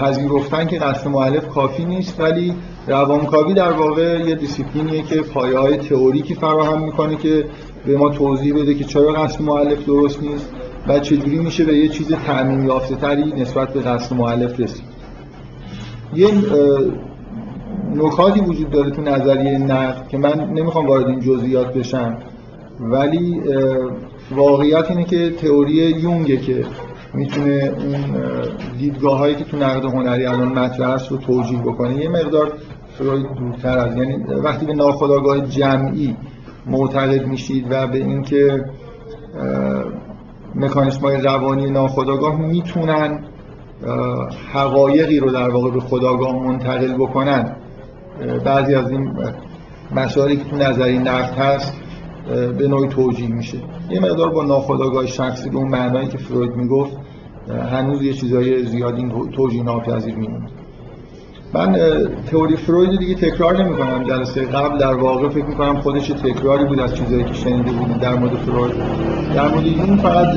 پذیرفتن که قصد مؤلف کافی نیست ولی روانکاوی در واقع یه دیسیپلینیه که پایه های تئوریکی فراهم می‌کنه که به ما توضیح بده که چرا قصد مؤلف درست نیست. و چجوری میشه به یه چیز تعمیم یافته تری نسبت به قصد مؤلف رسید؟ یه نکاتی وجود داره تو نظریه نقد که من نمی‌خوام وارد این جزئیات بشم ولی واقعیت اینه که تئوری یونگه که می‌تونه اون دیدگاه هایی که تو نقد هنری الان مطرح است رو توجیه بکنه. یه مقدار فروید دورتر از یعنی وقتی به ناخودآگاه جمعی معتقد میشید و به اینکه مکانیسم های روانی ناخودآگاه می‌تونن حقایقی رو در واقع به خداگاه منتقل بکنن. بعضی از این مسائلی که تو نظری نقد هست به نوعی توجیه میشه. یه مقدار با ناخودآگاه شخصی به اون معنایی که فروید می‌گفت هنوز یه چیزای زیادی توجیه ناپذیر میمونه. من تئوری فروید دیگه تکرار نمی کنم جلسه قبل در واقع فکر می کنم خودش تکراری بود از چیزایی که شنیده بودید در مورد فروید. در مورد این فقط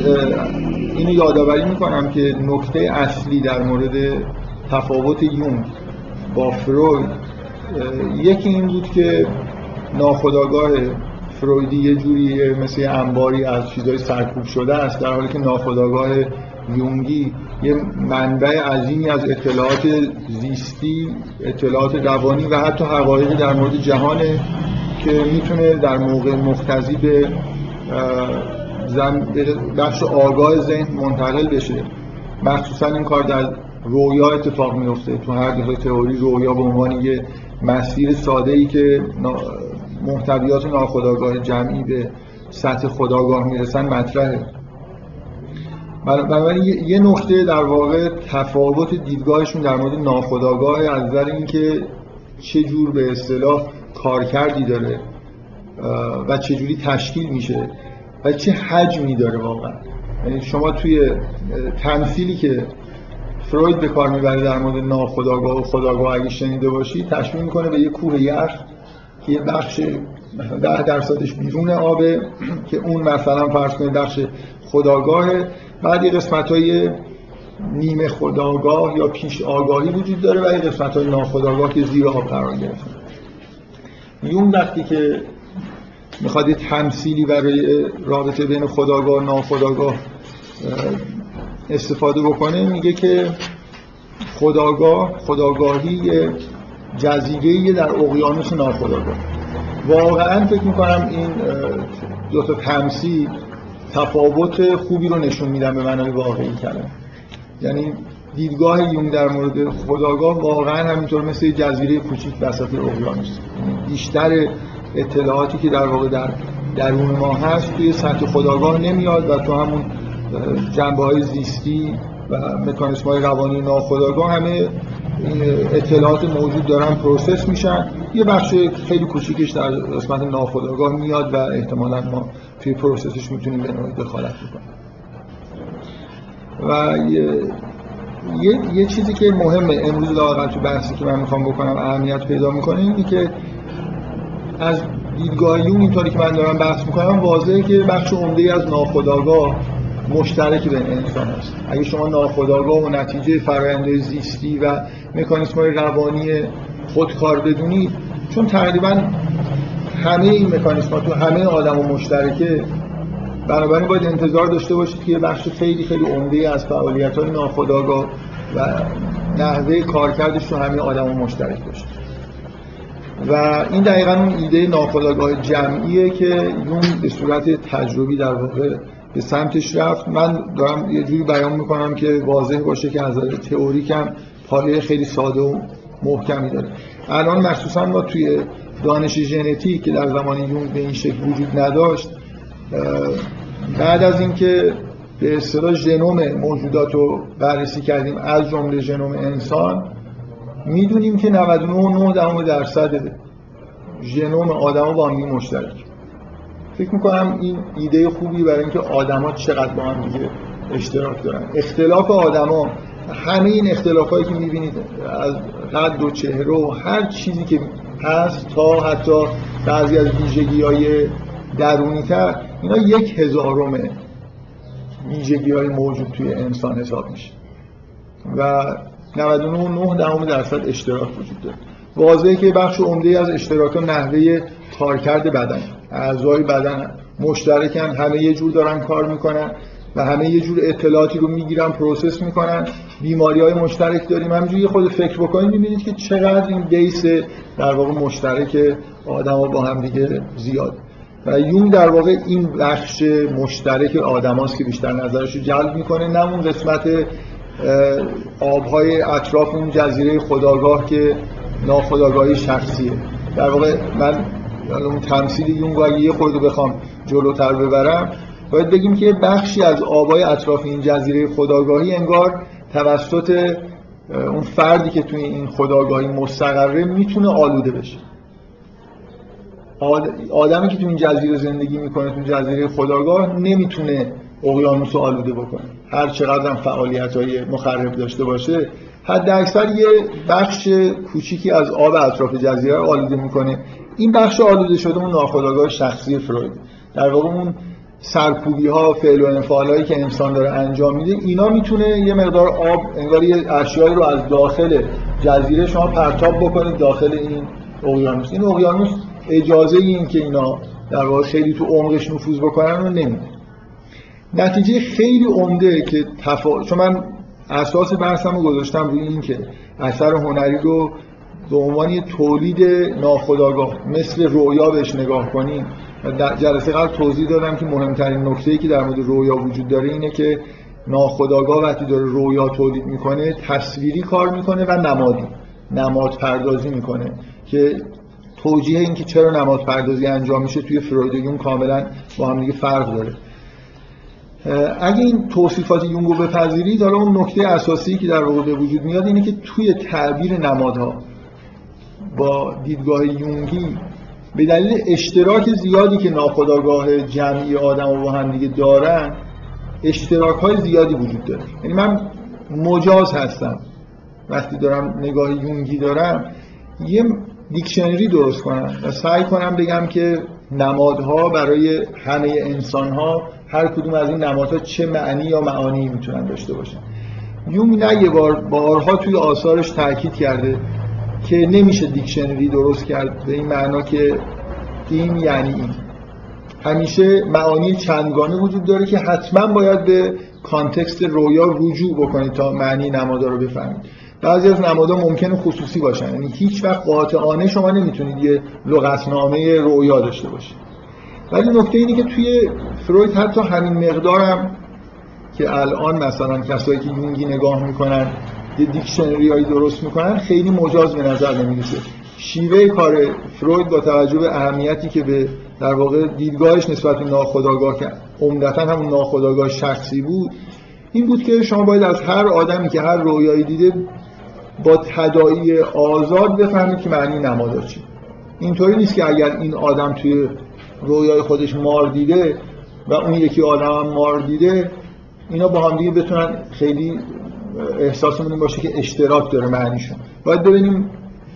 اینو یادآوری می کنم که نکته اصلی در مورد تفاوت یونگ با فروید یکی این بود که ناخودآگاه فرویدی یه جوری مثل انباری از چیزهای سرکوب شده است در حالی که ناخودآگاه یونگی یه منبع عظیمی از اطلاعات زیستی اطلاعات روانی و حتی حقایقی در مورد جهانه که می‌تونه در موقع مختزی به بخش آگاه ذهن منتقل بشه. مخصوصا این کار در رویا اتفاق میفته تو هر دو تئوری رویا به عنوان یه مسیر ساده ای که محتویات ناخودآگاه جمعی به سطح خداگاه می‌رسن مطرحه. بنابراین یه نکته در واقع تفاوت دیدگاهشون در مورد ناخودآگاه از نظر اینکه چه جور به اصطلاح کارکردی داره و چه جوری تشکیل میشه و چه حجمی داره واقعا. یعنی شما توی تمثیلی که فروید به کار می‌بره در مورد ناخودآگاه و خداگاه اگه شنیده باشی تشبیه می‌کنه به یه کوه یخ که یه بخش ده درصدش بیرون آبه که اون مثلا فرض کنید بخش خداگاهه بعد یه قسمت های نیمه خداگاه یا پیش آگاهی وجود داره و یه قسمت های ناخداگاه که زیر آب قرار یون وقتی که می‌خواد یه تمثیلی برای رابطه بین خداگاه و ناخداگاه استفاده بکنه میگه که خداگاه خداگاهی جزیره در اقیانوس ناخداگاه واقعا فکر می‌کنم این دو تا تمثیل تفاوت خوبی رو نشون میدن به معنای واقعی کلمه. یعنی دیدگاه یون در مورد خداگاه واقعا همینطور مثل جزیره کوچیک وسط اقیانوس. بیشتر اطلاعاتی که در واقع در درون ما هست توی سطح خودآگاه نمیاد و تو همون جنبه های زیستی و مکانیسم های روانی ناخودآگاه همه این اطلاعات موجود دارن process میشن. یه بخش خیلی کوچیکش در قسمت ناخودآگاه میاد و احتمالا ما توی process ش می‌تونیم به نوعی دخالت بکنیم. و یه, یه،, چیزی که مهمه امروز لااقل تو بحثی که من می‌خوام بکنم اهمیت پیدا می‌کنه اینه که از دیدگاه یون اینطوری که من دارم بحث می‌کنم واضحه که بخش عمده از ناخودآگاه مشترک بین انسان است اگه شما ناخودآگاه و نتیجه فرآیند زیستی و مکانیسم های روانی خودکار بدونید چون تقریبا همه این مکانیسم تو همه آدم و مشترکه. بنابراین باید انتظار داشته باشید که یه بخش خیلی خیلی عمده از فعالیت ناخودآگاه و نحوه کارکردش تو همه آدم و مشترک باشه. و این دقیقا اون ایده ناخودآگاه جمعیه که یون به صورت تجربی در واقع به سمتش رفت. من دارم یه جوری بیان می‌کنم که واضح باشه که از تئوریکم پایه خیلی ساده و محکمی داره. الان مخصوصا ما توی دانش ژنتیک که در زمان یونگ به این شکل وجود نداشت بعد از اینکه به اصطلاح ژنوم موجودات رو بررسی کردیم از جمله ژنوم انسان می‌دونیم که 99.9 درصد ژنوم آدما با هم مشترک. فکر می‌کنم این ایده خوبی برای اینکه آدما چقدر با هم دیگه اشتراک دارن. اختلاف آدما همه این اختلافایی که می‌بینید از قد و چهره و هر چیزی که هست تا حتی بعضی از ویژگی های درونی تر. اینا یک هزارم ویژگی های موجود توی انسان حساب میشه. و 99 دهم درصد اشتراک وجود داره. واضحه که بخش عمده از اشتراک نحوه کارکرد بدن. اعضای بدن مشترکن همه یه جور دارن کار می‌کنن و همه یه جور اطلاعاتی رو می‌گیرن process می‌کنن. بیماری های مشترک داریم. همینجوری خود فکر بکنید می‌بینید که چقدر این base در واقع مشترک آدم ها با هم دیگه زیاده. و یونگ در واقع این بخش مشترک آدماست که بیشتر نظرش رو جلب می‌کنه. نه اون قسمت آبهای اطراف اون جزیره خداگاه که ناخداگاهی شخصیه. در واقع من اون تمثیل یونگ اگه یه خورده بخوام جلوتر ببرم باید بگیم که بخشی از آبای اطراف این جزیره خداگاهی انگار توسط اون فردی که توی این خداگاهی مستقره می‌تونه آلوده بشه. آدمی که توی این جزیره زندگی می‌کنه توی جزیره خداگاه نمی‌تونه اقیانوس رو آلوده بکنه. هر چقدر هم فعالیت های مخرب داشته باشه حد اکثر یه بخش کوچیکی از آب اطراف جزیره آلوده می‌کنه. این بخش آلوده شده اون ناخودآگاه شخصی فروید. در واقع اون سرکوبی ها فعل و انفعال هایی که انسان داره انجام میده اینا می‌تونه یه مقدار آب انگار یه اشیایی رو از داخل جزیره شما پرتاب بکنید داخل این اقیانوس. این اقیانوس اجازه این که اینا در واقع خیلی تو عمقش نفوذ بکنن رو نمیده. نتیجه خیلی عمده که تفا... چون من اساس بحثم رو گذاشتم روی این که اثر هنری رو به عنوان تولید ناخودآگاه مثل رویا بهش نگاه کنیم در جلسه قبل توضیح دادم که مهمترین نکته که در مورد رویا وجود داره اینه که ناخودآگاه وقتی داره رویا تولید می‌کنه تصویری کار می‌کنه و نمادی نماد پردازی می‌کنه. که توجیه این که چرا نماد پردازی انجام میشه توی فروید کاملا با هم دیگه فرق داره. اگه این توصیفات یونگو بپذیرید حالا اون نکته اساسی که در به وجود میاد اینه که توی تعبیر نمادها با دیدگاه یونگی به دلیل اشتراک زیادی که ناخودآگاه جمعی آدم و با هم دیگه دارن اشتراک های زیادی وجود داره. یعنی من مجاز هستم. وقتی دارم نگاه یونگی دارم یه دیکشنری درست کنم و سعی کنم بگم که نمادها برای همه انسانها هر کدوم از این نمادها چه معنی یا معانی می‌تونن داشته باشن. یونگ نه یه بار بارها توی آثارش تاکید کرده که نمیشه دیکشنری درست کرد به این معنا که این یعنی این. همیشه معانی چندگانه وجود داره که حتما باید به context رویا رجوع بکنید تا معنی نمادا رو بفهمید. بعضی از نمادها ممکنه خصوصی باشن. یعنی هیچ وقت قاطعانه شما نمی‌تونید یه لغتنامه رویا داشته باشید. ولی نکته اینه که توی فروید حتی همین مقدارم که الان مثلا کسایی که یونگی نگاه می‌کنن یه dictionary درست می‌کنن خیلی مجاز به نظر نمی‌رسه. شیوه کار فروید با توجه به اهمیتی که به در واقع دیدگاهش نسبت به ناخودآگاه که عمدتا همون ناخودآگاه شخصی بود. این بود که شما باید از هر آدمی که هر رویایی دیده با تدایی آزاد بفهمید که معنی نمادا چی. اینطوری نیست که اگر این آدم توی رویای خودش مار دیده و اون یکی آدم مار دیده اینا با هم دیگه بتونن خیلی احساسمون این باشه که اشتراک داره معنیشون. باید ببینیم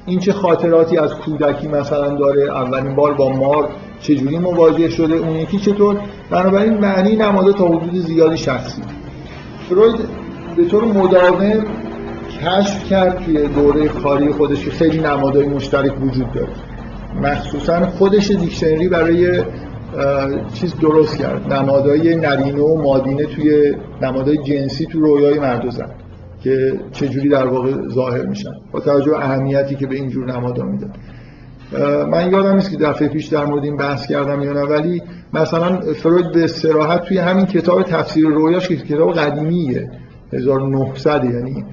این چه خاطراتی از کودکی مثلا داره اولین بار با مار چجوری مواجه شده اون یکی چطور؟ بنابراین معنی نماده تا حدود زیادی شخصی. فروید به طور مداوم کشف کرد توی دوره کاری خودش که خیلی نمادهای مشترک وجود داره. مخصوصا خودش دیکشنری برای چیز درست کرد. نمادهای نرینه و مادینه توی نمادهای جنسی تو رویای مرد و زن. که چجوری در واقع ظاهر میشن با توجه به اهمیتی که به اینجور نمادا میده من یادم نیست که دفعه پیش در مورد این بحث کردم یا نه ولی مثلا فروید به سراحت توی همین کتاب تفسیر رویاش که کتاب قدیمیه 1900 یعنی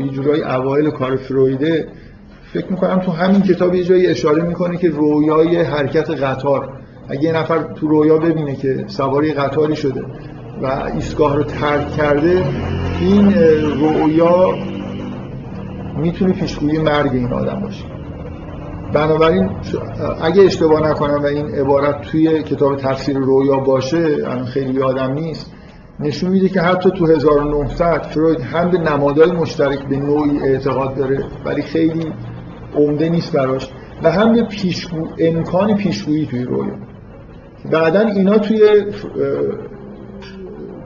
یه جورایی اوایل کار فرویده فکر می‌کنم تو همین کتاب یه جایی اشاره می‌کنه که رویای حرکت قطار اگه یه نفر تو رویا ببینه که سواری قطاری شده و ایستگاه رو ترک کرده این اه، رویا می‌تونه پیشگویی مرگ این آدم باشه. بنابراین اگه اشتباه نکنم و این عبارت توی کتاب تفسیر رویا باشه خیلی یادم نیست نشون میده که حتی تو 1900 فروید هم به نمادهای مشترک به نوعی اعتقاد داره ولی خیلی عمده نیست براش. و هم به پیشگو... امکان پیشگویی توی رویا. بعدا اینا توی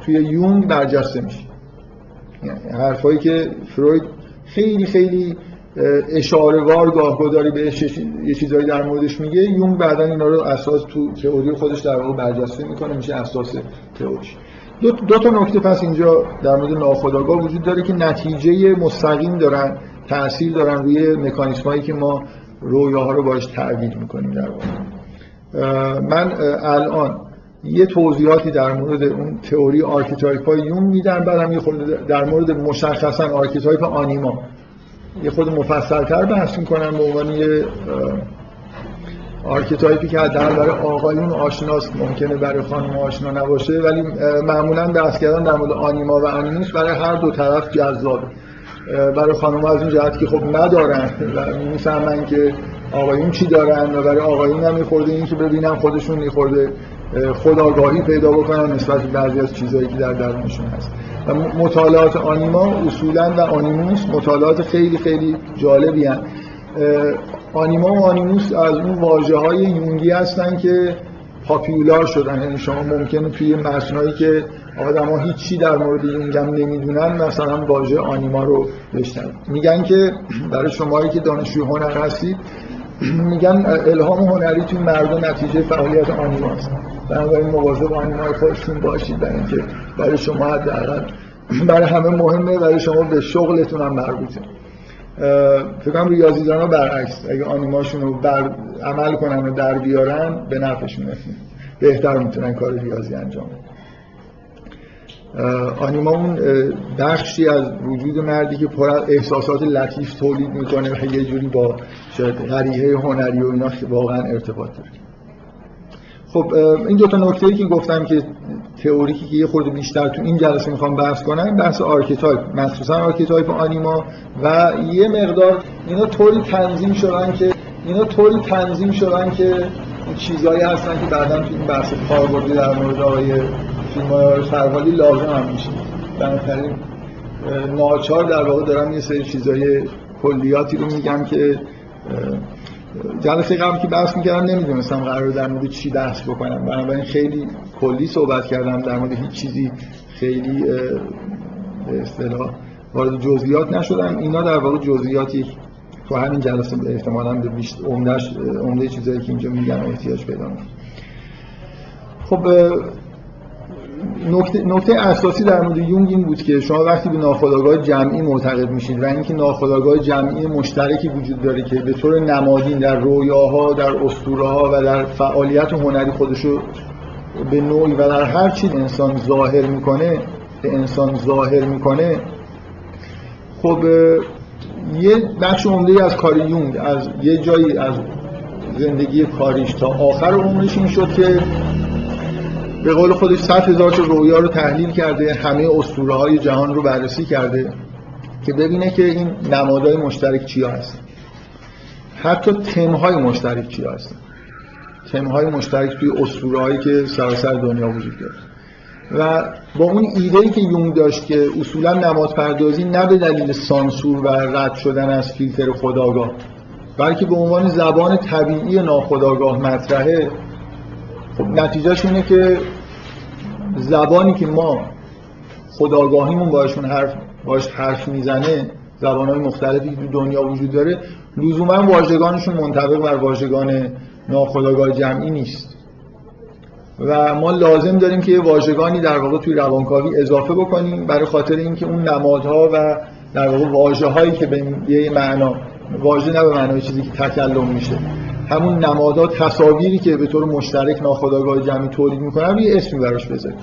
توی یونگ برجسته میشه. حرفایی که فروید خیلی خیلی اشارهوار گاهگداری بهش یه چیزایی در موردش میگه. یون بعدا اینا رو اساس تو تئوری خودش در واقع برجسته می‌کنه میشه اساس تئوریش. دو, دو تا نکته پس اینجا در مورد ناخودآگاه وجود داره که نتیجه مستقیم دارن تاثیر دارن روی مکانیسم هایی که ما رویاها رو باش تعبیر می‌کنیم در واقع. من الان یه توضیحاتی در مورد اون تئوری archetype های یونگ میدم بعدم یه خورده در مورد مشخصا archetype آنیما. یه خورده مفصلتر بحث می‌کنم به عنوان یه archetype ی که حداقل برای آقایون آشناست ممکنه برای خانما آشنا نباشه ولی معمولا بحث کردن در مورد آنیما و آنیموس برای هر دو طرف جذابه برای خانم از اون جهت که خب ندارن. و می‌فهمن که آقایون چی دارن و برای آقایون هم میخورده این که ببینن خودشون میخورده. خودآگاهی پیدا بکنن نسبت به بعضی از چیزهایی که در درونشون هست. و مطالعات آنیما اصولا و آنیموس مطالعات خیلی خیلی جالبی هستن آنیما و آنیموس از اون واژه های یونگی هستن که پاپیولار شدن. یعنی شما ممکنه توی متنایی که آدم ها هیچی در مورد یونگ هم نمی‌دونن مثلا واژه آنیما رو بشنن میگن که برای شمایی که دانشجوی هنر هستید میگن الهام هنری توی مردم نتیجه فعالیت آنیما است بنابراین مواظب آنیمای خودشون باشید برای اینکه برای شما حداقل برای همه مهمه برای شما به شغلتون هم مربوطه. فکر کنم ریاضیدان ها برعکس اگه آنیماشون رو بر عمل کنن و در بیارن به نفعشون بهتر می‌تونن کار ریاضی انجام بدن. آنیما اون بخشی از وجود مرده که پر احساسات لطیف تولید می‌کنه و یه جوری با شاید قریحه هنری و اینا واقعا ارتباط داره. خب این دو تا نکته ای که گفتم که تئوریکی که یه خورده بیشتر تو این جلسه می‌خوام بحث کنم بحث archetype مخصوصا archetype آنیما و یه مقدار اینا طوری تنظیم شدن که اینا طوری تنظیم شدن که چیزایی هستن که بعدا تو این بحث کاربردی در مورد آقای فیلم‌های فرهادی لازم هم میشه. بنابراین ناچار در واقع دارم یه سری چیزای کلیاتی رو میگم که جلسه قبل که بحث می‌کردم نمی‌دونستم قرار در مورد چی بحث بکنم. بنابراین خیلی کلی صحبت کردم در مورد هیچ چیزی خیلی به اصطلاح وارد جزئیات نشدم. اینا در واقع جزئیاتی تو همین جلسه احتمالاً به بیشتر عمدهش عمده چیزایی که اینجا میگم احتیاج پیدا خب نکته, نکته اساسی در مورد یونگ این بود که شما وقتی به ناخودآگاه جمعی معتقد میشید و اینکه ناخودآگاه جمعی مشترکی وجود داره که به طور نمادین در رویاها در اسطوره‌ها و در فعالیت هنری خودشو به نوعی و در هر چیز انسان ظاهر می‌کنه به انسان ظاهر می‌کنه خب یه بخش عمده از کار یونگ از یه جایی از زندگی کاریش تا آخر عمرش این شد که به قول خودش 100 هزار تا رویا رو تحلیل کرده همه اسطوره های جهان رو بررسی کرده که ببینه که این نمادهای مشترک چیا هست. حتی تمهای مشترک چیا هستن تمهای مشترک توی اسطوره هایی که سراسر دنیا وجود داره. و با اون ایده ای که یونگ داشت که اصولا نماد پردازی نه به دلیل سانسور و رد شدن از فیلتر خداگاه بلکه به عنوان زبان طبیعی ناخداگاه مطرحه خب نتیجهش اینه که زبانی که ما خداگاهیمون باشون حرف باش حرف می‌زنه زبانهای مختلفی که تو دنیا وجود داره لزوما واژگانشون منطبق بر واژگان ناخودآگاه جمعی نیست. و ما لازم داریم که یه واژگانی در واقع توی روانکاوی اضافه بکنیم برای خاطر اینکه اون نمادها و در واقع واژه هایی که به یه معنا واژه نه به معنای چیزی که تکلم میشه. همون نمادها تصاویری که به طور مشترک ناخودآگاه جمعی تولید می‌کنن یه اسمی براش بذاریم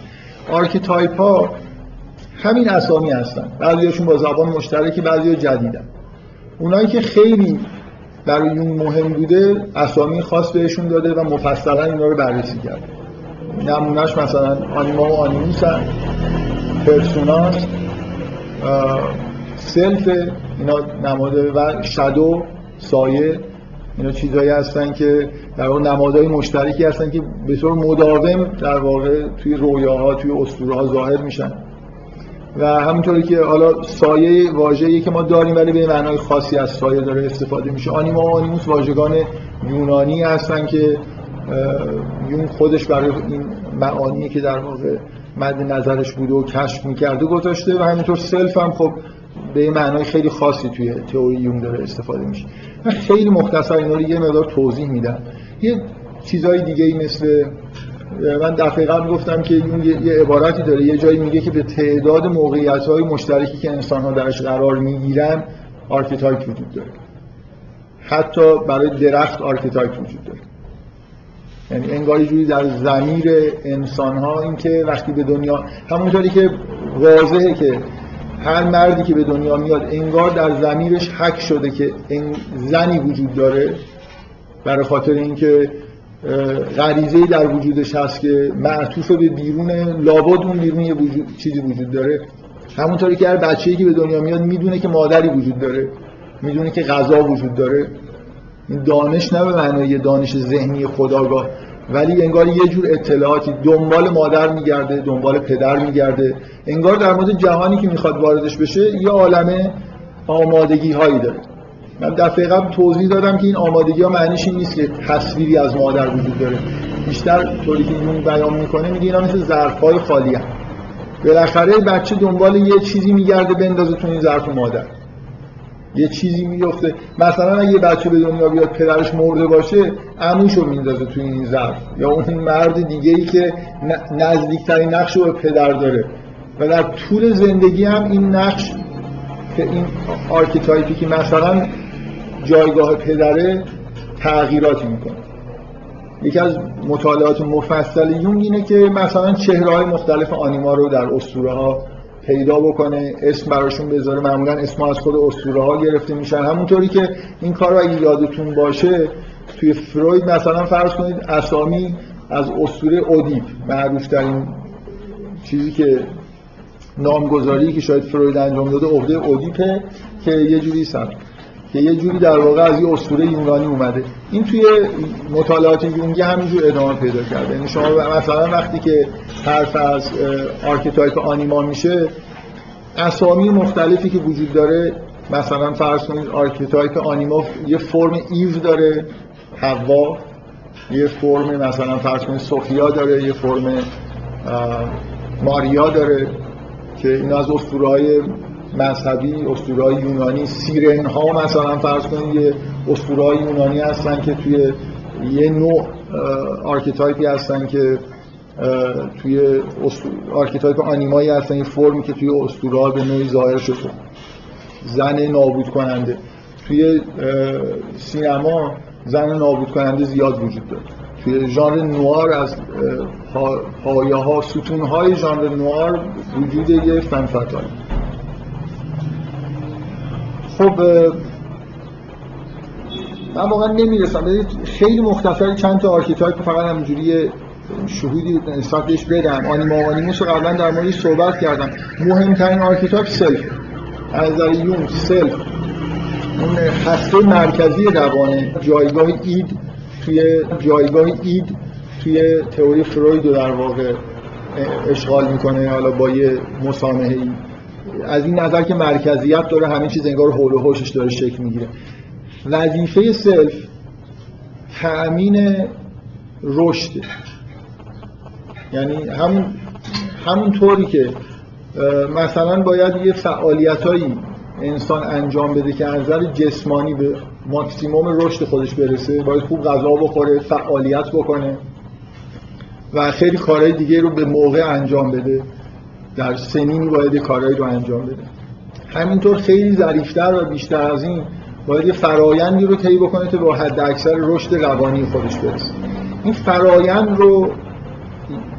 archetype ها همین اسامی هستن. بعضیاشون با زبان مشترکی بعضی جدیدن. اونایی که خیلی برای یونگ مهم بوده اسامی خاص بهشون داده و مفصلا اینا رو بررسی کرده. نمونهش مثلا آنیما و آنیموس هست. پرسوناست self اینا نماده و shadow سایه. اینا چیزایی هستن که در واقع نمادهای مشترکی هستن که به طور مداوم در واقع توی رویاها توی اسطوره ها ظاهر میشن. و همونطوری که حالا سایه واژه‌ای که ما داریم ولی به معنای خاصی از سایه داره استفاده میشه. آنیما و آنیموس واژگان یونانی هستن که یون خودش برای این معانی که در واقع مد نظرش بوده و کشف می‌کرده گذاشته و همینطور سلف هم خب به معنای خیلی خاصی توی تئوری یون داره استفاده میشه. من خیلی مختصر اینا رو یه مقدار توضیح میدم. یه چیزای دیگه ای مثل من دفعه قبل گفتم که یونگ یه عبارتی داره. یه جایی میگه که به تعداد موقعیت های مشترکی که انسان ها درش قرار می‌گیرن archetype وجود داره. حتی برای درخت archetype وجود داره. یعنی انگار جوری در ضمیر انسان ها این که وقتی به دنیا همونطوری که واضحه که هر مردی که به دنیا میاد انگار در ضمیرش حک شده که زنی وجود داره برای خاطر اینکه غریزه در وجودش هست که معطوف به بیرون لابد اون بیرون یه وجود، چیزی وجود داره. همونطوری که هر بچه‌ای که به دنیا میاد می‌دونه که مادری وجود داره می‌دونه که غذا وجود داره. این دانش نه به معنای دانش ذهنی خداگاه. ولی انگار یه جور اطلاعاتی دنبال مادر میگرده دنبال پدر میگرده. انگار در مورد جهانی که می‌خواد واردش بشه یه عالم آمادگی هایی داره. من دفعه قبل توضیح دادم که این آمادگی ها معنیش این نیست که تصویری از مادر وجود داره. بیشتر طوری که این بیان می‌کنه میگه اینا مثل ظرف های خالی هم. بالاخره بچه دنبال یه چیزی میگرده بندازه تو این ظرف مادر. یه چیزی میفته مثلا اگه یه بچه به دنیا بیاد پدرش مرده باشه عموشو میندازه توی این ظرف یا اون مرد دیگه ای که نزدیکترین نقش رو به پدر داره. و در طول زندگی هم این نقش که این archetype ی که مثلا جایگاه پدره تغییراتی می‌کنه. یکی از مطالعات مفصل یونگ اینه که مثلا چهره های مختلف آنیما رو در اسطوره ها پیدا بکنه اسم براشون بذاره. معمولا اسم از خود اسطوره ها گرفته میشن. همونطوری که این کار اگه یادتون باشه توی فروید مثلا فرض کنید اسامی از اسطوره ادیپ معروف ترین چیزی که نامگذاری که شاید فروید انجام داده عقده ادیپه که یه جوری سن که یه جوری در واقع از یه اسطوره یونانی اومده. این توی مطالعات یونگی همینجور ادامه پیدا کرده. یعنی شما مثلا وقتی که حرف از archetype آنیما میشه اسامی مختلفی که وجود داره مثلا فرض کنید archetype آنیما یه فرم ایو داره حوا یه فرم مثلا فرض کنید سوفیا داره یه فرم ماریا داره که این از اسطوره‌های مذهبی اسطوره‌های یونانی سیرن ها مثلا فرض کنید یه اسطوره‌های یونانی هستن که توی یه نوع archetype ی هستن که توی archetype آنیمایی هستن این فرمی که توی اسطوره‌ها به نوعی ظاهر شده. زن نابود کننده توی سینما زن نابود کننده زیاد وجود داره. توی ژانر نوآر از پایه ها ستون های ژانر نوآر وجود یه femme خب من واقعا نمی‌رسم خیلی مختصر چند تا archetype فقط همینجوری شهودی نسبت بهش بدم. آنیما و آنیموس رو قبلا در موردش صحبت کردم. مهمترین archetype self. از نظر یونگ self. اون هسته مرکزی روانه جایگاه id توی جایگاه id توی تئوری فروید رو در واقع اشغال می‌کنه. حالا با یه مسامحه ای از این نظر که مرکزیت داره همین چیز انگار حول و حوشش داره شکل می‌گیره. وظیفه self تأمین رشد. یعنی همون همون طوری که مثلا باید یه فعالیتایی انسان انجام بده که از نظر جسمانی به ماکسیموم رشد خودش برسه باید خوب غذا بخوره فعالیت بکنه و خیلی کارهای دیگه رو به موقع انجام بده. در سنینی باید کارهایی رو انجام بده همینطور خیلی ظریفتر و بیشتر از این باید یه فرایندی رو طی بکنه که با حد اکثر رشد روانی خودش برسه. این فرایند رو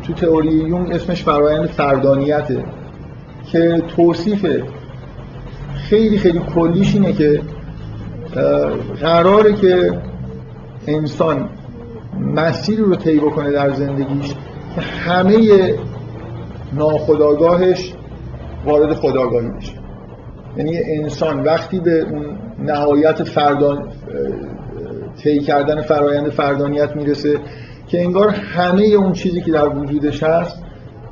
تو تئوری یون اسمش فرایند فردانیته که توصیف خیلی خیلی کلیش اینه که قراره که انسان مسیری رو طی بکنه در زندگیش که همه ناخداگاهش وارد خداگاهی بشه یعنی انسان وقتی به اون نهایت فردان طی کردن فرایند فردانیت می‌رسه که انگار همه اون چیزی که در وجودش هست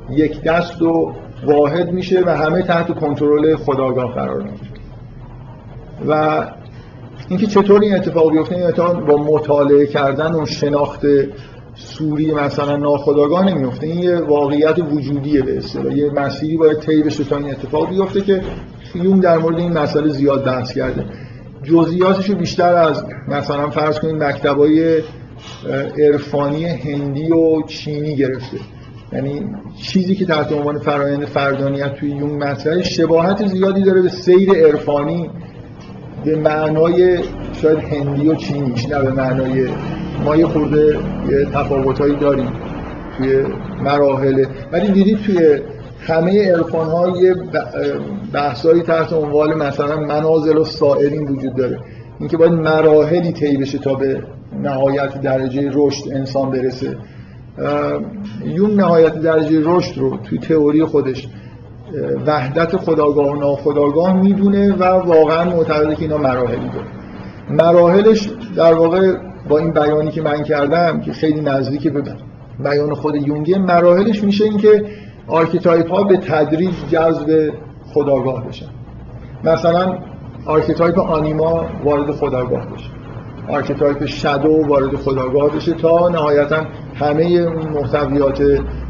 یک دست و واحد میشه و همه تحت کنترل خداگاه قرار می‌گیره. و اینکه چطور این اتفاق بیفته این اتفاق با مطالعه کردن و شناخت سوری مثلا ناخداگاه نمیفته این یه واقعیت وجودیه به اصطلاح. یه مسیری باید طی بشه اتفاق بیفته که یون در مورد این مسئله زیاد بحث کرده. جزئیاتش رو بیشتر از مثلا فرض کنید مکتبای عرفانی هندی و چینی گرفته. یعنی چیزی که تحت عنوان فرایند فردانیت توی یون مطرحه شباهت زیادی داره به سیر عرفانی به معنای شاید هندی و چینیش نه به معنای ما یه خورده یه تفاوتهایی داریم توی مراحل. ولی دیدید توی همه عرفان ها یه بحثایی تحت عنوان مثلا منازل و سائرین وجود داره. اینکه باید مراحلی طی بشه تا به نهایت درجه رشد انسان برسه. یون نهایت درجه رشد رو توی تئوری خودش وحدت خداگاه و ناخداگاه می‌دونه و واقعا معتقده که اینا مراحلی داره. مراحلش در واقع با این بیانی که من کردم که خیلی نزدیک به بیان خود یونگه مراحلش میشه اینکه archetype ها به تدریج جذب خودآگاه بشن. مثلا archetype آنیما وارد خودآگاه بشه. archetype shadow وارد خودآگاه بشه تا نهایتا همه اون محتویات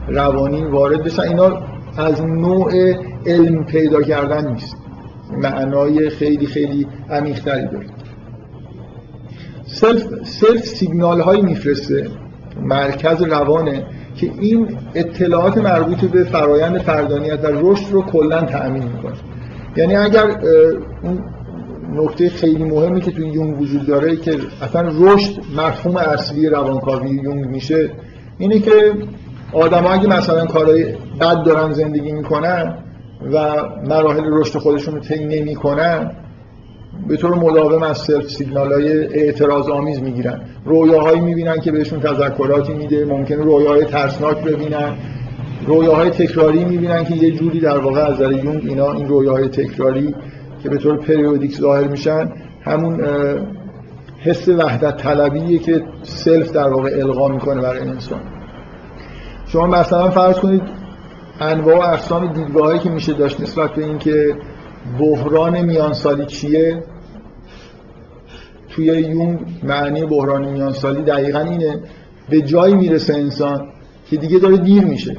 روانی وارد بشن. اینا از نوع علم پیدا کردن نیست. معنای خیلی خیلی عمیق‌تری داره. self, self سیگنال هایی میفرسته مرکز روانه که این اطلاعات مربوط به فرایند فردانیت و رشد رو کلا تأمین می‌کنه. یعنی اگر اون نکته خیلی مهمی که توی یونگ وجود داره که اصلا رشد مفهوم اصلی روانکاوی یونگ میشه اینه که آدم اگه مثلا کارهای بد دارن زندگی می‌کنن و مراحل رشد خودشون رو طی نمی‌کنن به طور مداوم از سلف سیگنال های اعتراض آمیز می‌گیرن. رویاهایی می‌بینن که بهشون تذکراتی میده ممکنه رویاهای ترسناک ببینن. رویاهای تکراری می‌بینن که یه جوری در واقع از نظر یونگ اینا این رویاهای تکراری که به طور پریودیک ظاهر میشن همون حس وحدت طلبیه که سلف در واقع القا می‌کنه برای انسان. شما مثلا فرض کنید انواع و اقسام دیدگاهایی که میشه داشت نسبت به اینکه بحران میانسالی چیه؟ توی یونگ معنی بحران میانسالی دقیقا اینه. به جایی می‌رسه انسان که دیگه داره دیر میشه.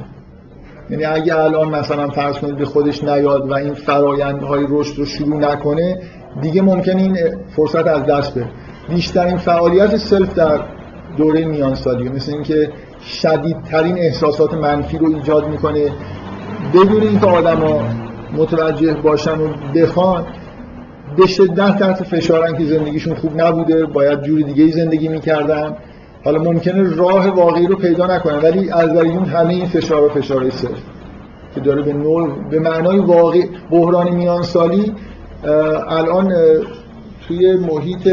یعنی اگه الان مثلا فرض کنید به خودش نیاد و این فرایندهای رشد رو شروع نکنه دیگه ممکن این فرصت از دست بره. بیشترین فعالیت سلف در دوره میانسالی مثل اینکه شدیدترین احساسات منفی رو ایجاد می‌کنه. بدون اینکه آدما متوجه باشن و بخوان به شدت تحت فشارن که زندگیشون خوب نبوده باید جور دیگه زندگی می‌کردن. حالا ممکنه راه واقعی رو پیدا نکنن ولی از اون همه این فشار و فشار صرف که داره به نوع به معنای واقعی بحران میان سالی الان توی محیط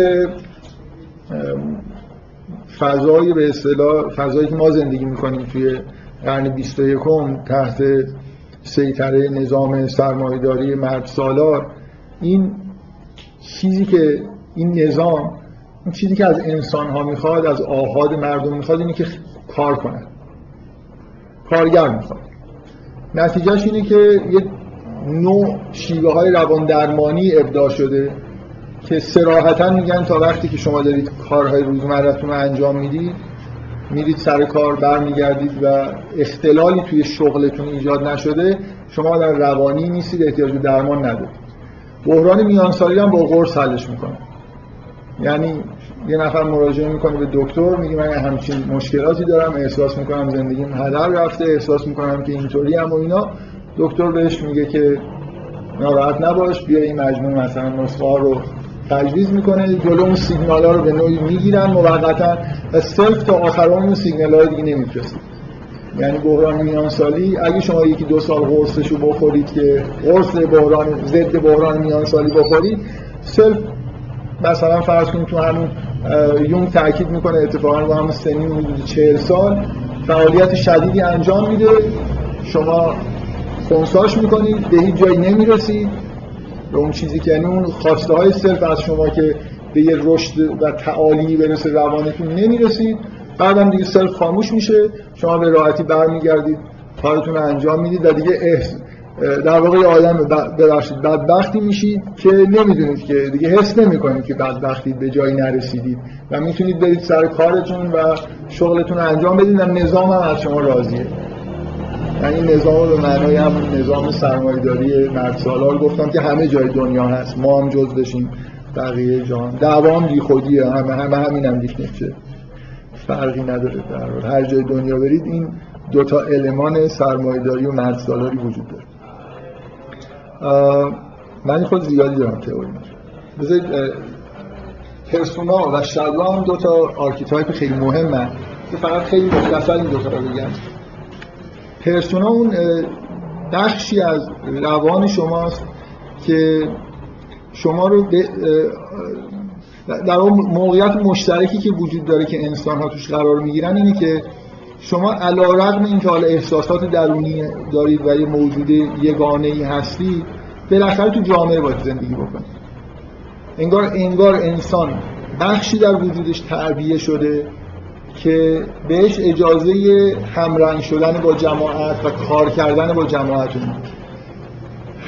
فضایی به اصطلاح فضایی که ما زندگی می‌کنیم توی قرن 21 تحت سیطره نظام سرمایه‌داری مرد سالار این چیزی که این نظام این چیزی که از انسان ها می‌خواد از آهاد مردم می‌خواد اینه که کار کنن کارگر می‌خواد. نتیجهش اینه که یه نوع شیوه های روان درمانی ابداع شده که سراحتا میگن تا وقتی که شما دارید کارهای روزمرتون رو انجام می‌دید میرید سر کار برمیگردید و اختلالی توی شغلتون ایجاد نشده شما در روانی نیستید احتیاج به درمان ندارید. بحران میانسالی هم با قرص حلش می‌کنه. یعنی یه نفر مراجعه می‌کنه به دکتر میگه من همچین مشکلاتی دارم احساس می‌کنم زندگیم هدر رفته احساس می‌کنم که اینطوری هم و اینا. دکتر بهش میگه که ناراحت نباش بیا این مجموع مثلا نسخه رو تجویز می‌کنه جلو اون سیگنال ها رو به نوعی می‌گیرن موقتا و سلف تا آخر اون سیگنال های دیگه نمیفرسته یعنی بحران میان سالی اگه شما یکی دو سال قرصشو بخورید که قرص بحران ضد بحران میان سالی بخورید سلف مثلا فرض کنید تو همون یون تاکید می‌کنه اتفاقا با همون سنین حدود 40 سال فعالیت شدیدی انجام میده. شما خونساش می‌کنید به هیچ جایی نمی‌رسید. به اون چیزی که یعنی اون خواسته های صرف از شما که به یه رشد و تعالی برسه روانتون نمی‌رسید. بعدم دیگه صرف خاموش میشه. شما به راحتی برمیگردید کارتون رو انجام می‌دید و دیگه احس در واقع آدم ببخشید بدبختی میشید که نمی‌دونید که دیگه حس نمی‌کنید که بدبختید به جایی نرسیدید و می‌تونید برید سر کارتون و شغلتون رو انجام بدید. و نظام هم از شما راضیه. من این نظام به معنای هم نظام سرمایه‌داری مرد سالار گفتم که همه جای دنیا هست. ما هم جز بشیم. بقیه جهان. دعوام بی خودیه همه همه همین هم چه فرقی نداره در هر جای دنیا برید این دوتا المان سرمایه‌داری و مرد سالاری وجود داره. من خود زیادی دارم تئوری بذارید پرسونا و هم دو تا آرکیتایپ خیلی مهمه. که فقط خیلی مختصر این دو تا رو بگم. پرسونا اون بخشی از روان شماست که شما رو در اون موقعیت مشترکی که وجود داره که انسان ها توش قرار می‌گیرن اینه که شما علا رقم این که حالا احساسات درونی دارید و یه موجود یگانه ای هستی بالاخره تو جامعه باید زندگی بکنید. انگار انگار انسان بخشی در وجودش تربیه شده که بهش اجازه همرنگ شدن با جماعت و کار کردن با جماعت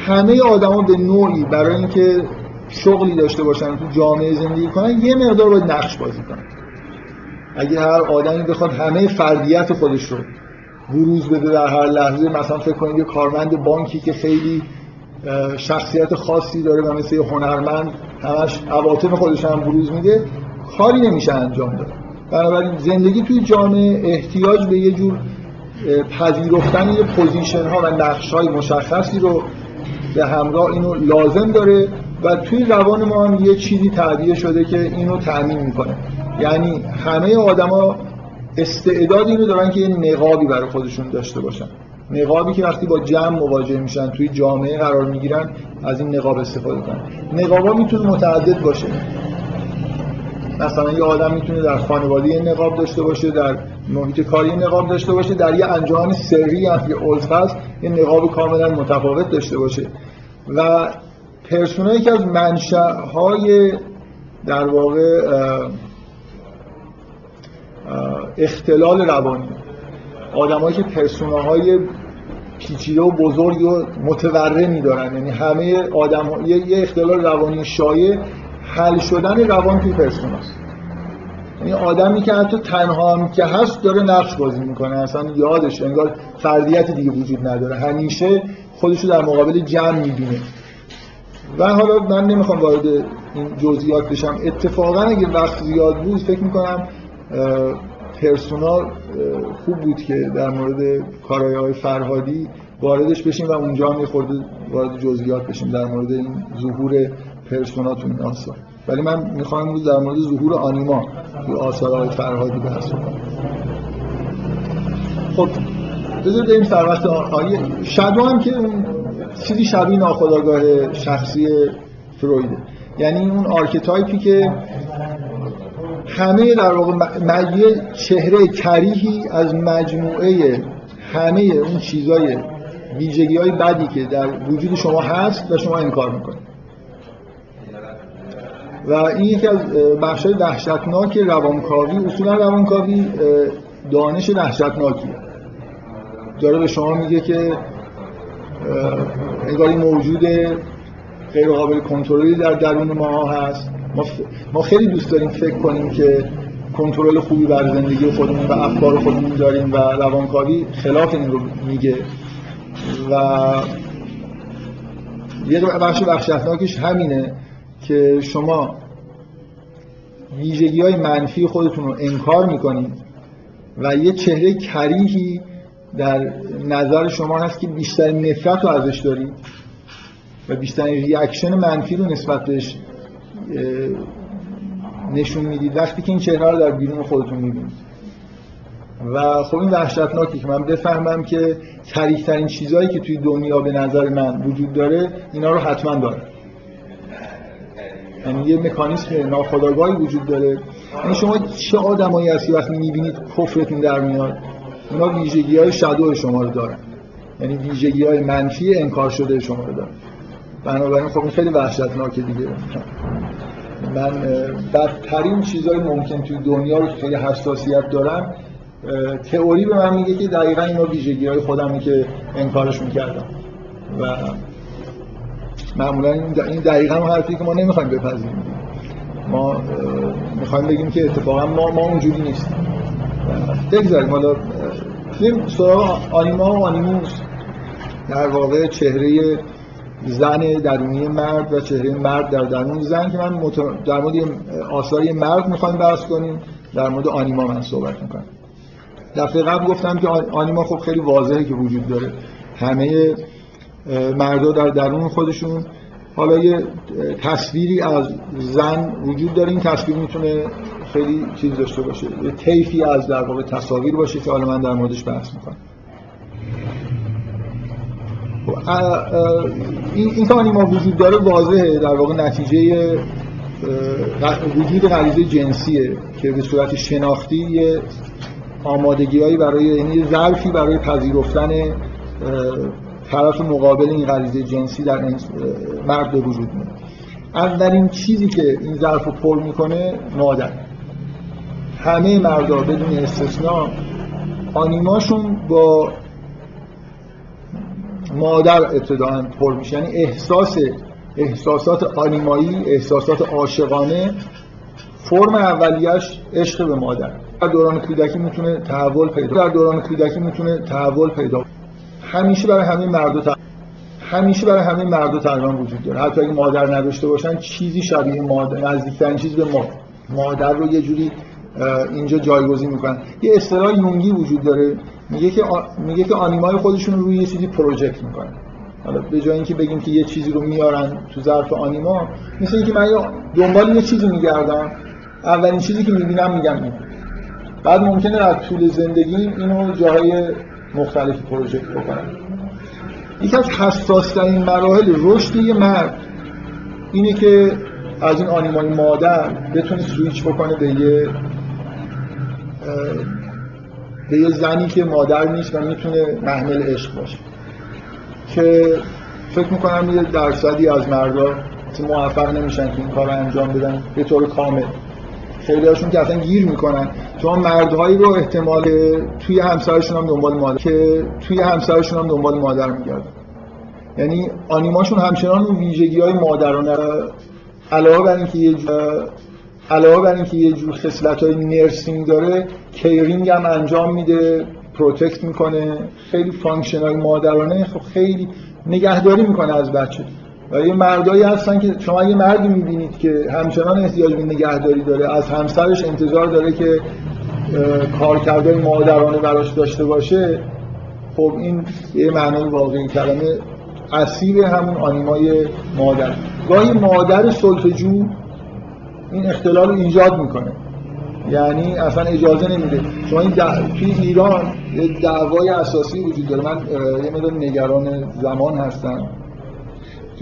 همه آدما به نوعی برای اینکه شغلی داشته باشن تو جامعه زندگی کنن یه مقدار باید نقش بازی کنن. اگه هر آدمی بخواد همه فردیت خودش رو بروز بده در هر لحظه مثلا فکر کنید یه کارمند بانکی که خیلی شخصیت خاصی داره و مثل هنرمند همش عواطف خودش هم بروز میده کاری نمیشه انجام داد. بنابراین زندگی توی جامعه احتیاج به یه جور پذیرفتن یه پوزیشن ها و نقش های مشخصی رو به همراه اینو لازم داره و توی روان ما هم یه چیزی تعبیه شده که اینو تأمین می‌کنه. یعنی همه آدما استعداد اینو دارن که یه نقابی برای خودشون داشته باشن. نقابی که وقتی با جمع مواجه میشن توی جامعه قرار می‌گیرن از این نقاب استفاده کنن. نقابا می‌تونه متعدد باشه. مثلا یه آدم می‌تونه در خانواده یه نقاب داشته باشه در محیط کاری یه نقاب داشته باشه در یه انجام سری که عضو هست یه نقاب کاملا متفاوت داشته باشه و پرسونا یکی از منشأهای در واقع اختلال روانی آدمایی که پرسوناهای پیچیده و بزرگ و متورمی دارن یعنی همه آدم. یه اختلال روانی شایع حل شدن روان توی پرسوناست یعنی آدمی که حتی تنها هم که هست داره نقش بازی می‌کنه. اصلا یادش انگار فردیت دیگه وجود نداره. همیشه خودشو در مقابل جمع می‌بینه. و حالا من نمی‌خوام وارد این جزئیات بشم. اتفاقا اگه وقت زیاد بود فکر می‌کنم پرسونال خوب بود که در مورد کارهای های فرهادی واردش بشیم و اونجا هم خورده وارد جزئیات بشیم در مورد این ظهور پرسونا تو این آثار ولی من می‌خوام امروز در مورد ظهور آنیما تو آثارهای فرهادی بحث کنم خب بذارید این سر وقت آیه shadow هم که چیزی شبیه ناخودآگاه شخصی فرویده. یعنی اون archetype ی که همه در واقع مجموعه چهره کریهی از مجموعه همه اون چیزای ویژگی های بدی که در وجود شما هست و شما انکار می‌کنید. و این یکی از بخش های وحشتناک روانکاوی اصولا روانکاوی دانش وحشتناکیه داره به شما میگه که انگار این موجود غیر قابل کنترلی در درون ما هست. ما, خیلی دوست داریم فکر کنیم که کنترل خوبی بر زندگی خودمون و افکار خودمون داریم و روانکاوی خلاف این رو میگه. و یه بخش وحشتناکش همینه. که شما ویژگی های منفی خودتون رو انکار می‌کنید و یه چهره کریهی در نظر شما هست که بیشتر نفرت رو ازش دارید و بیشتر ریاکشن منفی رو نسبت بهش نشون می‌دید. وقتی که این چهره رو در بیرون خودتون می‌بینید. و خب این وحشتناکی که من بفهمم که تریکترین چیزهایی که توی دنیا به نظر من وجود داره اینا رو حتما داره. یعنی یه مکانیسم ناخودآگاهی وجود داره. یعنی شما چه آدمایی هستی وقتی می‌بینید کفرتون در میاد؟ اینا ویژگی های شما رو دارن. یعنی ویژگی های منفی انکار شده شما رو دارن. بنابراین خب این خیلی وحشتناکه دیگه. من بدترین چیزهای ممکن توی دنیا رو خیلی حساسیت دارم تئوری به من میگه که دقیقا اینا ویژگی های خودمه که انکارش می‌کردم و معمولا این دقیقا هم حرفی که ما نمی‌خوایم بپذیریم. ما می‌خوایم بگیم که اتفاقا ما ما اونجوری نیستیم. بگذاریم. حالا بریم سراغ آنیما. و آنیموس در واقع چهره زن درونی مرد و چهره مرد در درون زن که من. در مورد آثاری مرد می‌خوایم بحث کنیم. در مورد آنیما من صحبت می‌کنم. دفعه قبل گفتم که آنیما خب خیلی واضحه که وجود داره. همه مردا در درون خودشون. حالا یه تصویری از زن وجود داره این تصویر می‌تونه خیلی چیز داشته باشه یه طیفی از در واقع تصاویر باشه که حالا من در موردش بحث می‌کنم. این این که آنیما وجود داره واضحه در واقع نتیجه وجود غریزه جنسیه که به صورت شناختی یه آمادگیهایی برای یعنی ظرفی برای پذیرفتن طرف مقابل این غریزه جنسی در مرد به وجود میاد. اولین چیزی که این ظرف رو پر می‌کنه مادر. همه مردا بدون استثنا آنیماشون با مادر ابتداعا پر میشه. یعنی احساس احساسات آنیمایی احساسات عاشقانه فرم اولیش عشق به مادر. در دوران کودکی می‌تونه تحول پیدا در دوران کودکی می‌تونه تحول پیدا همیشه برای همه مردا همیشه برای همه مردا تقریبا وجود داره. حتی اگه مادر نداشته باشن چیزی شبیه مادر نزدیکترین چیز به مادر. مادر رو یه جوری اینجا جایگزین می‌کنن. یه اصطلاح یونگی وجود داره. میگه که آ... میگه که آنیمای خودشون رو روی یه چیزی پروژکت می‌کنن. حالا به جای اینکه بگیم که یه چیزی رو میارن تو ظرف آنیما مثل اینکه من دنبال یه چیزی میگردم. اولین چیزی که می‌بینم میگم بعد ممکنه در طول زندگی اینو جاهای مختلفی پروژکت بکنم یکی از حساسترین مراحل رشد یه مرد اینه که از این آنیمای مادر بتونه سویچ بکنه به یه به یه زنی که مادر نیست و می‌تونه محمل عشق باشه. که فکر می‌کنم یه درصدی از مردا موفق نمیشن که این کار رو انجام بدن به طور کامل. خیلی هاشون که اصلا گیر می‌کنن. چون مردهایی رو احتمال توی همسرشون هم دنبال مادر که توی همسرشون هم دنبال مادر میگردن. یعنی آنیماشون همچنان ویژگی های مادرانه. علاوه بر اینکه یه جور علاوه بر اینکه یه جور خصلت های nursing داره caring هم انجام میده protect می‌کنه. خیلی function های مادرانه خب خیلی نگهداری می‌کنه از بچه. و یه مردایی هستن که شما یه مردی می‌بینید که همچنان احتیاج به نگهداری داره از همسرش انتظار داره که کارکردهای مادرانه براش داشته باشه خب این یه معنای واقعی کلمه اسیر همون آنیمای مادر. گاهی مادر سلطجو این اختلال رو ایجاد می‌کنه. یعنی اصلا اجازه نمیده. شما این توی ایران یه دعوای اساسی وجود داره. من یه مدار نگران زمان هستم.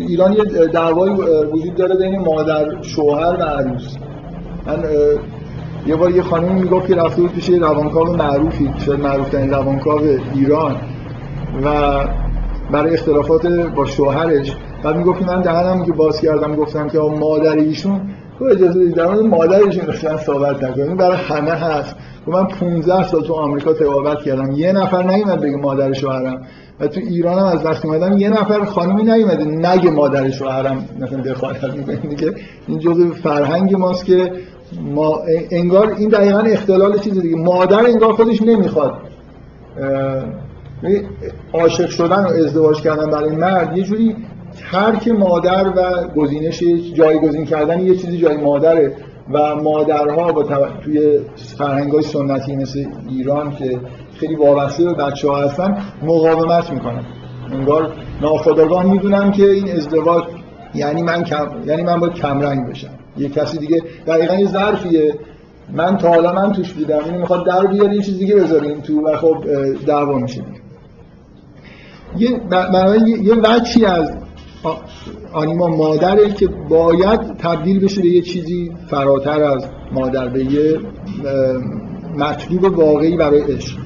تو ایران یه دعوای وجود داره بین مادر شوهر و عروس. من یه بار یه خانمی می‌گفت که رفته بود پیش یه روانکاو معروفی شاید معروفترین روانکاو ایران. و برای اختلافات با شوهرش بعد می‌گفت من دهنم که باز کردم گفتم که مادر ایشون تو اجازه در مورد مادرشون اصلا صحبت نکنیم برای همه هست. و من 15 سال تو آمریکا تقاوت کردم. یه نفر نیومد بگه مادر شوهرم. و تو ایران هم از وقتی اومدم. یه نفر خانمی نیومده. نگه مادر شوهرم مثلا دخالت می‌کنه. دیگه این جزء فرهنگ ماست که ما انگار این دقیقا اختلال چیز دیگه. مادر انگار خودش نمی‌خواد. عاشق شدن و ازدواج کردن برای مرد یه جوری ترک مادر و گزینش جایگزین کردن یه چیزی جای مادره. و مادرها با توی فرهنگ های سنتی مثل ایران که خیلی وابسته به بچه ها هستن مقاومت می‌کنن. انگار ناخداگاه می‌دونم که این ازدواج یعنی من کم یعنی من باید کمرنگ بشم. یه کسی دیگه دقیقا یه ظرفیه. من تا حالا من توش بودم اینو می‌خواد در بیاره یه چیز دیگه بذاریم تو و خب دعوا میشه. یه بنابراین یه وچی از آنیما مادره که باید تبدیل بشه به یه چیزی فراتر از مادر به یه مطلوب واقعی برای عشق.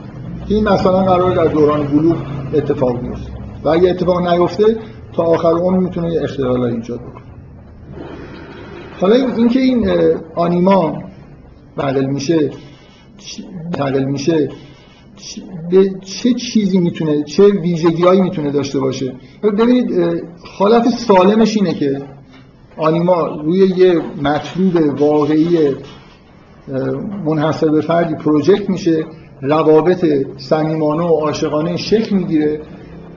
این مثلا قرار در دوران بلوغ اتفاق بیفته. و اگه اتفاق نیفته تا آخر عمر می‌تونه یه اختلال ایجاد بکنه. حالا اینکه این آنیما بدل میشه بدل میشه به چه چیزی می‌تونه چه ویژگیهایی می‌تونه داشته باشه؟ ببینید حالت سالمش اینه که آنیما روی یه مطلوب واقعی منحصر به فردی پروژکت میشه. روابط صمیمانه و عاشقانه شکل می‌گیره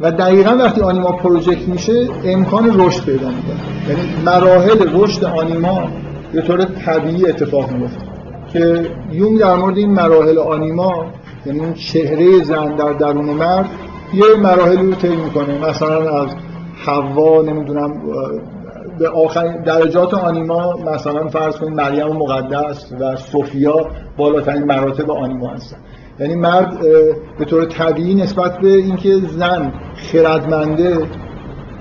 و دقیقا وقتی آنیما پروژکت میشه امکان رشد پیدا می‌کنه. یعنی مراحل رشد آنیما به طور طبیعی اتفاق میفته که یونگ در مورد این مراحل آنیما یعنی اون چهره زن در درون مرد یه مراحلی رو طی می‌کنه. مثلا از حوا نمی‌دونم به آخرین درجات آنیما مثلا فرض کنید مریم مقدس و سوفیا بالاترین مراتب آنیما هستن. یعنی مرد به طور طبیعی نسبت به اینکه زن خردمنده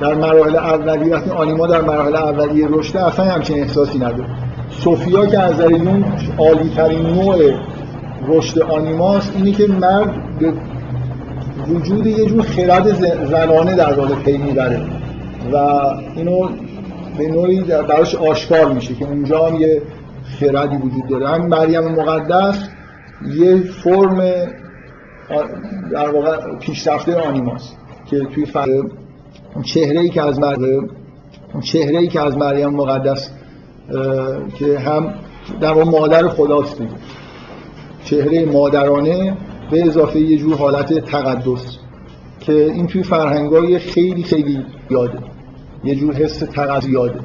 در مراحل اولیه وقتی آنیما در مراحل اولیه رشده اصلا همچین احساسی نداره. سوفیا که از نظر یون عالی ترین نوع رشد آنیماست اینی که مرد به وجود یه جور خرد زنانه در واقع پی می‌بره. و اینو به نوعی براش آشکار میشه که اونجا هم یه خردی وجود داره. هم مریم مقدس یه فرم در واقع پیشرفته آنیماست که توی چهره ای که از مریم چهره ای که از مریم مقدس که هم در واقع مادر خداست. دیگه چهره مادرانه به اضافه یه جور حالت تقدس که این توی فرهنگای خیلی خیلی یاده. یه جور حس تقدس یاده.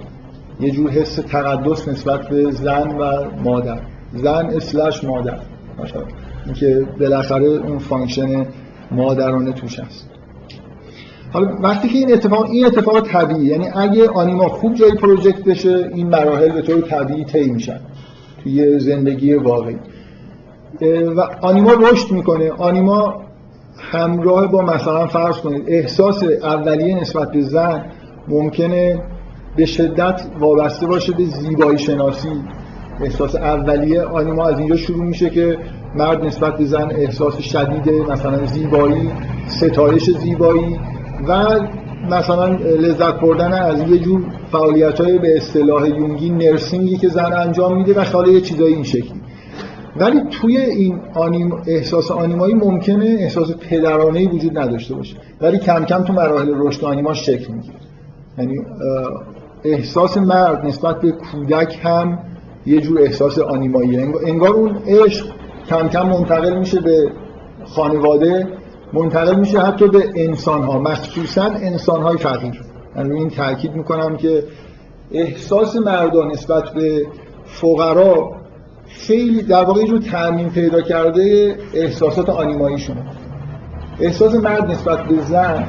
یه جور حس تقدس نسبت به زن و مادر. زن slash مادر. این که بالاخره اون function مادرانه توش هست. حالا وقتی که این اتفاق این اتفاق طبیعی یعنی اگه آنیما خوب جایی project بشه این مراحل به طور طبیعی طی میشن توی زندگی واقعی. و آنیما رشد می‌کنه. آنیما همراه با مثلا فرض کنید احساس اولیه نسبت به زن ممکنه به شدت وابسته باشه به زیبایی شناسی احساس اولیه آنیما از اینجا شروع میشه که مرد نسبت به زن احساس شدیده مثلا زیبایی ستایش زیبایی و مثلا لذت بردن از یه جور فعالیت های به اصطلاح یونگی نرسینگی که زن انجام میده و خاله یه چیزایی این شکلی. ولی توی این آنیم احساس آنیمایی ممکنه احساس پدرانه‌ای وجود نداشته باشه. ولی کم کم تو مراحل رشد آنیما شکل می‌گیره. یعنی احساس مرد نسبت به کودک هم یه جور احساس آنیمایی. انگار اون عشق کم کم منتقل میشه به خانواده منتقل میشه حتی به انسان ها مخصوصا انسان های فقیر. من این تاکید می‌کنم که احساس مردان نسبت به فقرا خیلی در واقع رو تعمین پیدا کرده احساسات آنیماییشونه احساس مرد نسبت به زن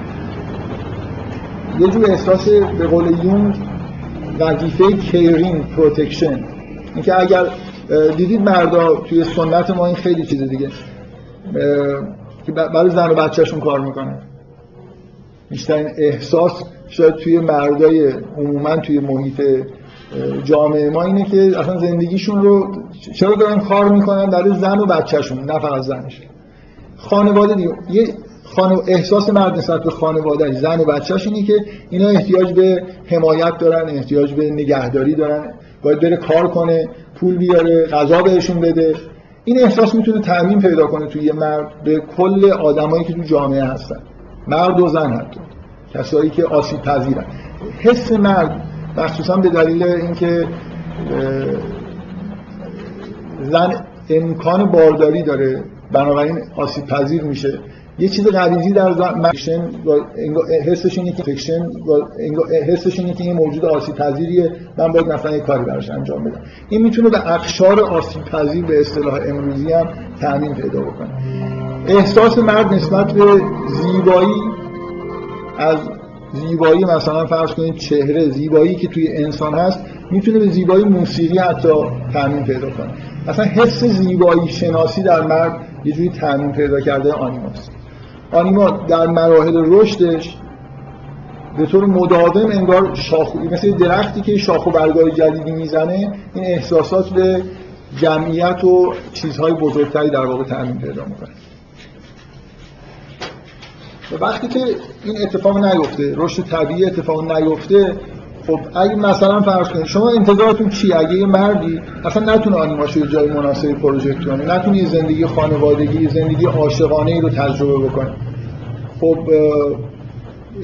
یه جور احساس به قول یونگ وظیفه caring protection اینکه اگر دیدید مردا توی سنت ما این خیلی چیز دیگه که برای زن و بچهشون کار می‌کنن. بیشترین احساس شاید توی مردای عموما توی محیط جامعه ما اینه که اصلا زندگیشون رو چرا دارن کار می‌کنن؟ برای زن و بچهشون نه فقط زنش. خانواده دیگه یه خانو... احساس مرد نسبت به خانواده زن و بچهش اینه که اینا احتیاج به حمایت دارن احتیاج به نگهداری دارن. باید بره کار کنه پول بیاره غذا بهشون بده. این احساس می‌تونه تعمین پیدا کنه توی یه مرد. به کل آدمایی که تو جامعه هستن. مرد و زن حتی. کسایی که آسیب پذیرن حس مرد مخصوصا به دلیل اینکه زن امکان بارداری داره. بنابراین آسیب پذیر میشه. یه چیز غریزی در فکشن حسش اینه که فکشن حسش اینه که این موجود آسیب پذیریه من باید مثلا یه کاری براش انجام بدم. این می‌تونه به اقشار آسیب پذیر به اصطلاح امروزی هم تامین پیدا بکنه. احساس مرد نسبت به زیبایی از زیبایی مثلا فرض کنید چهره زیبایی که توی انسان هست می‌تونه به زیبایی موسیقی حتی تعمین پیدا کنه. اصلا حس زیبایی شناسی در مرد یه جوری تعمین پیدا کرده آنیماست. آنیما در مراحل رشدش به طور مداوم انگار شاخ مثل درختی که شاخ و برگای جدیدی می‌زنه این احساسات به جمعیت و چیزهای بزرگتری در واقع تعمین پیدا می‌کنه. و وقتی که این اتفاق نیفته رشد طبیعی اتفاق نیفته خب اگه مثلا فرض کنید شما انتظارتون چی اگه یه مردی اصلا نتونه آنیماشو یه جای مناسبی پروژکت کنه نتونه یه زندگی خانوادگی زندگی عاشقانه ای رو تجربه بکنه خب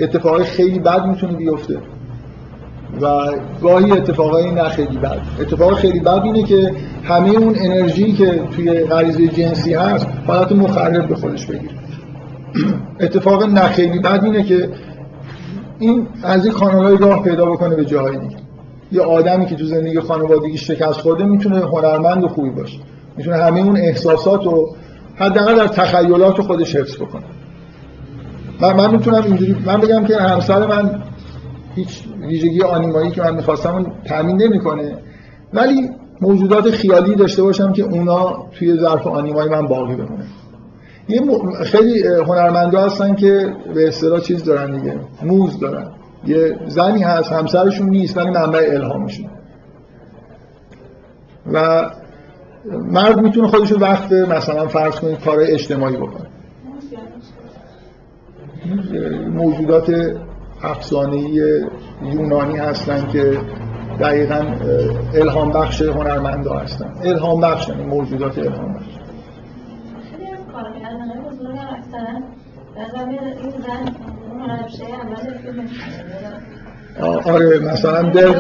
اتفاقای خیلی بد می‌تونه بیفته. و گاهی اتفاقای نه خیلی بد. اتفاق خیلی بد اینه که همه اون انرژی که توی غریزه جنسی هست حالت مخرب به خودش بگیره. *clears throat* اتفاق نه خیلی بد اینه که این از این کانالای راه پیدا بکنه به جاهای دیگه. یه آدمی که تو زندگی خانوادگی شکست خورده می‌تونه هنرمند و خوبی باشه. می‌تونه همه اون احساسات رو حداقل در تخیلات خودش حفظ بکنه. من, من می‌تونم اینجوری من بگم که همسر من هیچ ویژگی آنیمایی که من می‌خواستم اون تامین نمی‌کنه. ولی موجودات خیالی داشته باشم که اونا توی ظرف آنیمایی من باقی بمونه یه. خیلی هنرمندا هستن که به اصطلاح چیز دارن دیگه موز دارن. یه زنی هست همسرشون نیست ولی منبع الهامشون و مرد می‌تونه خودش وقت مثلا فرض کنید کار اجتماعی بکنه. موجودات افسانه‌ای یونانی هستن که دقیقا الهام بخش هنرمندا هستن. الهام بخش یعنی موجودات الهام بخش خیلی از کارگردانای بزرگ هم اکثرا در زمین این زن اون هنرپیشه اول فیلم آره مثلا برگ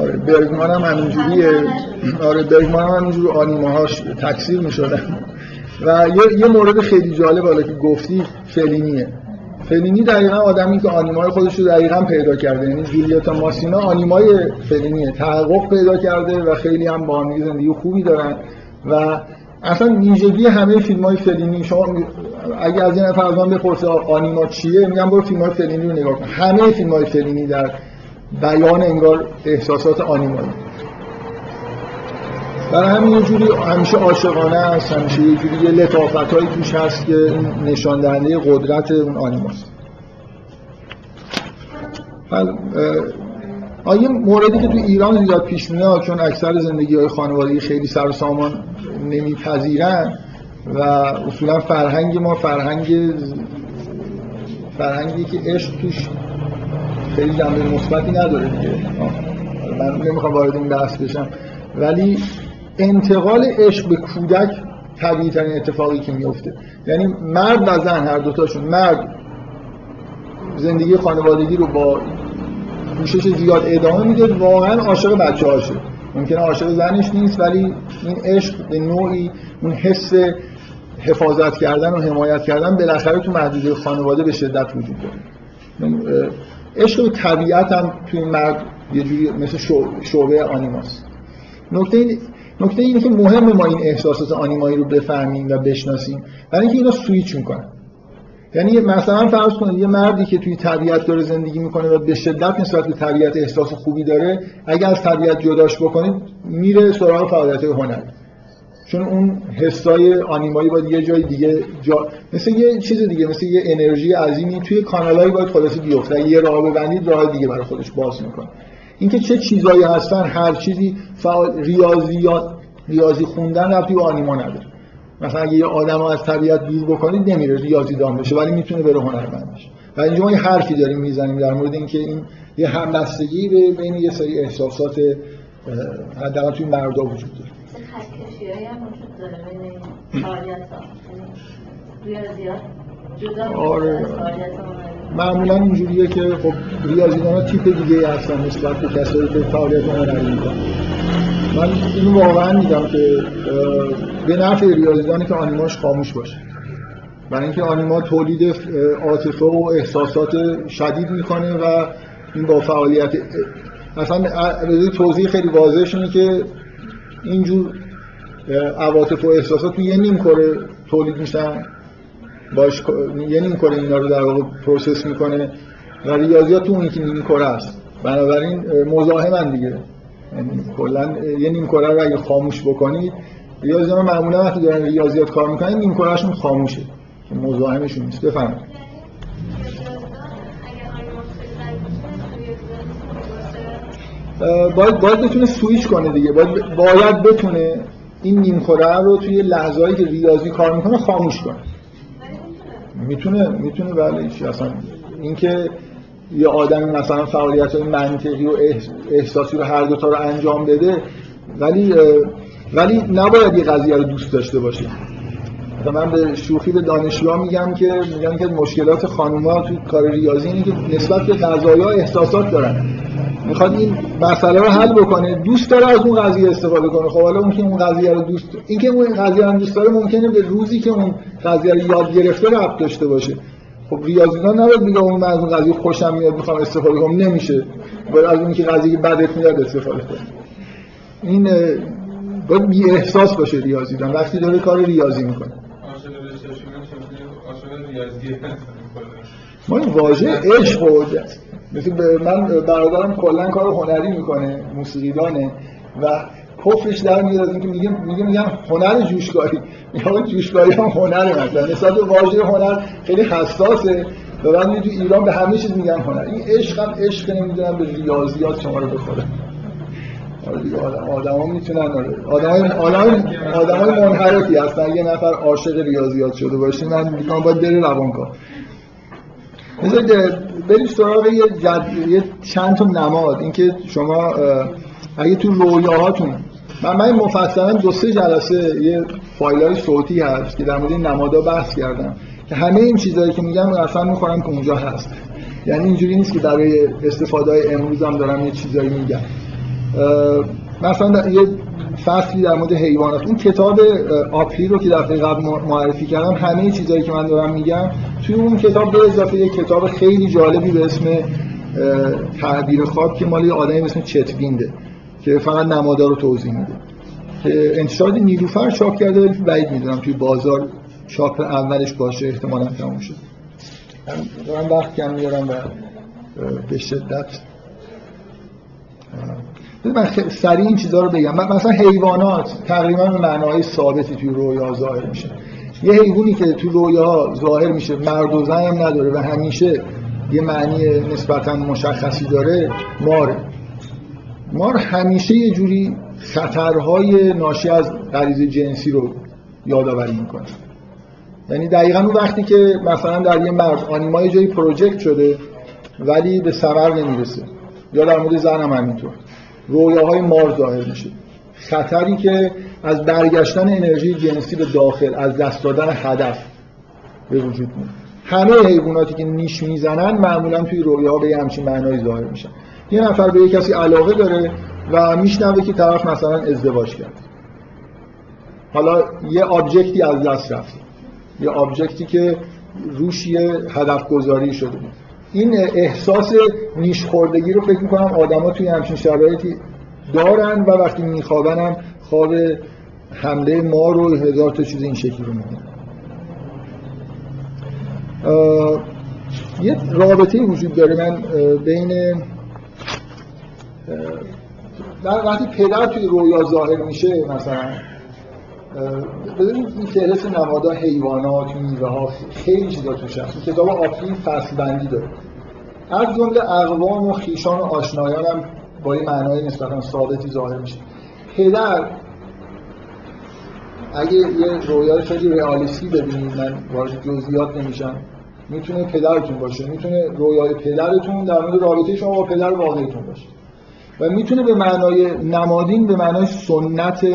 آره برگمان هم همینجوریه. آره برگمان هم همینجوری آنیمه هاش تکثیر می شدن و یه, یه مورد خیلی جالب حالا که گفتی فلینیه. فلینی دقیقا آدمی که آنیمای خودش رو دقیقا پیدا کرده یعنی جولیتا ماسینا آنیمای فلینیه. تحقق پیدا کرده و خیلی هم با هم زندگی خوبی دارن. و اصلا ویژگی همه فیلم های فلینی شما اگه از این نفر من بپرسه آنیما چیه؟ میگم برو فیلم های فلینی رو نگاه کن. همه فیلم های فلینی در بیان انگار احساسات آنیمایی برای همین یه جوری همیشه عاشقانه است همیشه یه جوری یه لطافت هایی توش هست که نشان دهنده قدرت اون آنیماست آیه موردی که تو ایران زیاد پیش میاد چون اکثر زندگی های خانوادگی خیلی سر و سامان نمیپذیرن و اصولا فرهنگ ما فرهنگ فرهنگی که عشق توش خیلی جنبه مثبتی نداره دیگه. من نمی‌خوام وارد این بحث بشم. ولی انتقال عشق به کودک طبیعی ترین اتفاقی که میفته یعنی مرد و زن هر دوتاشون مرد زندگی خانوادگی رو با کوشش زیاد ادامه میده واقعا عاشق بچه هاشه ممکنه عاشق زنش نیست ولی این عشق به نوعی اون حس حفاظت کردن و حمایت کردن بالاخره تو محدوده خانواده به شدت وجود داره. عشق به طبیعت هم توی این مرد یه جوری مثل شعبه آنیماست. نکته این نکته اینه که مهم ما این احساسات آنیمایی رو بفهمیم و بشناسیم. برای اینکه اینا سویچ می‌کنن. یعنی مثلا فرض کنید یه مردی که توی طبیعت داره زندگی می‌کنه و به شدت نسبت به طبیعت احساس خوبی داره اگه از طبیعت جداش بکنید میره سراغ فعالیت هنری چون اون حسای آنیمایی باید یه جای دیگه جا... مثل یه چیز دیگه مثل یه انرژی عظیمی توی کانالایی باید خلاصی بیفته. یه راه ببندید راه دیگه برای خودش باز می‌کنه. اینکه چه چیزایی هستن هر چیزی فعال ریاضیات ریاضی خوندن ربطی به آنیما نداره. مثلا اگه یه آدم رو از طبیعت دور بکنید نمیره ریاضی دان بشه ولی می‌تونه بره هنرمند بشه. و اینجا ما یه حرفی داریم می‌زنیم در مورد اینکه این یه همبستگی به بین یه سری احساسات حداقل توی مردا وجود داره. جدا آره. معمولا اینجوریه که خب ریاضیدان ها تیپ دیگه هستن نسبت به کسایی که فعالیت هنری می‌کنن. من اینو واقعا میگم که به نفع ریاضیدانی که آنیماش خاموش باشه. برای اینکه آنیما تولید عاطفه و احساسات شدید می‌کنه و این با فعالیت اصلا توضیح خیلی واضحش اینه که اینجور عواطف و احساسات تو یه نیم کره تولید میشن باش یه نیم کره اینا رو در واقع پروسس می‌کنه و ریاضیات تو اون که نیم کره است. بنابراین مزاحمن دیگه. یعنی کلا یه نیم کره رو اگه خاموش بکنید ریاضیات معمولا وقتی دارن ریاضیات کار می‌کنن نیم کرهشون خاموشه. که مزاحمشون نیست. بفرمایید. باید باید بتونه سویچ کنه دیگه. باید باید بتونه این نیم رو توی لحظه‌ای که ریاضی کار می‌کنه خاموش کنه. می‌تونه می‌تونه بله چی اصلا. اینکه یه آدمی مثلا فعالیت های منطقی و احساسی رو هر دوتا رو انجام بده ولی ولی نباید یه قضیه رو دوست داشته باشه من به شوخی به دانشجوها میگم که میگم که مشکلات خانوما توی کار ریاضی اینه که نسبت به قضایا احساسات دارن. می‌خواد این مسئله رو حل بکنه دوست داره از اون قضیه استفاده کنه. خب حالا ممکن اون قضیه رو دوست اینکه اون قضیه رو دوست داره ممکنه به روزی که اون قضیه رو یاد گرفته ربط داشته باشه. خب ریاضیدان نباید میگه اون من از اون قضیه خوشم میاد می‌خوام استفاده کنم. نمیشه. باید از اون که قضیه بدت میاد استفاده کنه این باید بی احساس باشه ریاضیدان وقتی داره کار ریاضی می‌کنه. ما این واژه عشق مثل من برادرم کلا کار هنری می‌کنه موسیقیدانه و کفرش در میاد. اینکه میگه میگه میگن هنر جوشکاری میگن جوشکاری هم هنر مثلا. نسبت به واژه هنر خیلی حساسه. و بعد تو ایران به همه چیز میگن هنر. این عشق هم عشق نمی‌دونم به ریاضیات شما رو بخوره. آدم. ها می‌تونن آدم. های منحرفی هستن. یه نفر عاشق ریاضیات شده باشه. من میگم باید بره روانکار بریم سراغ یه, جد... یه چند تا نماد. اینکه شما اگه تو رویاهاتون من من مفصلا دو سه جلسه یه فایل های صوتی هست که در مورد این نمادا بحث کردم. که همه این چیزهایی که میگم اصلا می‌خورم که اونجا هست. یعنی اینجوری نیست که برای استفاده های امروز هم دارم یه چیزایی میگم. مثلا یه فصلی در مورد حیوانات. اون کتاب آپری رو که دفعه قبل معرفی کردم همه چیزایی که من دارم میگم توی اون کتاب به اضافه یه کتاب خیلی جالبی به اسم تعبیر خواب که مال یه آدمی به اسم چتوینده که فقط نمادا رو توضیح میده. که انتشارات نیلوفر چاپ کرده بعید می‌دونم توی بازار چاپ اولش باشه احتمالا تموم شد دارم وقت کم میارم و به شدت. من سریع این چیزها رو بگم. مثلا حیوانات تقریبا معنای ثابتی توی رویا ظاهر میشه. یه حیوانی که توی رویا ظاهر میشه مرد و زن هم نداره و همیشه یه معنی نسبتا مشخصی داره ماره. مار همیشه یه جوری خطرهای ناشی از غریزه جنسی رو یادآوری می‌کنه. یعنی دقیقا اون وقتی که مثلا در یه مرد آنیما یه جایی پروژکت شده ولی به ثمر نمی‌رسه. یا در مورد زن هم همینطور. رویاهای مار ظاهر میشه. خطری که از برگشتن انرژی جنسی به داخل از دست دادن هدف به وجود میاد. همه حیواناتی که نیش می‌زنن معمولا توی رویاها به همچین معنایی ظاهر میشن. یه نفر به یه کسی علاقه داره و میشنوه که طرف مثلا ازدواج کرد. حالا یه object ی از دست رفت یه object ی که روش یه هدف گذاری شده. بود این احساس نیش خوردگی رو فکر می‌کنم آدما توی همچین شرایطی دارن و وقتی میخوابن هم خواب حمله مار و هزار تا چیز این شکلی رو می‌بینن یه رابطه وجود داره. من بین وقتی پدر توی رویا ظاهر میشه مثلا ببینید این فهرست نمادا حیوانات میوه ها خیلی چیزا توش هست. کتاب آفرین فصل بندی داره. از جمله اقوام و خیشان و آشنایان هم با این معنای نسبتا ثابتی ظاهر میشه. پدر اگه یه رویای خیلی رئالیستی ببینید من وارد جزئیات نمیشم. می‌تونه پدرتون باشه. می‌تونه رویای پدرتون در مورد رابطه شما با پدر واقعیتون باشه. و می‌تونه به معنای نمادین به معنای سنت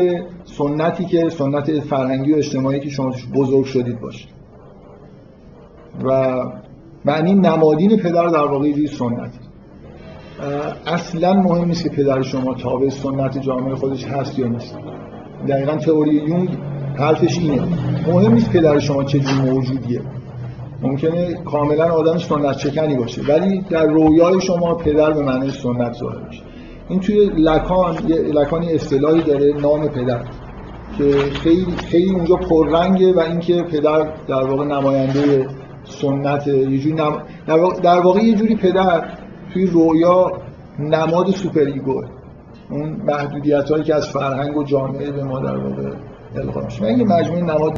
سنتی که سنت فرهنگی و اجتماعی که شما بزرگ شدید باشه. و معنی نمادین پدر در واقع یه سنت. اصلا مهم نیست که پدر شما تابع سنت جامعه خودش هست یا نیست. دقیقا تئوری یونگ حرفش اینه. مهم نیست پدر شما چه جور موجودیه. ممکنه کاملا آدم سنت چکنی باشه ولی در رویای شما پدر به معنی سنت ظاهر میشه. این توی لکان یه لکانی اصطلاحی داره نام پدر. که خیلی خیلی اونجا پررنگه و اینکه پدر در واقع نماینده سنت یه جوری نم... در واقع- در واقع یه جوری پدر توی رویا نماد سوپر ایگوه اون محدودیت هایی که از فرهنگ و جامعه به ما در واقع القا میشه. من یه مجموعه نماد